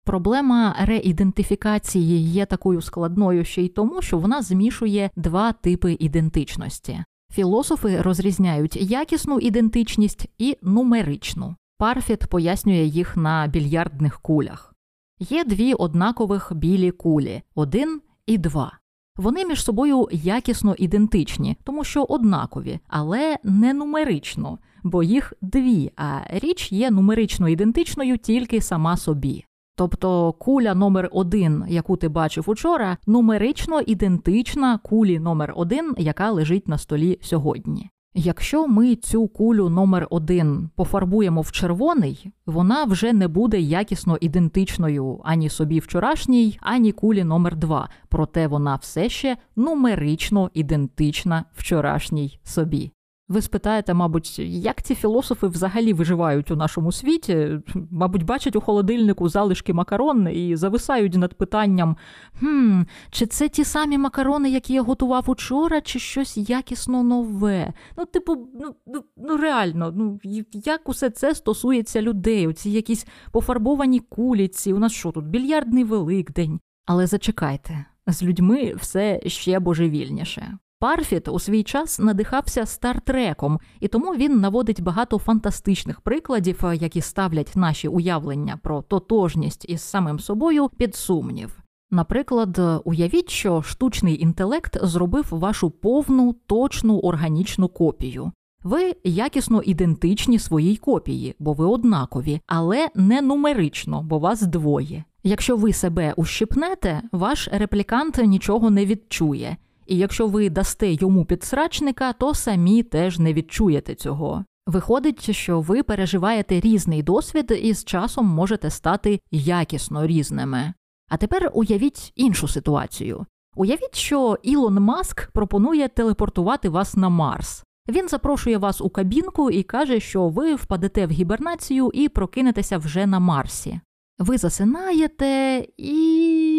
Speaker 1: Проблема реідентифікації є такою складною ще й тому, що вона змішує два типи ідентичності. Філософи розрізняють якісну ідентичність і нумеричну. Парфіт пояснює їх на більярдних кулях. Є дві однакових білі кулі один і два. Вони між собою якісно ідентичні, тому що однакові, але не нумерично, бо їх дві, а річ є нумерично ідентичною тільки сама собі. Тобто куля номер 1 яку ти бачив учора, нумерично ідентична кулі номер 1 яка лежить на столі сьогодні. Якщо ми цю кулю номер 1 пофарбуємо в червоний, вона вже не буде якісно ідентичною ані собі вчорашній, ані кулі номер 2 проте вона все ще нумерично ідентична вчорашній собі. Ви спитаєте, мабуть, як ці філософи взагалі виживають у нашому світі? Мабуть, бачать у холодильнику залишки макарон і зависають над питанням: «Хм, чи це ті самі макарони, які я готував учора, чи щось якісно нове? Ну, типу, ну ну, ну реально, ну як усе це стосується людей? Оці якісь пофарбовані куліці, у нас що тут, більярдний великдень. Але зачекайте, з людьми все ще божевільніше. Парфіт у свій час надихався стартреком, і тому він наводить багато фантастичних прикладів, які ставлять наші уявлення про тотожність із самим собою під сумнів. Наприклад, уявіть, що штучний інтелект зробив вашу повну точну органічну копію. Ви якісно ідентичні своїй копії, бо ви однакові, але не нумерично, бо вас двоє. Якщо ви себе ущипнете, ваш реплікант нічого не відчує. І якщо ви дасте йому підсрачника, то самі теж не відчуєте цього. Виходить, що ви переживаєте різний досвід і з часом можете стати якісно різними. А тепер уявіть іншу ситуацію. Уявіть, що Ілон Маск пропонує телепортувати вас на Марс. Він запрошує вас у кабінку і каже, що ви впадете в гібернацію і прокинетеся вже на Марсі. Ви засинаєте і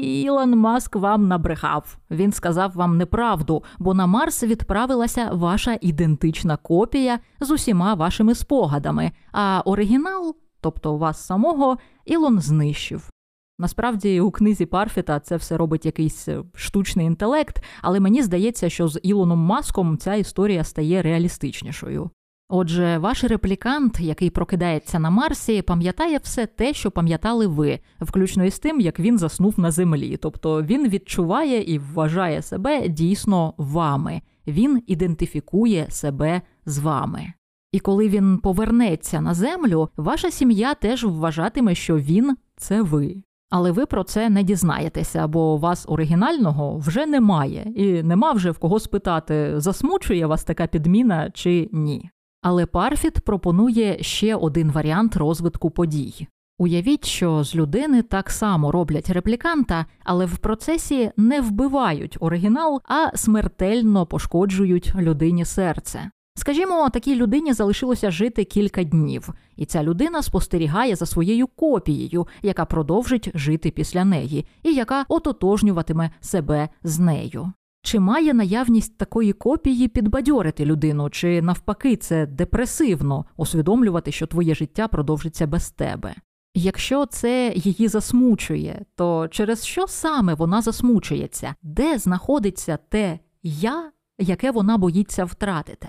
Speaker 1: Ілон Маск вам набрехав. Він сказав вам неправду, бо на Марс відправилася ваша ідентична копія з усіма вашими спогадами, а оригінал, тобто вас самого, Ілон знищив. Насправді у книзі Парфіта це все робить якийсь штучний інтелект, але мені здається, що з Ілоном Маском ця історія стає реалістичнішою. Отже, ваш реплікант, який прокидається на Марсі, пам'ятає все те, що пам'ятали ви, включно із тим, як він заснув на землі. Тобто він відчуває і вважає себе дійсно вами, він ідентифікує себе з вами. І коли він повернеться на землю, ваша сім'я теж вважатиме, що він це ви. Але ви про це не дізнаєтеся, бо вас оригінального вже немає, і нема вже в кого спитати, засмучує вас така підміна чи ні. Але Парфіт пропонує ще один варіант розвитку подій. Уявіть, що з людини так само роблять репліканта, але в процесі не вбивають оригінал, а смертельно пошкоджують людині серце. Скажімо, такій людині залишилося жити кілька днів, і ця людина спостерігає за своєю копією, яка продовжить жити після неї, і яка ототожнюватиме себе з нею. Чи має наявність такої копії підбадьорити людину, чи навпаки, це депресивно усвідомлювати, що твоє життя продовжиться без тебе? Якщо це її засмучує, то через що саме вона засмучується? Де знаходиться те я, яке вона боїться втратити?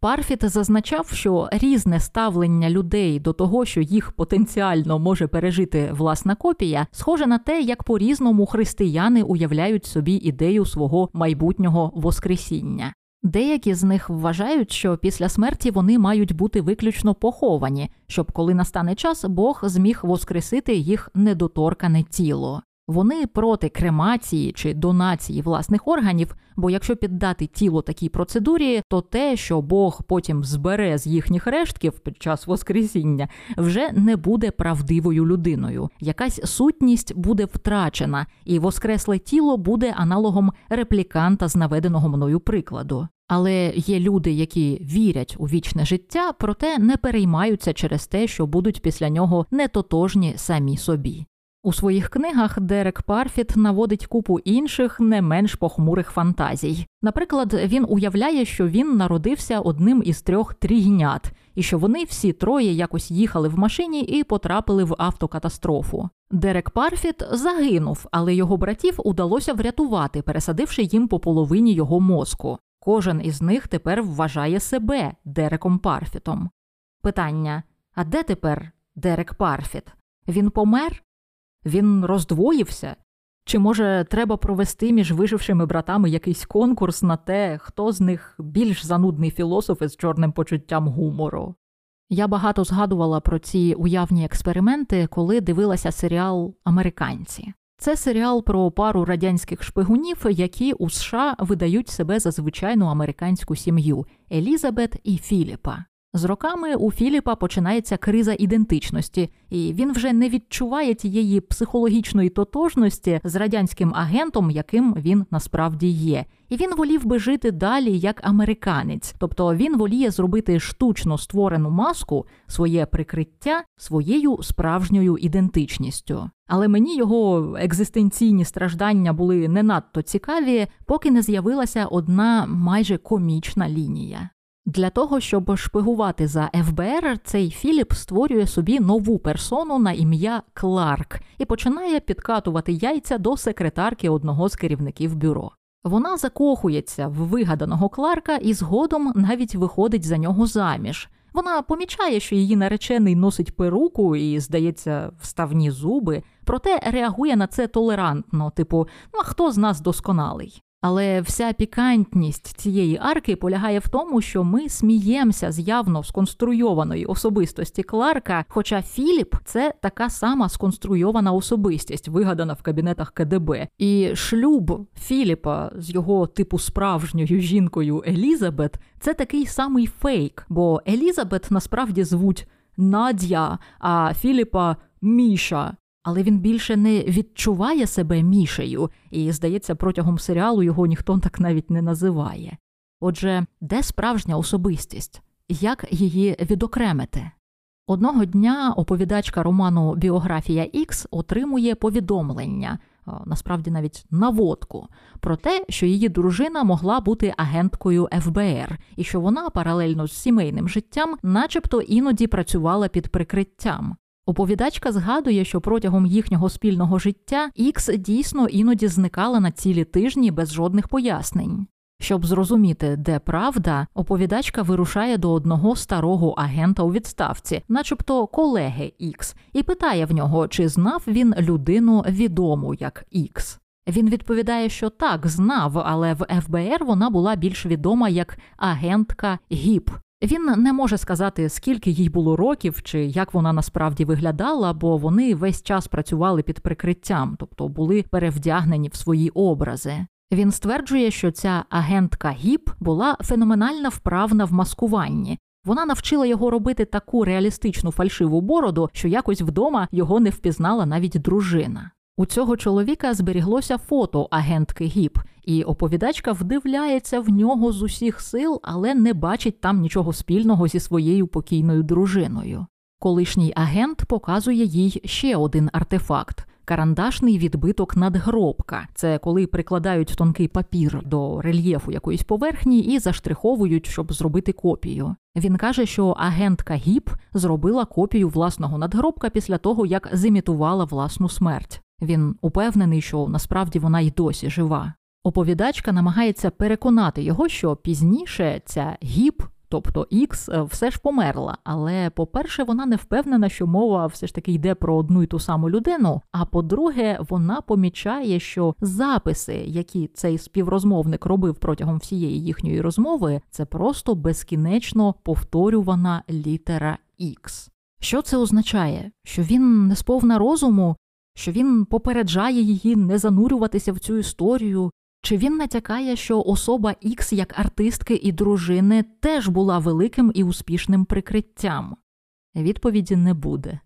Speaker 1: Парфіт зазначав, що різне ставлення людей до того, що їх потенціально може пережити власна копія, схоже на те, як по різному християни уявляють собі ідею свого майбутнього воскресіння. Деякі з них вважають, що після смерті вони мають бути виключно поховані, щоб коли настане час, Бог зміг воскресити їх недоторкане тіло. Вони проти кремації чи донації власних органів, бо якщо піддати тіло такій процедурі, то те, що Бог потім збере з їхніх рештків під час Воскресіння, вже не буде правдивою людиною. Якась сутність буде втрачена, і воскресле тіло буде аналогом репліканта з наведеного мною прикладу. Але є люди, які вірять у вічне життя, проте не переймаються через те, що будуть після нього нетотожні самі собі. У своїх книгах Дерек Парфіт наводить купу інших не менш похмурих фантазій. Наприклад, він уявляє, що він народився одним із трьох трійнят, і що вони всі троє якось їхали в машині і потрапили в автокатастрофу. Дерек Парфіт загинув, але його братів удалося врятувати, пересадивши їм по половині його мозку. Кожен із них тепер вважає себе Дереком Парфітом. Питання: а де тепер Дерек Парфіт? Він помер? Він роздвоївся? Чи може треба провести між вижившими братами якийсь конкурс на те, хто з них більш занудний філософ із чорним почуттям гумору? Я багато згадувала про ці уявні експерименти, коли дивилася серіал Американці. Це серіал про пару радянських шпигунів, які у США видають себе за звичайну американську сім'ю Елізабет і Філіпа. З роками у Філіпа починається криза ідентичності, і він вже не відчуває тієї психологічної тотожності з радянським агентом, яким він насправді є. І він волів би жити далі як американець, тобто він воліє зробити штучно створену маску, своє прикриття своєю справжньою ідентичністю. Але мені його екзистенційні страждання були не надто цікаві, поки не з'явилася одна майже комічна лінія. Для того, щоб шпигувати за ФБР, цей Філіп створює собі нову персону на ім'я Кларк і починає підкатувати яйця до секретарки одного з керівників бюро. Вона закохується в вигаданого Кларка і згодом навіть виходить за нього заміж. Вона помічає, що її наречений носить перуку і, здається, вставні зуби, проте реагує на це толерантно, типу, ну а хто з нас досконалий? Але вся пікантність цієї арки полягає в тому, що ми сміємося з явно сконструйованої особистості Кларка. Хоча Філіп це така сама сконструйована особистість, вигадана в кабінетах КДБ. І шлюб Філіпа з його типу справжньою жінкою Елізабет це такий самий фейк, бо Елізабет насправді звуть Надя, а Філіпа Міша але він більше не відчуває себе мішею, і, здається, протягом серіалу його ніхто так навіть не називає. Отже, де справжня особистість? Як її відокремити? Одного дня оповідачка роману Біографія Ікс отримує повідомлення, насправді навіть наводку, про те, що її дружина могла бути агенткою ФБР, і що вона паралельно з сімейним життям, начебто іноді працювала під прикриттям. Оповідачка згадує, що протягом їхнього спільного життя Ікс дійсно іноді зникала на цілі тижні без жодних пояснень. Щоб зрозуміти, де правда, оповідачка вирушає до одного старого агента у відставці, начебто колеги Ікс, і питає в нього, чи знав він людину відому як Ікс. Він відповідає, що так, знав, але в ФБР вона була більш відома як агентка ГІП. Він не може сказати, скільки їй було років чи як вона насправді виглядала, бо вони весь час працювали під прикриттям, тобто були перевдягнені в свої образи. Він стверджує, що ця агентка гіп була феноменально вправна в маскуванні, Вона навчила його робити таку реалістичну фальшиву бороду, що якось вдома його не впізнала навіть дружина. У цього чоловіка зберіглося фото агентки Гіп, і оповідачка вдивляється в нього з усіх сил, але не бачить там нічого спільного зі своєю покійною дружиною. Колишній агент показує їй ще один артефакт. Карандашний відбиток надгробка це коли прикладають тонкий папір до рельєфу якоїсь поверхні і заштриховують, щоб зробити копію. Він каже, що агентка Гіп зробила копію власного надгробка після того, як зімітувала власну смерть. Він упевнений, що насправді вона й досі жива. Оповідачка намагається переконати його, що пізніше ця гіп, тобто Ікс, все ж померла. Але, по-перше, вона не впевнена, що мова все ж таки йде про одну й ту саму людину. А по-друге, вона помічає, що записи, які цей співрозмовник робив протягом всієї їхньої розмови, це просто безкінечно повторювана літера Ікс. Що це означає? Що він не сповна розуму, що він попереджає її не занурюватися в цю історію, чи він натякає, що особа Ікс як артистки і дружини теж була великим і успішним прикриттям? Відповіді не буде.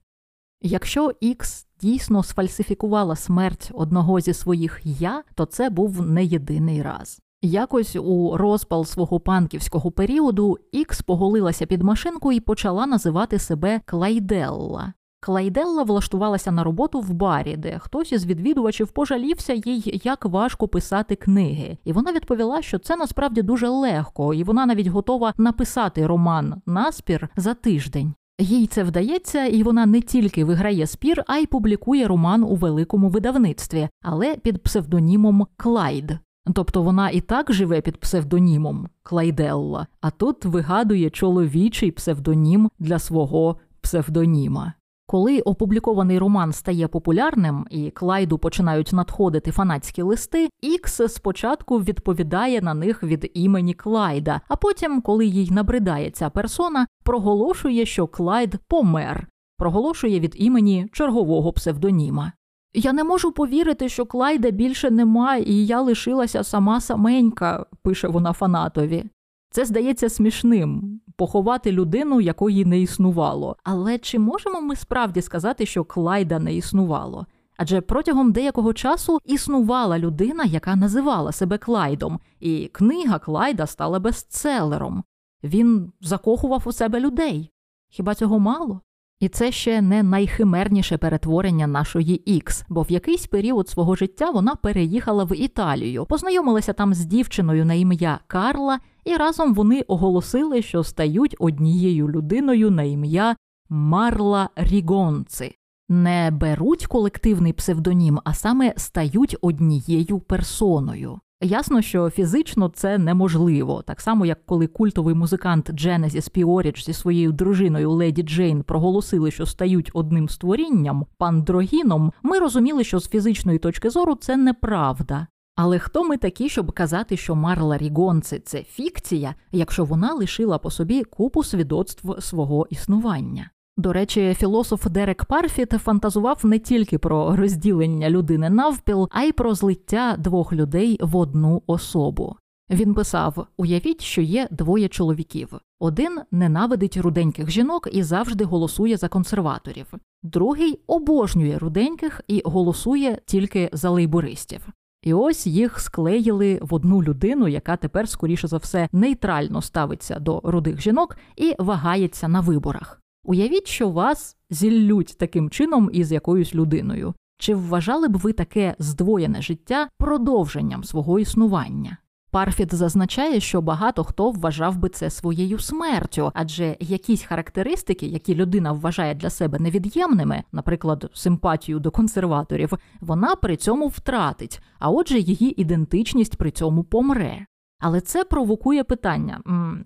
Speaker 1: Якщо Ікс дійсно сфальсифікувала смерть одного зі своїх я, то це був не єдиний раз. Якось у розпал свого панківського періоду Ікс поголилася під машинку і почала називати себе Клайделла. Клайделла влаштувалася на роботу в барі, де хтось із відвідувачів пожалівся їй, як важко писати книги, і вона відповіла, що це насправді дуже легко, і вона навіть готова написати роман наспір за тиждень. Їй це вдається, і вона не тільки виграє спір, а й публікує роман у великому видавництві, але під псевдонімом Клайд. Тобто вона і так живе під псевдонімом Клайделла, а тут вигадує чоловічий псевдонім для свого псевдоніма. Коли опублікований роман стає популярним і Клайду починають надходити фанатські листи, Ікс спочатку відповідає на них від імені Клайда, а потім, коли їй набридає ця персона, проголошує, що Клайд помер, проголошує від імені чергового псевдоніма. Я не можу повірити, що Клайда більше немає, і я лишилася сама саменька, пише вона фанатові. Це здається смішним поховати людину, якої не існувало. Але чи можемо ми справді сказати, що Клайда не існувало? Адже протягом деякого часу існувала людина, яка називала себе Клайдом, і книга Клайда стала бестселером. Він закохував у себе людей. Хіба цього мало? І це ще не найхимерніше перетворення нашої Ікс, бо в якийсь період свого життя вона переїхала в Італію, познайомилася там з дівчиною на ім'я Карла, і разом вони оголосили, що стають однією людиною на ім'я Марла Рігонци. Не беруть колективний псевдонім, а саме стають однією персоною. Ясно, що фізично це неможливо, так само як коли культовий музикант Дженезіс Піоріч зі своєю дружиною Леді Джейн проголосили, що стають одним створінням, пандрогіном, ми розуміли, що з фізичної точки зору це неправда. Але хто ми такі, щоб казати, що Марла Рігонце це фікція, якщо вона лишила по собі купу свідоцтв свого існування? До речі, філософ Дерек Парфіт фантазував не тільки про розділення людини навпіл, а й про злиття двох людей в одну особу. Він писав: уявіть, що є двоє чоловіків. Один ненавидить руденьких жінок і завжди голосує за консерваторів, другий обожнює руденьких і голосує тільки за лейбористів. І ось їх склеїли в одну людину, яка тепер, скоріше за все, нейтрально ставиться до рудих жінок і вагається на виборах. Уявіть, що вас зіллють таким чином із якоюсь людиною. Чи вважали б ви таке здвоєне життя продовженням свого існування? Парфіт зазначає, що багато хто вважав би це своєю смертю, адже якісь характеристики, які людина вважає для себе невід'ємними, наприклад, симпатію до консерваторів, вона при цьому втратить, а отже, її ідентичність при цьому помре. Але це провокує питання: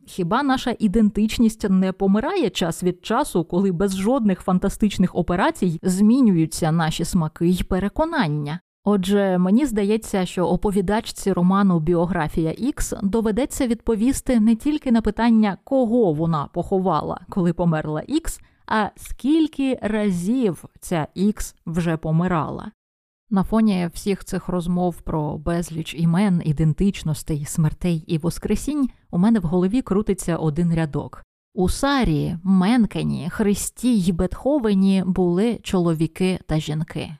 Speaker 1: хіба наша ідентичність не помирає час від часу, коли без жодних фантастичних операцій змінюються наші смаки й переконання? Отже, мені здається, що оповідачці роману Біографія Ікс доведеться відповісти не тільки на питання, кого вона поховала, коли померла Ікс, а скільки разів ця Ікс вже помирала. На фоні всіх цих розмов про безліч імен, ідентичностей, смертей і воскресінь у мене в голові крутиться один рядок. У Сарі, Менкені, Христі й Бетховені були чоловіки та жінки.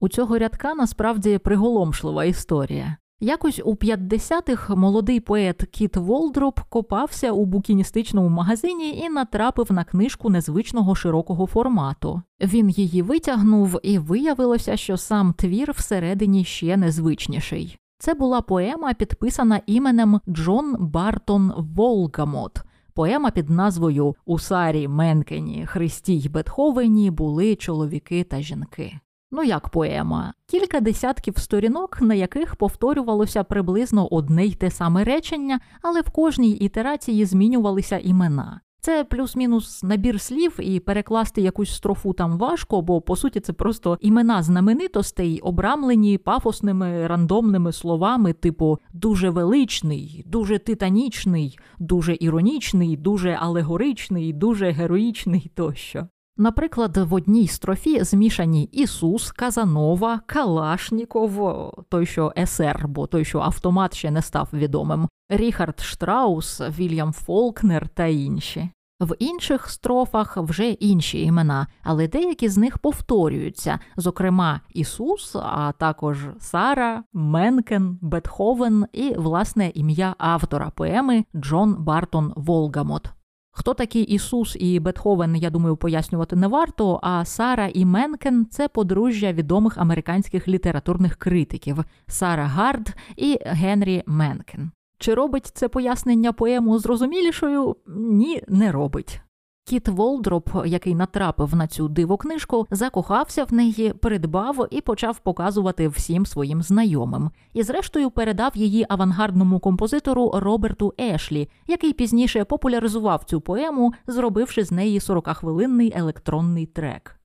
Speaker 1: У цього рядка насправді приголомшлива історія. Якось у 50-х молодий поет Кіт Волдроп копався у букіністичному магазині і натрапив на книжку незвичного широкого формату. Він її витягнув, і виявилося, що сам твір всередині ще незвичніший. Це була поема, підписана іменем Джон Бартон Волгамот. Поема під назвою У Сарі, Менкені, Христі й Бетховені були чоловіки та жінки. Ну як поема, кілька десятків сторінок, на яких повторювалося приблизно одне й те саме речення, але в кожній ітерації змінювалися імена. Це плюс-мінус набір слів, і перекласти якусь строфу там важко, бо по суті це просто імена знаменитостей, обрамлені пафосними рандомними словами, типу дуже величний, дуже титанічний, дуже іронічний, дуже алегоричний, дуже героїчний тощо. Наприклад, в одній строфі змішані Ісус, Казанова, Калашніков, той, що есер, бо той, що автомат ще не став відомим, Ріхард Штраус, Вільям Фолкнер та інші. В інших строфах вже інші імена, але деякі з них повторюються, зокрема Ісус, а також Сара, Менкен, Бетховен і власне ім'я автора поеми Джон Бартон Волгамот. Хто такий Ісус і Бетховен, я думаю, пояснювати не варто. А Сара і Менкен це подружжя відомих американських літературних критиків Сара Гард і Генрі Менкен. Чи робить це пояснення поему зрозумілішою? Ні, не робить. Кіт Волдроп, який натрапив на цю дивокнижку, закохався в неї, придбав і почав показувати всім своїм знайомим. І, зрештою, передав її авангардному композитору Роберту Ешлі, який пізніше популяризував цю поему, зробивши з неї 40-хвилинний електронний трек.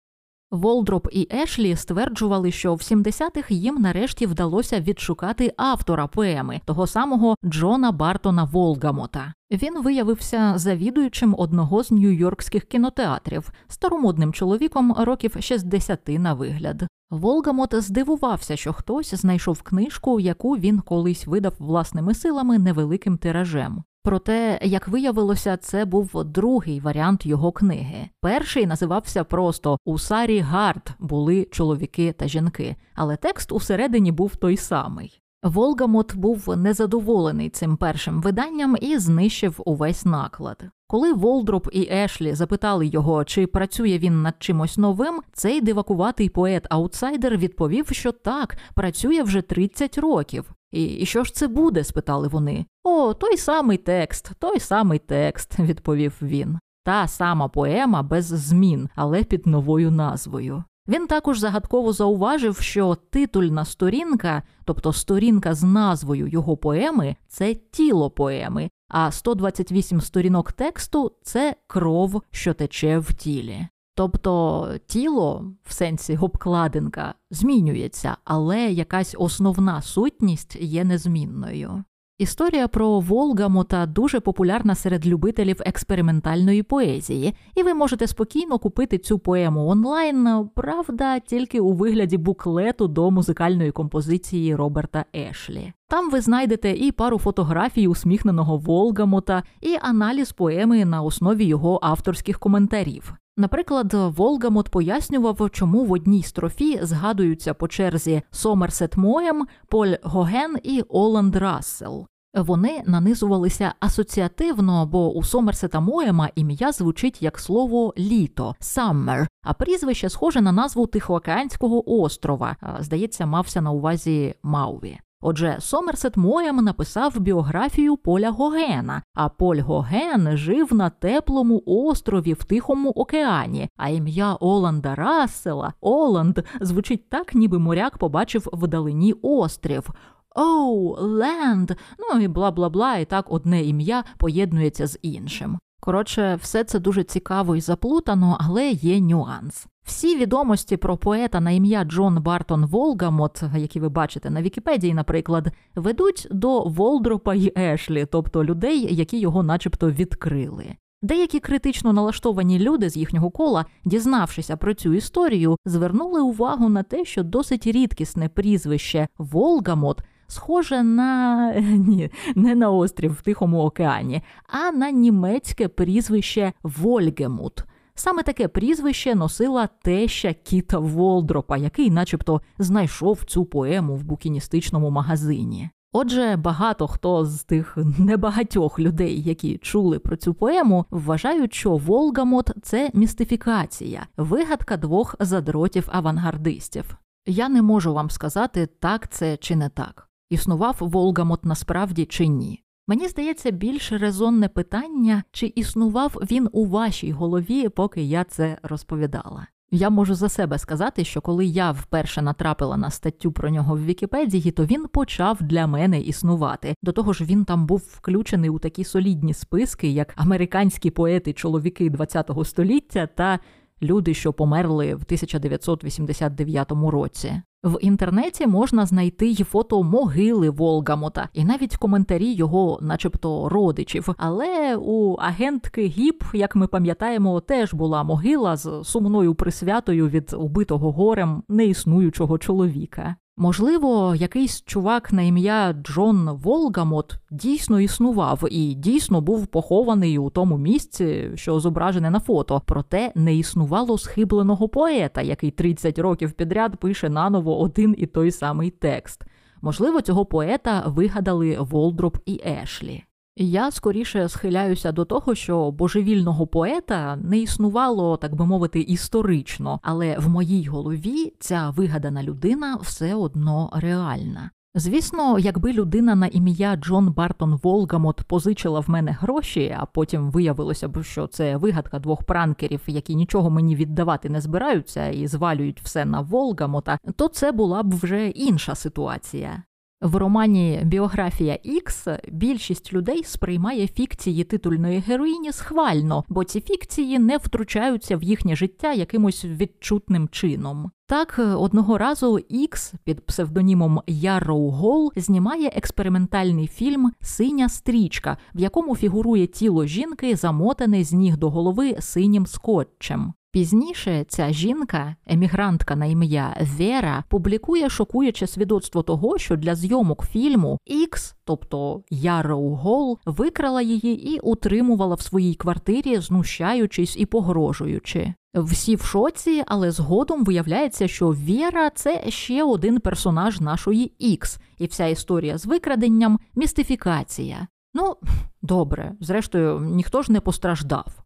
Speaker 1: Волдроп і Ешлі стверджували, що в 70-х їм нарешті вдалося відшукати автора поеми, того самого Джона Бартона Волгамота. Він виявився завідуючим одного з нью-йоркських кінотеатрів, старомодним чоловіком років 60 на вигляд. Волгамот здивувався, що хтось знайшов книжку, яку він колись видав власними силами невеликим тиражем. Проте, як виявилося, це був другий варіант його книги. Перший називався просто У Сарі Гард були чоловіки та жінки, але текст усередині був той самий. Волгамот був незадоволений цим першим виданням і знищив увесь наклад. Коли Волдроп і Ешлі запитали його, чи працює він над чимось новим, цей дивакуватий поет-аутсайдер відповів, що так, працює вже 30 років. І, що ж це буде? спитали вони. О, той самий текст, той самий текст, відповів він. Та сама поема без змін, але під новою назвою. Він також загадково зауважив, що титульна сторінка, тобто сторінка з назвою його поеми, це тіло поеми, а 128 сторінок тексту це кров, що тече в тілі. Тобто тіло в сенсі обкладинка змінюється, але якась основна сутність є незмінною. Історія про Волгамота дуже популярна серед любителів експериментальної поезії, і ви можете спокійно купити цю поему онлайн, правда, тільки у вигляді буклету до музикальної композиції Роберта Ешлі. Там ви знайдете і пару фотографій усміхненого Волгамота, і аналіз поеми на основі його авторських коментарів. Наприклад, Волгамот пояснював, чому в одній строфі згадуються по черзі Сомерсет Моєм, Поль Гоген і Оланд Рассел. Вони нанизувалися асоціативно, бо у Сомерсета Моєма ім'я звучить як слово літо summer, а прізвище схоже на назву Тихоокеанського острова. Здається, мався на увазі Мауві. Отже, Сомерсет Моєм написав біографію Поля Гогена, а Поль Гоген жив на теплому острові в Тихому океані, а ім'я Оланда Рассела Оланд звучить так, ніби моряк побачив вдалині острів. Оу, ленд, ну і бла бла бла, і так одне ім'я поєднується з іншим. Коротше, все це дуже цікаво і заплутано, але є нюанс. Всі відомості про поета на ім'я Джон Бартон Волгамот, які ви бачите на Вікіпедії, наприклад, ведуть до Волдропа й Ешлі, тобто людей, які його начебто відкрили. Деякі критично налаштовані люди з їхнього кола, дізнавшися про цю історію, звернули увагу на те, що досить рідкісне прізвище Волгамот схоже на ні, не на острів в Тихому океані, а на німецьке прізвище Вольгемут. Саме таке прізвище носила теща Кіта Волдропа, який, начебто, знайшов цю поему в букіністичному магазині. Отже, багато хто з тих небагатьох людей, які чули про цю поему, вважають, що Волгамот це містифікація, вигадка двох задротів авангардистів. Я не можу вам сказати, так це чи не так. Існував Волгамот насправді чи ні. Мені здається, більш резонне питання, чи існував він у вашій голові, поки я це розповідала. Я можу за себе сказати, що коли я вперше натрапила на статтю про нього в Вікіпедії, то він почав для мене існувати. До того ж, він там був включений у такі солідні списки, як американські поети-чоловіки ХХ століття та люди, що померли в 1989 році. В інтернеті можна знайти й фото могили Волгамота, і навіть коментарі його, начебто, родичів. Але у агентки Гіп, як ми пам'ятаємо, теж була могила з сумною присвятою від убитого горем неіснуючого чоловіка. Можливо, якийсь чувак на ім'я Джон Волгамот дійсно існував і дійсно був похований у тому місці, що зображене на фото. Проте не існувало схибленого поета, який 30 років підряд пише наново один і той самий текст. Можливо, цього поета вигадали Волдроп і Ешлі. Я скоріше схиляюся до того, що божевільного поета не існувало, так би мовити, історично, але в моїй голові ця вигадана людина все одно реальна. Звісно, якби людина на ім'я Джон Бартон Волгамот позичила в мене гроші, а потім виявилося б, що це вигадка двох пранкерів, які нічого мені віддавати не збираються і звалюють все на Волгамота, то це була б вже інша ситуація. В романі Біографія Ікс більшість людей сприймає фікції титульної героїні схвально, бо ці фікції не втручаються в їхнє життя якимось відчутним чином. Так, одного разу Ікс під псевдонімом Ярроу Гол знімає експериментальний фільм Синя стрічка, в якому фігурує тіло жінки, замотане з ніг до голови синім скотчем. Пізніше ця жінка, емігрантка на ім'я Вера, публікує шокуюче свідоцтво того, що для зйомок фільму Ікс, тобто Яроу Гол, викрала її і утримувала в своїй квартирі, знущаючись і погрожуючи. Всі в шоці, але згодом виявляється, що Віра це ще один персонаж нашої Ікс, і вся історія з викраденням містифікація. Ну, добре, зрештою, ніхто ж не постраждав.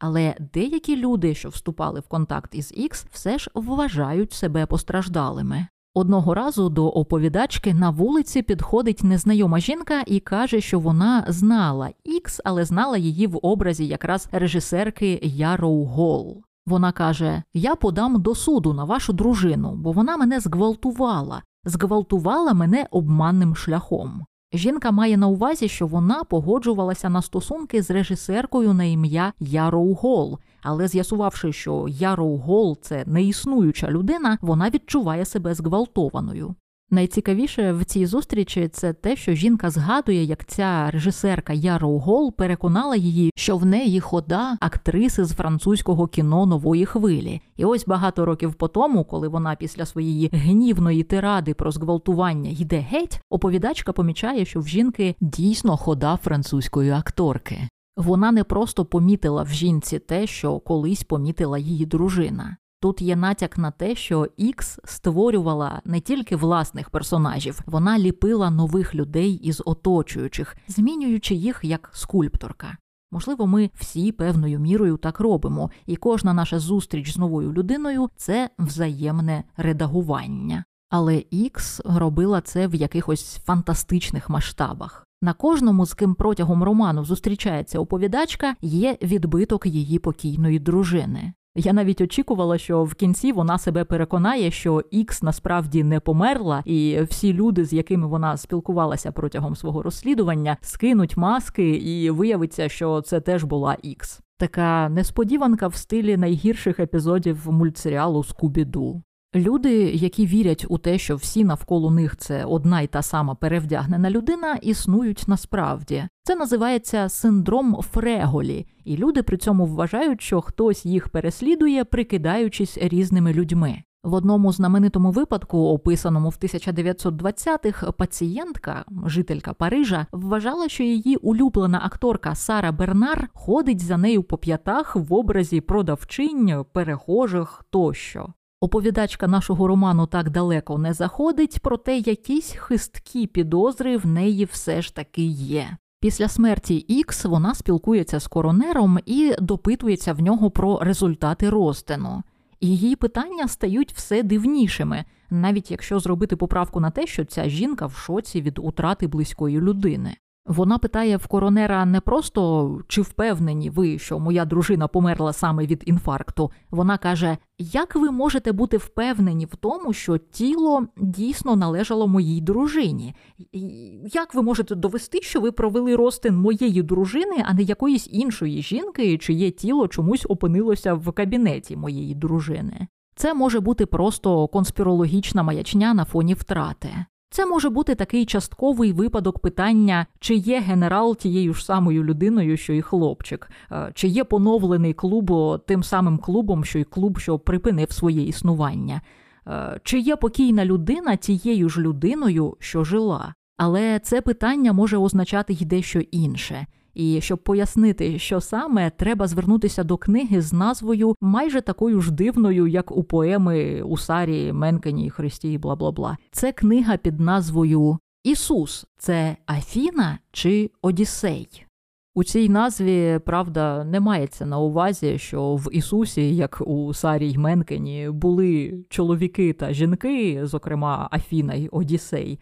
Speaker 1: Але деякі люди, що вступали в контакт із Ікс, все ж вважають себе постраждалими. Одного разу до оповідачки на вулиці підходить незнайома жінка і каже, що вона знала Ікс, але знала її в образі якраз режисерки Яроу Гол. Вона каже: Я подам до суду на вашу дружину, бо вона мене зґвалтувала, зґвалтувала мене обманним шляхом. Жінка має на увазі, що вона погоджувалася на стосунки з режисеркою на ім'я Яроу Гол, але з'ясувавши, що Яроу Гол це неіснуюча людина, вона відчуває себе зґвалтованою. Найцікавіше в цій зустрічі це те, що жінка згадує, як ця режисерка Яроу Гол переконала її, що в неї хода актриси з французького кіно нової хвилі. І ось багато років по тому, коли вона після своєї гнівної тиради про зґвалтування йде геть, оповідачка помічає, що в жінки дійсно хода французької акторки. Вона не просто помітила в жінці те, що колись помітила її дружина. Тут є натяк на те, що Ікс створювала не тільки власних персонажів, вона ліпила нових людей із оточуючих, змінюючи їх як скульпторка. Можливо, ми всі певною мірою так робимо, і кожна наша зустріч з новою людиною це взаємне редагування. Але Ікс робила це в якихось фантастичних масштабах. На кожному, з ким протягом роману зустрічається оповідачка, є відбиток її покійної дружини. Я навіть очікувала, що в кінці вона себе переконає, що Ікс насправді не померла, і всі люди, з якими вона спілкувалася протягом свого розслідування, скинуть маски, і виявиться, що це теж була Ікс. Така несподіванка в стилі найгірших епізодів мультсеріалу Скубіду. Люди, які вірять у те, що всі навколо них це одна й та сама перевдягнена людина, існують насправді. Це називається синдром Фреголі, і люди при цьому вважають, що хтось їх переслідує, прикидаючись різними людьми. В одному знаменитому випадку, описаному в 1920-х, пацієнтка, жителька Парижа, вважала, що її улюблена акторка Сара Бернар ходить за нею по п'ятах в образі продавчинь, перехожих тощо. Оповідачка нашого роману так далеко не заходить, проте якісь хисткі підозри в неї все ж таки є. Після смерті Ікс вона спілкується з коронером і допитується в нього про результати розтину. Її питання стають все дивнішими, навіть якщо зробити поправку на те, що ця жінка в шоці від утрати близької людини. Вона питає в коронера не просто чи впевнені ви, що моя дружина померла саме від інфаркту. Вона каже: Як ви можете бути впевнені в тому, що тіло дійсно належало моїй дружині? Як ви можете довести, що ви провели розтин моєї дружини, а не якоїсь іншої жінки, чиє тіло чомусь опинилося в кабінеті моєї дружини? Це може бути просто конспірологічна маячня на фоні втрати. Це може бути такий частковий випадок питання, чи є генерал тією ж самою людиною, що і хлопчик, е, чи є поновлений клуб тим самим клубом, що й клуб, що припинив своє існування, е, чи є покійна людина тією ж людиною, що жила. Але це питання може означати й дещо інше. І щоб пояснити, що саме, треба звернутися до книги з назвою майже такою ж дивною, як у поеми Усарі, Менкені, Христі, бла бла бла. Це книга під назвою Ісус. Це Афіна чи Одіссей. У цій назві правда не мається на увазі, що в Ісусі, як у Сарі й Менкені, були чоловіки та жінки, зокрема Афіна й Одіссей.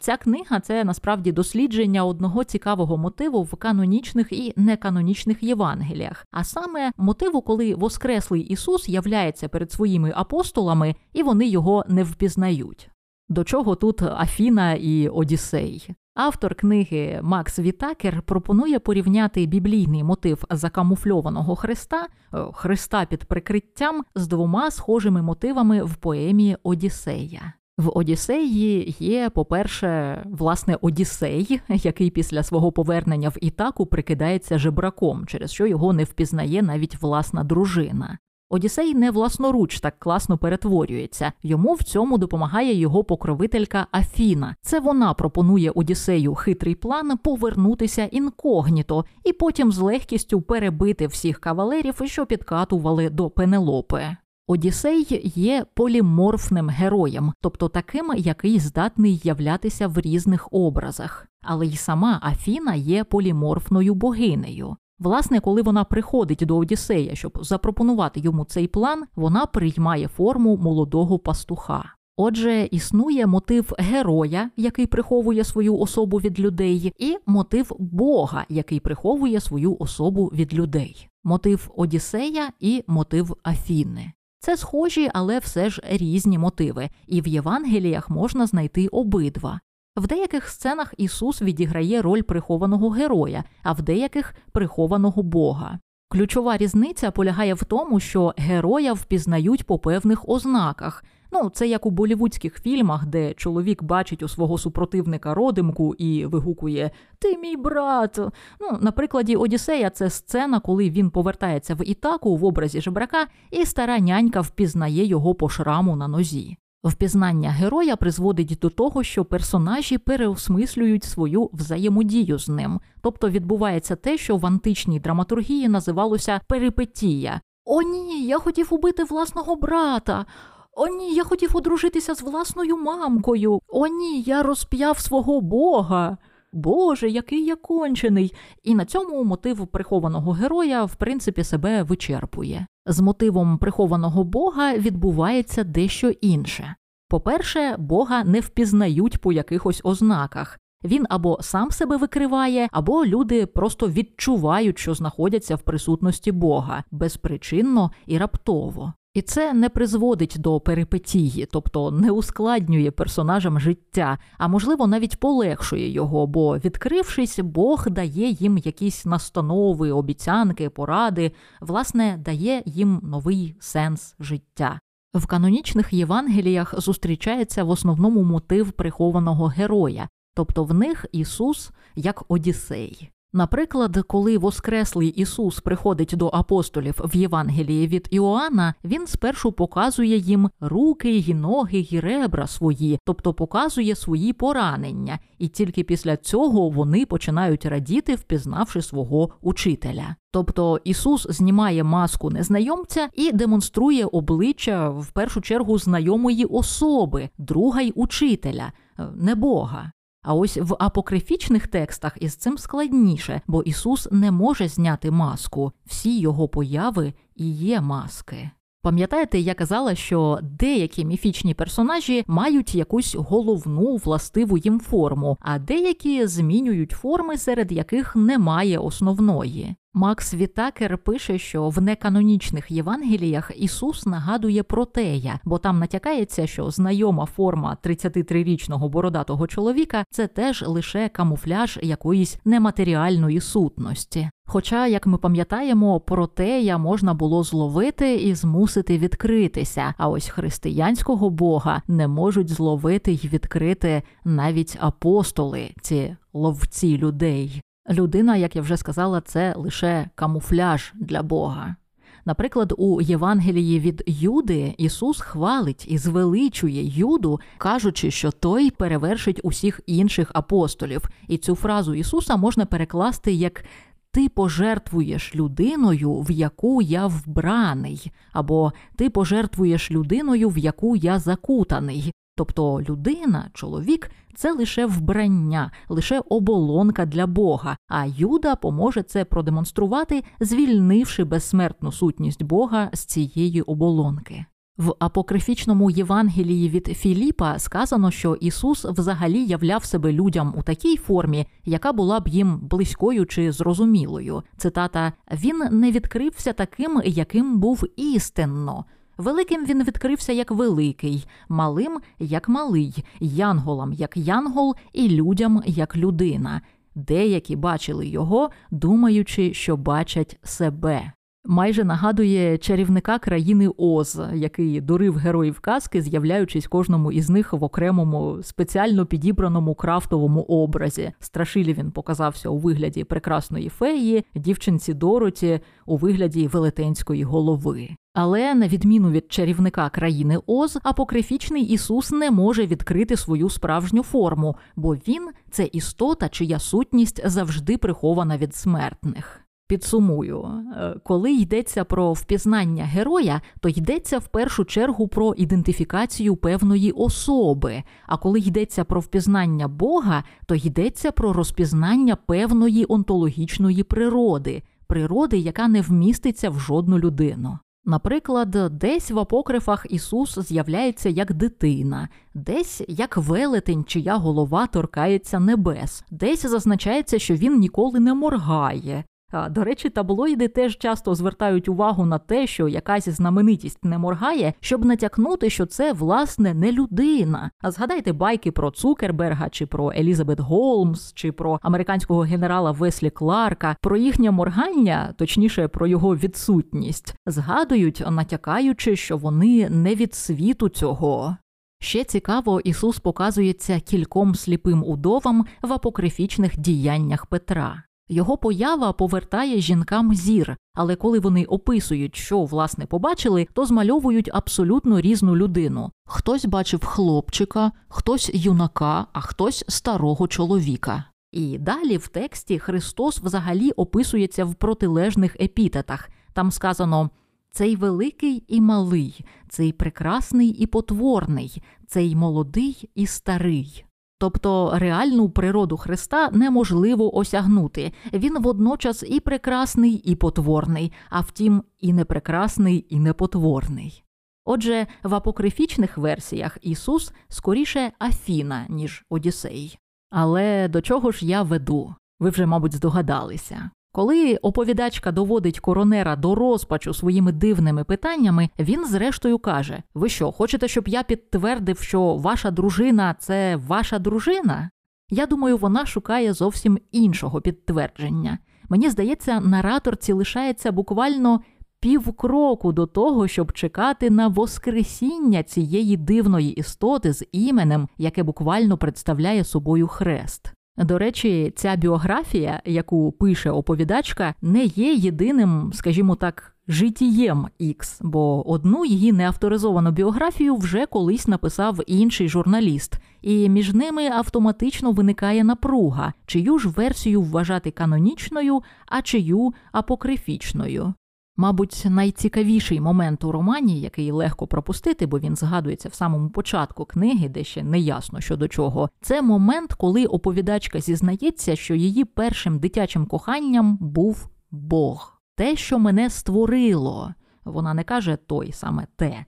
Speaker 1: Ця книга це насправді дослідження одного цікавого мотиву в канонічних і неканонічних Євангеліях, а саме мотиву, коли Воскреслий Ісус являється перед своїми апостолами і вони його не впізнають. До чого тут Афіна і Одіссей? Автор книги Макс Вітакер пропонує порівняти біблійний мотив закамуфльованого Христа, е, Христа під прикриттям з двома схожими мотивами в поемі Одіссея. В Одіссеї є, по-перше, власне, Одіссей, який після свого повернення в Ітаку прикидається жебраком, через що його не впізнає навіть власна дружина. Одіссей не власноруч так класно перетворюється. Йому в цьому допомагає його покровителька Афіна. Це вона пропонує Одіссею хитрий план повернутися інкогніто і потім з легкістю перебити всіх кавалерів, що підкатували до Пенелопи. Одіссей є поліморфним героєм, тобто таким, який здатний являтися в різних образах. Але й сама Афіна є поліморфною богинею. Власне, коли вона приходить до Одіссея, щоб запропонувати йому цей план, вона приймає форму молодого пастуха. Отже, існує мотив героя, який приховує свою особу від людей, і мотив Бога, який приховує свою особу від людей, мотив Одіссея і мотив Афіни. Це схожі, але все ж різні мотиви, і в Євангеліях можна знайти обидва. В деяких сценах Ісус відіграє роль прихованого героя, а в деяких прихованого Бога. Ключова різниця полягає в тому, що героя впізнають по певних ознаках. Ну, це як у болівудських фільмах, де чоловік бачить у свого супротивника родимку і вигукує Ти мій брат. Ну, на прикладі Одіссея це сцена, коли він повертається в Ітаку в образі жебрака, і стара нянька впізнає його по шраму на нозі. Впізнання героя призводить до того, що персонажі переосмислюють свою взаємодію з ним, тобто відбувається те, що в античній драматургії називалося перипетія. О, ні, я хотів убити власного брата. О, ні, я хотів одружитися з власною мамкою. О, ні, я розп'яв свого бога. Боже, який я кончений. І на цьому мотив прихованого героя, в принципі, себе вичерпує. З мотивом прихованого Бога відбувається дещо інше. По-перше, Бога не впізнають по якихось ознаках. Він або сам себе викриває, або люди просто відчувають, що знаходяться в присутності Бога безпричинно і раптово. І це не призводить до перипетії, тобто не ускладнює персонажам життя, а можливо навіть полегшує його, бо, відкрившись, Бог дає їм якісь настанови, обіцянки, поради, власне, дає їм новий сенс життя. В канонічних Євангеліях зустрічається в основному мотив прихованого героя, тобто в них Ісус як Одіссей. Наприклад, коли Воскреслий Ісус приходить до апостолів в Євангелії від Іоанна, він спершу показує їм руки, й ноги, й ребра свої, тобто показує свої поранення, і тільки після цього вони починають радіти, впізнавши свого учителя. Тобто Ісус знімає маску незнайомця і демонструє обличчя в першу чергу знайомої особи, друга й учителя, е, не Бога. А ось в апокрифічних текстах із цим складніше, бо Ісус не може зняти маску, всі його появи і є маски. Пам'ятаєте, я казала, що деякі міфічні персонажі мають якусь головну властиву їм форму, а деякі змінюють форми, серед яких немає основної. Макс Вітакер пише, що в неканонічних Євангеліях Ісус нагадує про тея, бо там натякається, що знайома форма 33-річного бородатого чоловіка це теж лише камуфляж якоїсь нематеріальної сутності. Хоча, як ми пам'ятаємо, протея можна було зловити і змусити відкритися, а ось християнського Бога не можуть зловити й відкрити навіть апостоли, ці ловці людей. Людина, як я вже сказала, це лише камуфляж для Бога. Наприклад, у Євангелії від Юди Ісус хвалить і звеличує Юду, кажучи, що той перевершить усіх інших апостолів, і цю фразу Ісуса можна перекласти як ти пожертвуєш людиною, в яку я вбраний, або ти пожертвуєш людиною, в яку я закутаний. Тобто людина, чоловік це лише вбрання, лише оболонка для Бога, а Юда поможе це продемонструвати, звільнивши безсмертну сутність Бога з цієї оболонки. В апокрифічному Євангелії від Філіпа сказано, що Ісус взагалі являв себе людям у такій формі, яка була б їм близькою чи зрозумілою. Цитата: Він не відкрився таким, яким був істинно. Великим він відкрився як великий, малим як малий, янголам як янгол, і людям як людина. Деякі бачили його, думаючи, що бачать себе. Майже нагадує чарівника країни Оз, який дурив героїв казки, з'являючись кожному із них в окремому спеціально підібраному крафтовому образі. Страшилі він показався у вигляді прекрасної феї, дівчинці Дороті у вигляді велетенської голови. Але на відміну від чарівника країни Оз, апокрифічний Ісус не може відкрити свою справжню форму, бо він це істота, чия сутність завжди прихована від смертних. Підсумую, е, коли йдеться про впізнання героя, то йдеться в першу чергу про ідентифікацію певної особи. А коли йдеться про впізнання Бога, то йдеться про розпізнання певної онтологічної природи, природи, яка не вміститься в жодну людину. Наприклад, десь в апокрифах Ісус з'являється як дитина, десь як велетень, чия голова торкається небес, десь зазначається, що він ніколи не моргає, до речі, таблоїди теж часто звертають увагу на те, що якась знаменитість не моргає, щоб натякнути, що це власне не людина. А згадайте байки про Цукерберга, чи про Елізабет Голмс, чи про американського генерала Веслі Кларка, про їхнє моргання, точніше про його відсутність, згадують, натякаючи, що вони не від світу цього. Ще цікаво, Ісус показується кільком сліпим удовам в апокрифічних діяннях Петра. Його поява повертає жінкам зір, але коли вони описують, що власне побачили, то змальовують абсолютно різну людину. Хтось бачив хлопчика, хтось юнака, а хтось старого чоловіка. І далі в тексті Христос взагалі описується в протилежних епітетах. Там сказано цей великий і малий, цей прекрасний і потворний, цей молодий і старий. Тобто реальну природу Христа неможливо осягнути. Він водночас і прекрасний, і потворний, а втім, і непрекрасний, і непотворний. Отже, в апокрифічних версіях Ісус скоріше Афіна, ніж Одіссей. Але до чого ж я веду? Ви вже, мабуть, здогадалися. Коли оповідачка доводить коронера до розпачу своїми дивними питаннями, він зрештою каже: Ви що, хочете, щоб я підтвердив, що ваша дружина це ваша дружина? Я думаю, вона шукає зовсім іншого підтвердження. Мені здається, нараторці лишається буквально півкроку до того, щоб чекати на воскресіння цієї дивної істоти з іменем, яке буквально представляє собою хрест. До речі, ця біографія, яку пише оповідачка, не є єдиним, скажімо так, житієм Ікс, бо одну її неавторизовану біографію вже колись написав інший журналіст, і між ними автоматично виникає напруга, чию ж версію вважати канонічною, а чию апокрифічною. Мабуть, найцікавіший момент у романі, який легко пропустити, бо він згадується в самому початку книги, де ще не ясно що до чого. Це момент, коли оповідачка зізнається, що її першим дитячим коханням був Бог, те, що мене створило. Вона не каже той саме те.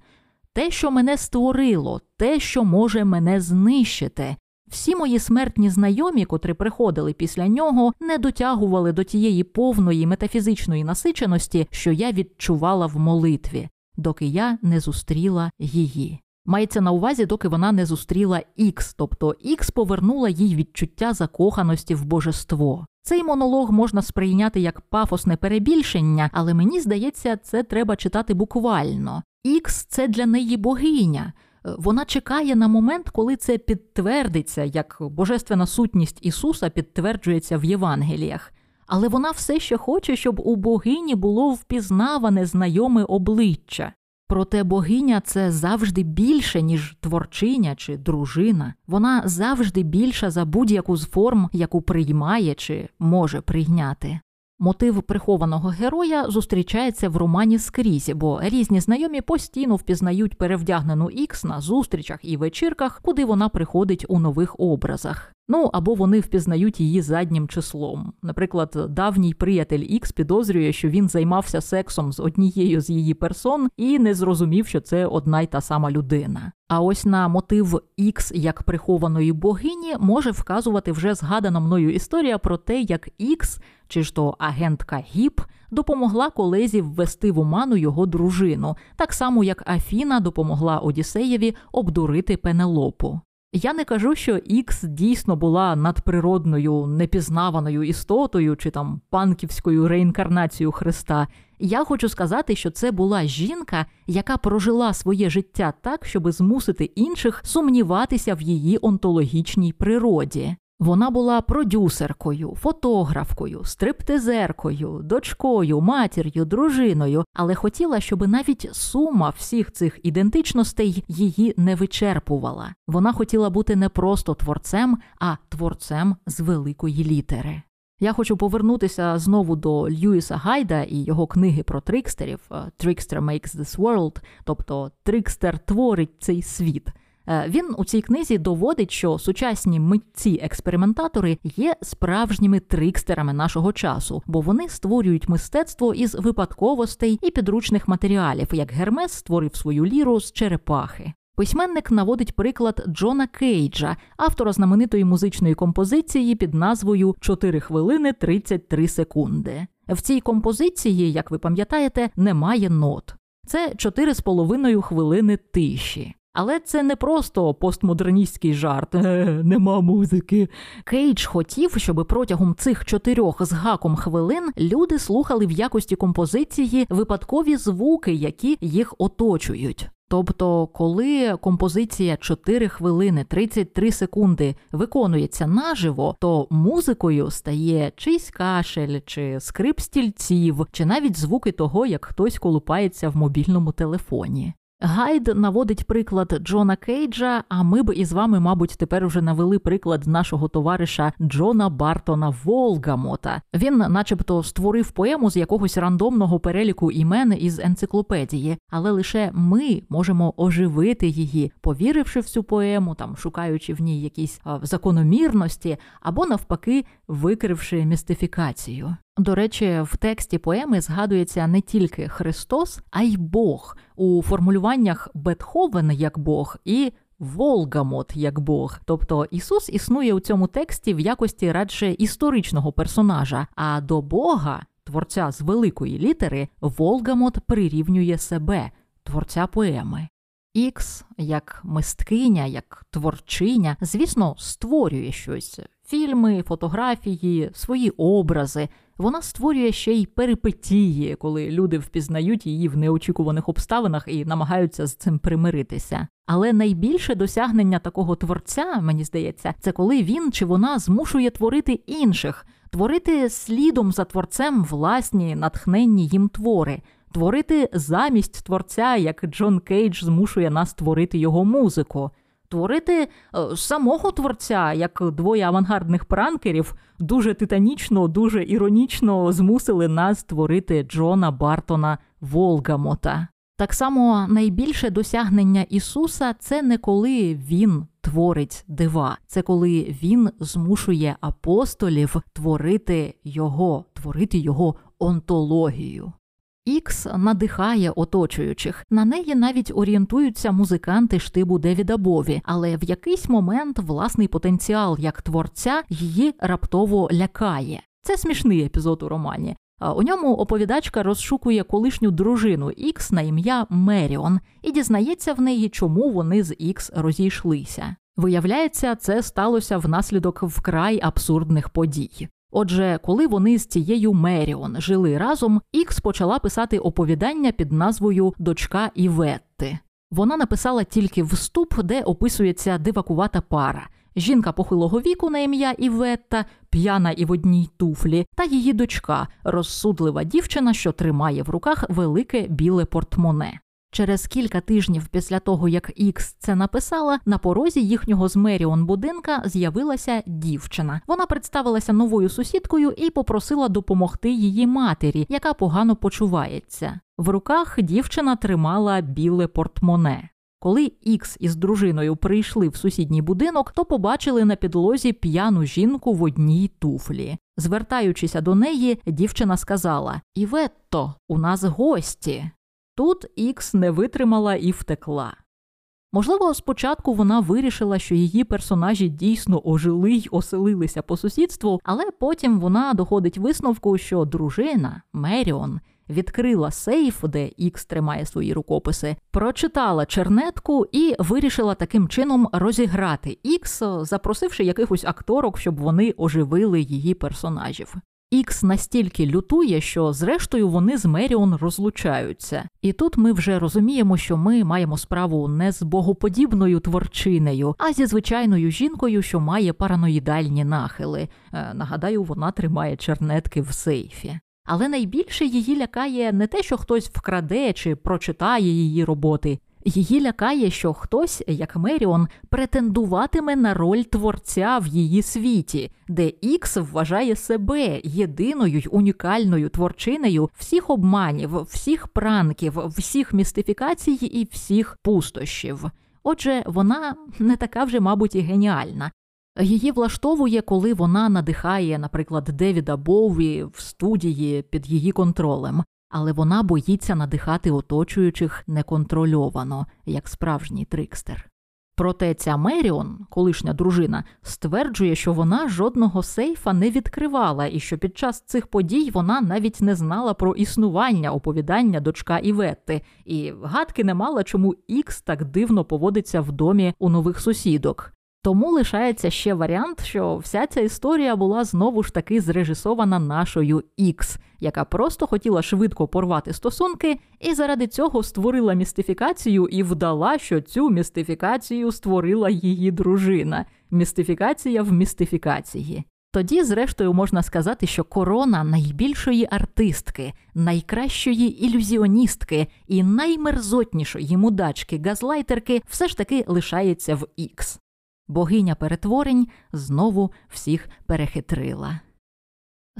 Speaker 1: Те, що мене створило, те, що може мене знищити, всі мої смертні знайомі, котрі приходили після нього, не дотягували до тієї повної метафізичної насиченості, що я відчувала в молитві, доки я не зустріла її. Мається на увазі, доки вона не зустріла Ікс, тобто Ікс повернула їй відчуття закоханості в божество. Цей монолог можна сприйняти як пафосне перебільшення, але мені здається, це треба читати буквально. Ікс це для неї богиня вона чекає на момент, коли це підтвердиться, як божественна сутність Ісуса підтверджується в Євангеліях. Але вона все ще хоче, щоб у богині було впізнаване знайоме обличчя. Проте богиня це завжди більше, ніж творчиня чи дружина. Вона завжди більша за будь-яку з форм, яку приймає чи може прийняти. Мотив прихованого героя зустрічається в романі скрізь, бо різні знайомі постійно впізнають перевдягнену Ікс на зустрічах і вечірках, куди вона приходить у нових образах. Ну або вони впізнають її заднім числом. Наприклад, давній приятель Ікс підозрює, що він займався сексом з однією з її персон і не зрозумів, що це одна й та сама людина. А ось на мотив Ікс як прихованої богині може вказувати вже згадана мною історія про те, як Ікс, чи ж то агентка Гіп, допомогла колезі ввести в оману його дружину, так само як Афіна допомогла Одіссеєві обдурити Пенелопу. Я не кажу, що Ікс дійсно була надприродною, непізнаваною істотою чи там панківською реінкарнацією Христа. Я хочу сказати, що це була жінка, яка прожила своє життя так, щоб змусити інших сумніватися в її онтологічній природі. Вона була продюсеркою, фотографкою, стриптизеркою, дочкою, матір'ю, дружиною, але хотіла, щоб навіть сума всіх цих ідентичностей її не вичерпувала. Вона хотіла бути не просто творцем, а творцем з великої літери. Я хочу повернутися знову до Льюіса Гайда і його книги про трикстерів «Trickster makes this world», тобто Трикстер творить цей світ. Е, він у цій книзі доводить, що сучасні митці-експериментатори є справжніми трикстерами нашого часу, бо вони створюють мистецтво із випадковостей і підручних матеріалів, як Гермес створив свою ліру з черепахи. Письменник наводить приклад Джона Кейджа, автора знаменитої музичної композиції під назвою «4 хвилини 33 секунди. В цій композиції, як ви пам'ятаєте, немає нот. Це 4,5 хвилини тиші. Але це не просто постмодерністський жарт, е, нема музики. Кейдж хотів, щоб протягом цих чотирьох з гаком хвилин люди слухали в якості композиції випадкові звуки, які їх оточують. Тобто, коли композиція 4 хвилини 33 секунди виконується наживо, то музикою стає чийсь кашель, чи скрип стільців, чи навіть звуки того, як хтось колупається в мобільному телефоні. Гайд наводить приклад Джона Кейджа. А ми б із вами, мабуть, тепер вже навели приклад нашого товариша Джона Бартона Волгамота. Він, начебто, створив поему з якогось рандомного переліку імен із енциклопедії, але лише ми можемо оживити її, повіривши в цю поему, там шукаючи в ній якісь закономірності, або навпаки, викривши містифікацію. До речі, в тексті поеми згадується не тільки Христос, а й Бог у формулюваннях Бетховен як Бог і Волгамот як Бог. Тобто Ісус існує у цьому тексті в якості радше історичного персонажа, а до Бога, творця з великої літери, Волгамот прирівнює себе, творця поеми. Ікс, як мисткиня, як творчиня, звісно, створює щось фільми, фотографії, свої образи Вона створює ще й перипетії, коли люди впізнають її в неочікуваних обставинах і намагаються з цим примиритися. Але найбільше досягнення такого творця, мені здається, це коли він чи вона змушує творити інших, творити слідом за творцем власні натхненні їм твори, творити замість творця, як Джон Кейдж змушує нас творити його музику. Творити е, самого творця, як двоє авангардних пранкерів, дуже титанічно, дуже іронічно змусили нас творити Джона Бартона Волгамота. Так само найбільше досягнення Ісуса це не коли Він творить дива, це коли Він змушує апостолів творити Його, творити Його онтологію. Ікс надихає оточуючих. На неї навіть орієнтуються музиканти штибу Девіда Бові, але в якийсь момент власний потенціал як творця її раптово лякає. Це смішний епізод у романі. У ньому оповідачка розшукує колишню дружину Ікс на ім'я Меріон і дізнається в неї, чому вони з Ікс розійшлися. Виявляється, це сталося внаслідок вкрай абсурдних подій. Отже, коли вони з цією Меріон жили разом, Ікс почала писати оповідання під назвою Дочка Іветти. Вона написала тільки вступ, де описується дивакувата пара. Жінка похилого віку на ім'я Іветта, п'яна і в одній туфлі, та її дочка, розсудлива дівчина, що тримає в руках велике біле портмоне. Через кілька тижнів після того, як Ікс це написала, на порозі їхнього з Меріон будинка з'явилася дівчина. Вона представилася новою сусідкою і попросила допомогти її матері, яка погано почувається. В руках дівчина тримала біле портмоне. Коли Ікс із дружиною прийшли в сусідній будинок, то побачили на підлозі п'яну жінку в одній туфлі. Звертаючися до неї, дівчина сказала: Іветто, у нас гості. Тут Ікс не витримала і втекла. Можливо, спочатку вона вирішила, що її персонажі дійсно ожили й оселилися по сусідству, але потім вона доходить висновку, що дружина Меріон відкрила сейф, де Ікс тримає свої рукописи, прочитала чернетку і вирішила таким чином розіграти Ікс, запросивши якихось акторок, щоб вони оживили її персонажів. Ікс настільки лютує, що зрештою вони з Меріон розлучаються. І тут ми вже розуміємо, що ми маємо справу не з богоподібною творчинею, а зі звичайною жінкою, що має параноїдальні нахили. Е, нагадаю, вона тримає чернетки в сейфі. Але найбільше її лякає не те, що хтось вкраде чи прочитає її роботи. Її лякає, що хтось, як Меріон, претендуватиме на роль творця в її світі, де Ікс вважає себе єдиною й унікальною творчинею всіх обманів, всіх пранків, всіх містифікацій і всіх пустощів. Отже, вона не така вже, мабуть, і геніальна. Її влаштовує, коли вона надихає, наприклад, Девіда Боуві в студії під її контролем, але вона боїться надихати оточуючих неконтрольовано, як справжній трикстер. Проте ця Меріон, колишня дружина, стверджує, що вона жодного сейфа не відкривала, і що під час цих подій вона навіть не знала про існування оповідання дочка Іветти, і гадки не мала, чому Ікс так дивно поводиться в домі у нових сусідок. Тому лишається ще варіант, що вся ця історія була знову ж таки зрежисована нашою Ікс, яка просто хотіла швидко порвати стосунки, і заради цього створила містифікацію і вдала, що цю містифікацію створила її дружина. Містифікація в містифікації. Тоді, зрештою, можна сказати, що корона найбільшої артистки, найкращої ілюзіоністки і наймерзотнішої мудачки газлайтерки все ж таки лишається в Ікс. Богиня перетворень знову всіх перехитрила.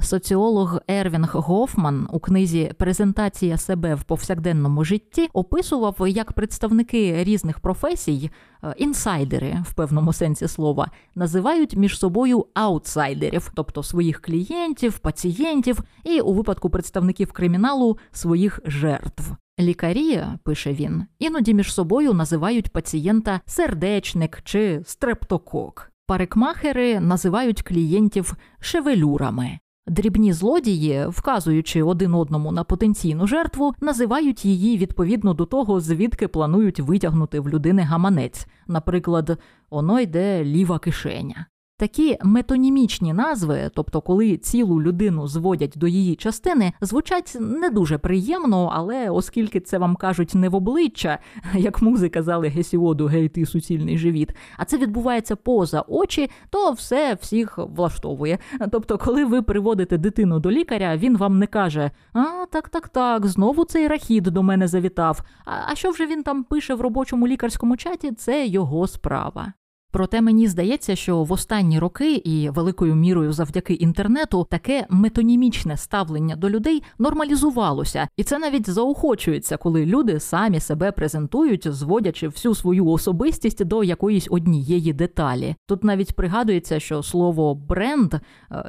Speaker 1: Соціолог Ервінг Гофман у книзі Презентація себе в повсякденному житті описував, як представники різних професій, е, інсайдери в певному сенсі слова, називають між собою аутсайдерів, тобто своїх клієнтів, пацієнтів і у випадку представників криміналу своїх жертв. Лікарі, пише він, іноді між собою називають пацієнта сердечник чи стрептокок. Парикмахери називають клієнтів шевелюрами. Дрібні злодії, вказуючи один одному на потенційну жертву, називають її відповідно до того, звідки планують витягнути в людини гаманець. Наприклад, оно йде ліва кишеня. Такі метонімічні назви, тобто коли цілу людину зводять до її частини, звучать не дуже приємно, але оскільки це вам кажуть не в обличчя, як музи казали Гесіоду, гей ти суцільний живіт, а це відбувається поза очі, то все всіх влаштовує. Тобто, коли ви приводите дитину до лікаря, він вам не каже: А, так, так, так, знову цей рахід до мене завітав. А що вже він там пише в робочому лікарському чаті, це його справа. Проте мені здається, що в останні роки і великою мірою завдяки інтернету таке метонімічне ставлення до людей нормалізувалося, і це навіть заохочується, коли люди самі себе презентують, зводячи всю свою особистість до якоїсь однієї деталі. Тут навіть пригадується, що слово бренд, е,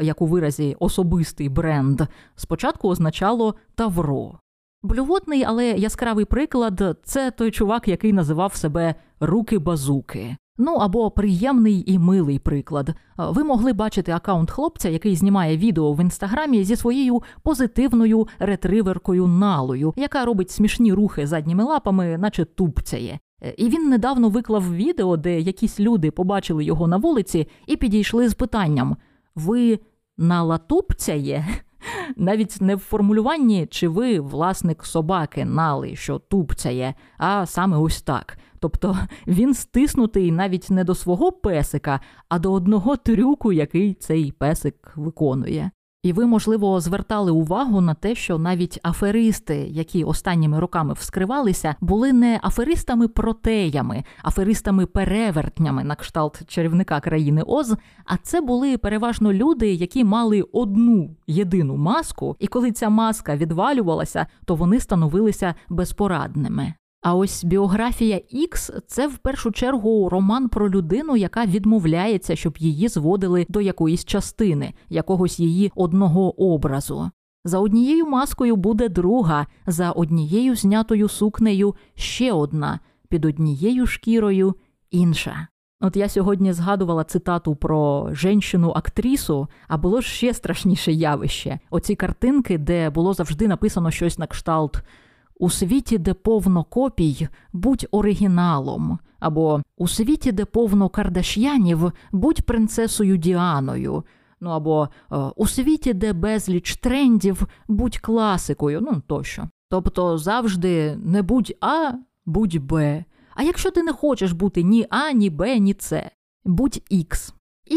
Speaker 1: як у виразі особистий бренд, спочатку означало тавро. Блювотний, але яскравий приклад це той чувак, який називав себе руки базуки. Ну або приємний і милий приклад. Ви могли бачити акаунт хлопця, який знімає відео в інстаграмі зі своєю позитивною ретриверкою налою, яка робить смішні рухи задніми лапами, наче тупцяє. Е, і він недавно виклав відео, де якісь люди побачили його на вулиці і підійшли з питанням: Ви налатупцяє? Навіть не в формулюванні, чи ви власник собаки нали, що тупцяє, а саме ось так. Тобто він стиснутий навіть не до свого песика, а до одного трюку, який цей песик виконує. І ви, можливо, звертали увагу на те, що навіть аферисти, які останніми роками вскривалися, були не аферистами-протеями, аферистами-перевертнями на кшталт чарівника країни Оз, а це були переважно люди, які мали одну єдину маску, і коли ця маска відвалювалася, то вони становилися безпорадними. А ось біографія Ікс це в першу чергу роман про людину, яка відмовляється, щоб її зводили до якоїсь частини, якогось її одного образу. За однією маскою буде друга, за однією знятою сукнею ще одна, під однією шкірою інша. От я сьогодні згадувала цитату про женщину актрісу, а було ще страшніше явище. Оці картинки, де було завжди написано щось на кшталт. У світі, де повно копій, будь оригіналом, або у світі, де повно кардаш'янів, будь принцесою Діаною, ну або е, у світі, де безліч трендів, будь класикою, ну тощо. Тобто завжди не будь А, будь Б. А якщо ти не хочеш бути ні А, ні Б, ні С, будь Х.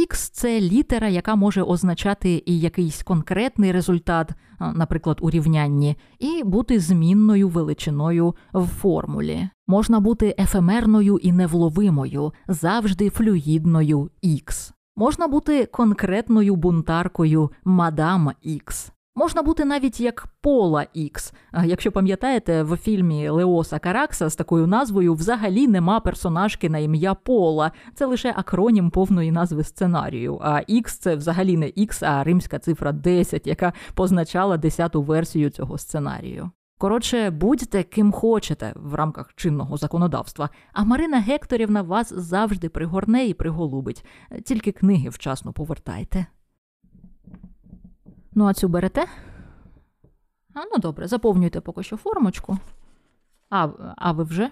Speaker 1: Х це літера, яка може означати і якийсь конкретний результат, наприклад, у рівнянні, і бути змінною величиною в формулі. Можна бути ефемерною і невловимою, завжди флюїдною Х. Можна бути конкретною бунтаркою мадам Х. Можна бути навіть як Пола Ікс. Якщо пам'ятаєте, в фільмі Леоса Каракса з такою назвою взагалі нема персонажки на ім'я Пола. Це лише акронім повної назви сценарію. А Ікс це взагалі не Ікс, а римська цифра 10, яка позначала десяту версію цього сценарію. Коротше, будьте ким хочете в рамках чинного законодавства. А Марина Гекторівна вас завжди пригорне і приголубить. Тільки книги вчасно повертайте. Ну, а цю берете? А, ну добре, заповнюйте поки що формочку. А, а ви вже?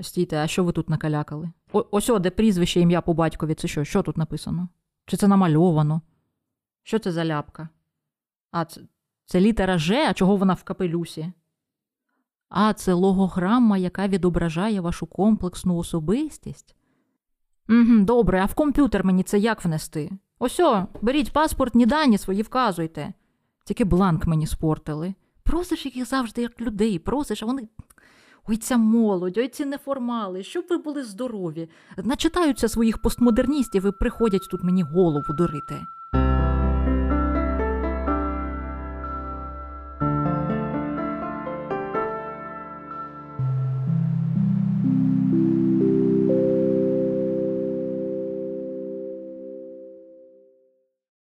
Speaker 1: Стійте, а що ви тут накалякали? О, ось о, де прізвище ім'я по батькові. Це що? Що тут написано? Чи це намальовано? Що це за ляпка? А, це, це літера Ж, а чого вона в капелюсі? А, це логограма, яка відображає вашу комплексну особистість. Добре, а в комп'ютер мені це як внести? Осьо, беріть паспортні дані свої вказуйте. Тільки бланк мені спортили. Просиш їх завжди, як людей, просиш, а вони. Ой, ця молодь, ой ці неформали, щоб ви були здорові. Начитаються своїх постмодерністів і приходять тут мені голову дурити.